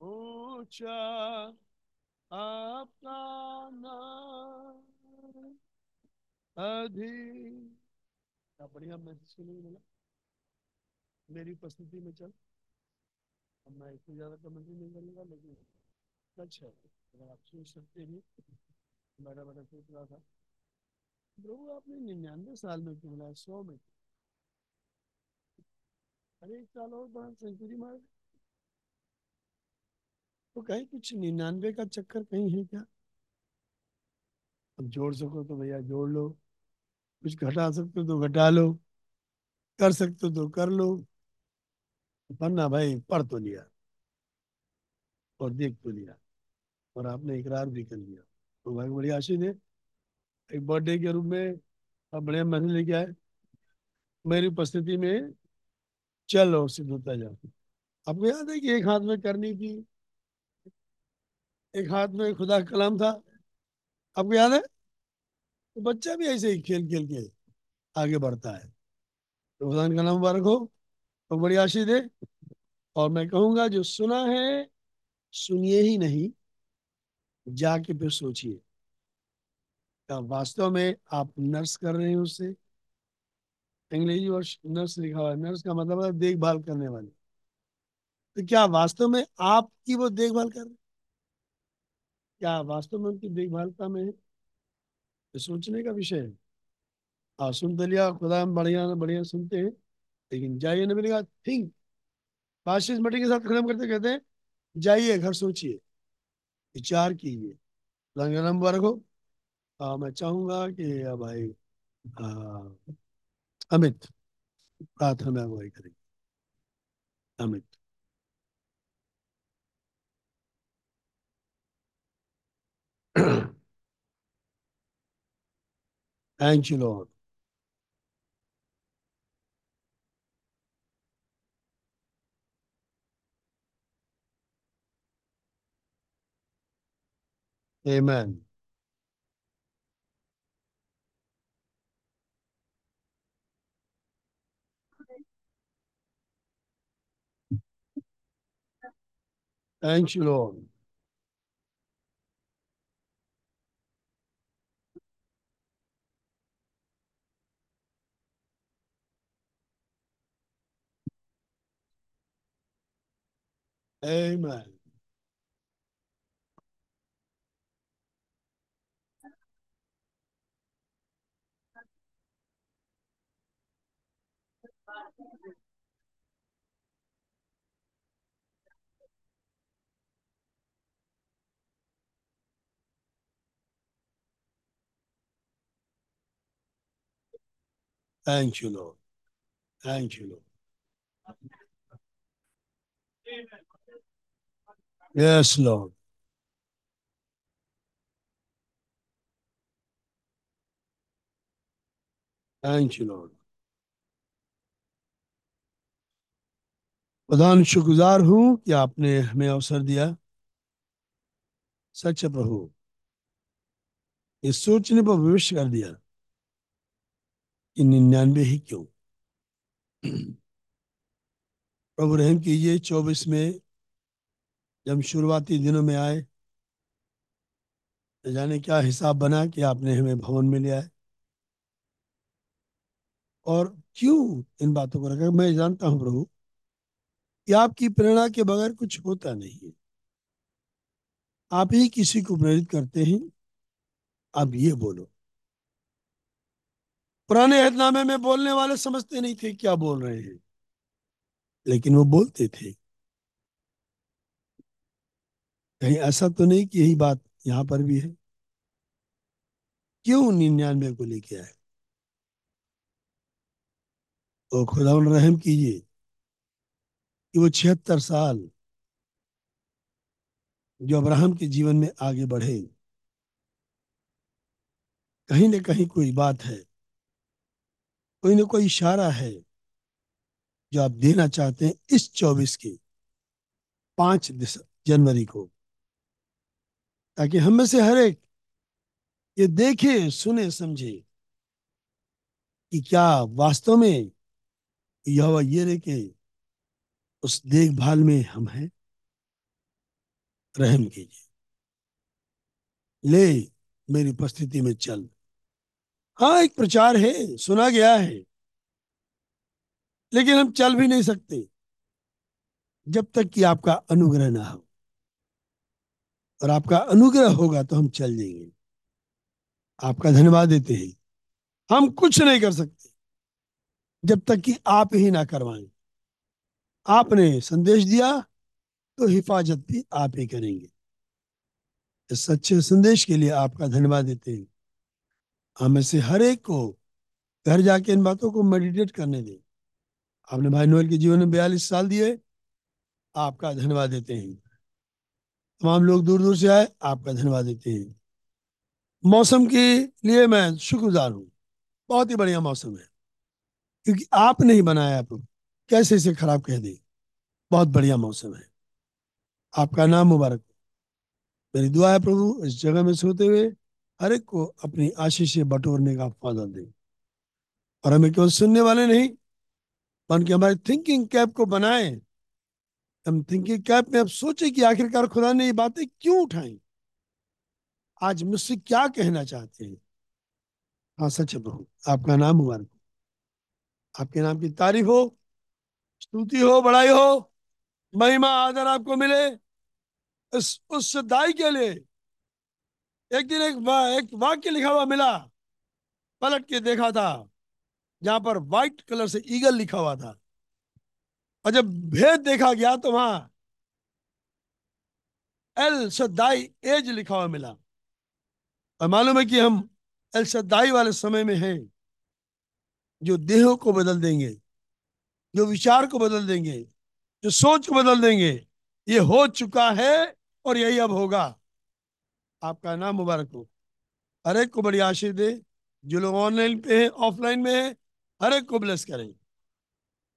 ऊँचा आपका नाम अधिक बढ़िया मैं सुनी बोला। मेरी उपस्थिति में चल। अब मैं इससे ज़्यादा कमेंट नहीं करूँगा, लेकिन सच है। अगर आप सोच सकते हैं बड़ा बड़ा सोच रहा था। प्रभु आपने निन्यानवे साल में क्यों मिला सौ में। अरे, एक साल और बड़ा सेंचुरी मार। तो कहीं कुछ निन्यानवे का चक्कर कहीं है क्या? अब जोड़ सको तो भैया जोड़ लो। कुछ घटा सकते तो घटा लो। कर सकते तो कर लो। वरना भाई, पढ़ तो लिया। और देख तो लिया। और आपने इकरार भी कर लिया। तो भाई बड़ी आशीष है। एक बर्थडे के रूप में आप बढ़िया मैसेज लेके आए। मेरी उपस्थिति में चल सिद्ध होता जा। आपको याद है कि एक हाथ में करनी थी? एक हाथ में खुदा कलाम था। आपको याद है? तो बच्चा भी ऐसे ही खेल खेल के आगे बढ़ता है। तो खुदा का नाम मुबारक हो। तो बड़ी आशीष दे। और मैं कहूँगा, जो सुना है, सुनिए ही नहीं। जाके फिर सोचिए। क्या वास्तव में आप नर्स कर रहे हैं उससे? अंग्रेज़ी और नर्स लिखा हुआ है। नर्स का मतलब है देखभाल करने वाले। तो क्या वास्तव में आपकी वो देखभाल कर रहे क्या वास्तव में उनकी देखभालता में है? तो सोचने का विषय है। हाँ सुन तो लिया खुदा हम बढ़िया बढ़िया सुनते हैं लेकिन जाइए ने कहा थिंक बादशाह मटी के साथ खत्म करते कहते हैं जाइए घर सोचिए विचार कीजिए नाम मुबारक हो आ, मैं चाहूँगा कि भाई आ, अमित प्रार्थना में अगुवाई करेंगे Amit. Thank you, Lord. Amen. Thank you, Lord. Amen. Thank you, Lord. Thank you, Lord. Amen. Yes, Lord. Thank you, Lord. प्रधान शुक्रगुजार हूँ कि आपने हमें अवसर दिया सच प्रभु ये सोचने पर विवश कर दिया कि निन्यानवे ही क्यों प्रभु रहम कीजिए चौबीस में जब हम शुरुआती दिनों में आए, जाने क्या हिसाब बना कि आपने हमें भवन में लिया है और क्यों इन बातों को रखा? मैं जानता हूँ प्रभु, कि आपकी प्रेरणा के बगैर कुछ होता नहीं है। आप ही किसी को प्रेरित करते हैं। अब ये बोलो। पुराने अहदनामे में बोलने वाले समझते नहीं थे क्या बोल रहे हैं। लेकिन वो बोलते थे। कहीं ऐसा तो नहीं कि यही बात यहाँ पर भी है? क्यों निन्यानवे को लेके आए? तो खुदा रहम कीजिए कि वो छिहत्तर साल जो अब्राहम के जीवन में आगे बढ़े, कहीं ना कहीं कोई बात है, कोई ना कोई इशारा है जो आप देना चाहते हैं इस चौबीस के पाँच जनवरी को। ताकि हम में से हर एक ये देखे, सुने, समझे कि क्या वास्तव में यह ये के उस देखभाल में हम हैं? रहम कीजिए। ले, मेरी उपस्थिति में चल। हाँ एक प्रचार है, सुना गया है। लेकिन हम चल भी नहीं सकते, जब तक कि आपका अनुग्रह ना हो। और आपका अनुग्रह होगा तो हम चल जाएँगे आपका धन्यवाद देते हैं। हम कुछ नहीं कर सकते। जब तक कि आप ही ना करवाएँ। आपने संदेश दिया तो हिफाजत भी आप ही करेंगे। इस सच्चे संदेश के लिए आपका धन्यवाद देते हैं। हमें से हर एक को घर जाके इन बातों को मेडिटेट करने दें। आपने भाई नोएल के जीवन में बयालीस साल दिए। आपका धन्यवाद देते हैं। तमाम लोग दूर दूर से आए, आपका धन्यवाद देते हैं। मौसम के लिए मैं शुक्रगुजार हूँ। बहुत ही बढ़िया मौसम है। क्योंकि आपने ही बनाया आप कैसे इसे खराब कह दें? बहुत बढ़िया मौसम है। आपका नाम मुबारक मेरी दुआ है प्रभु, इस जगह में सोते हुए हर एक को अपनी आशीष बटोरने का फ़ायदा दे। और हमें केवल सुनने वाले नहीं, बल्कि हमारे थिंकिंग कैप को बनाए। कैप में अब सोचे कि आखिरकार खुदा ने ये बातें क्यों उठाई? आज मुझसे क्या कहना चाहते हैं? हाँ सच प्रभु आपका नाम मुबारक आपके नाम की तारीफ़ हो स्तुति हो बड़ाई हो महिमा आदर आपको मिले इस उस दाई के लिए। एक दिन एक वा, एक वाक्य लिखा हुआ मिला पलट के देखा था जहाँ पर व्हाइट कलर से ईगल लिखा हुआ था। और जब भेद देखा गया तो वहाँ एल सदाई एज लिखा हुआ मिला। और मालूम है कि हम एल सदाई वाले समय में हैं, जो देहों को बदल देंगे, जो विचार को बदल देंगे, जो सोच को बदल देंगे, ये हो चुका है और यही अब होगा। आपका नाम मुबारक हो। हर एक को बड़ी आशीष दे। जो लोग ऑनलाइन पे हैं ऑफलाइन में हैं, हर एक को ब्लेस करें।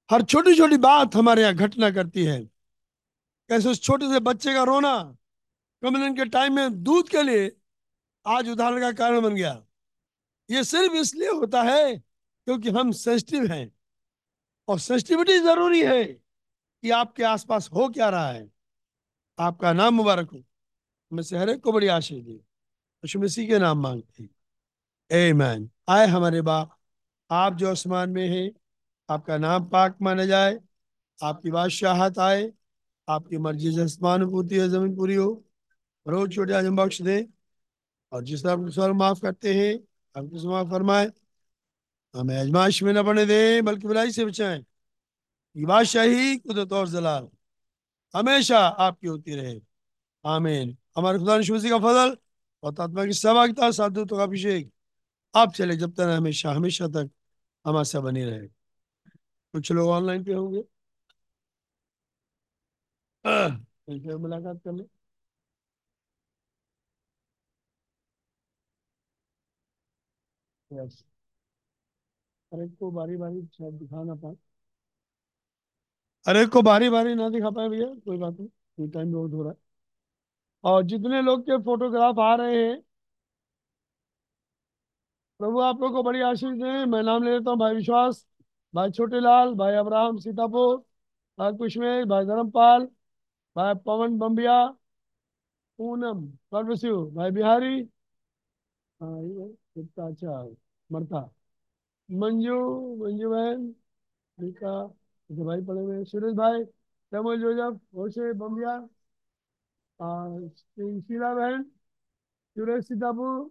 हर छोटी छोटी बात हमारे यहाँ घटना करती है। कैसे उस छोटे से बच्चे का रोना कम्युनियन के टाइम में दूध के लिए आज उदाहरण का कारण बन गया। ये सिर्फ़ इसलिए होता है क्योंकि हम सेंसिटिव हैं और सेंसिटिविटी ज़रूरी है कि आपके आसपास हो क्या रहा है। आपका नाम मुबारक हो। में से हर एक को बड़ी आशीष दी यीशु मसीह के नाम मांगते ए मैन आए हमारे बाप। आप जो आसमान में हैं आपका नाम पाक माना जाए, आपकी बादशाहत आए, आपकी मर्ज़ी से आसमान पूरी है, ज़मीन पूरी हो, रोज छोटे आज बख्श दे। और जिस तरह स्वर माफ़ करते हैं आपको माफ़ फरमाए। हमें अजमाइश में न बने दे, बल्कि बुराई से बचाएँ। ये बादशाही कुदरत और जलाल, हमेशा आपकी होती रहे। आमीन। हमारे खुदा नशूसी का फजल और आत्मा की सहभागिता साधुत्व का अभिषेक। आप चले जब तक, हमेशा हमेशा तक अमावस्या बनी रहे। कुछ लोग ऑनलाइन पे होंगे। मुलाकात कर ले। हर को बारी बारी दिखा ना पाए। एक को बारी बारी ना दिखा पाए भैया, कोई बात नहीं टाइम बहुत हो रहा है। और जितने लोग के फोटोग्राफ आ रहे हैं, प्रभु आप लोग को बड़ी आशीष दें, मैं नाम ले लेता हूँ, भाई विश्वास। भाई छोटेलाल, भाई अब्राहम सीतापुर, भाई कुशमेश भाई धर्मपाल, भाई पवन बम्बिया, पूनम परमशिव भाई बिहारी अच्छा मरता, मंजू मंजू बहन रीका अच्छा भाई पड़े हुए। सुरेश भाई तमल जोजफ होशे बम्बिया शीला बहन, सुरेश सीतापुर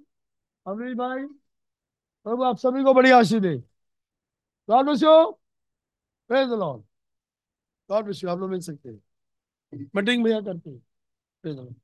अमरीश भाई, प्रभु आप सभी को बड़ी आशीष दे God bless you praise the Lord God bless you आप लोग मिल सकते हैं। मीटिंग भैया करते हैं प्रेज द लॉर्ड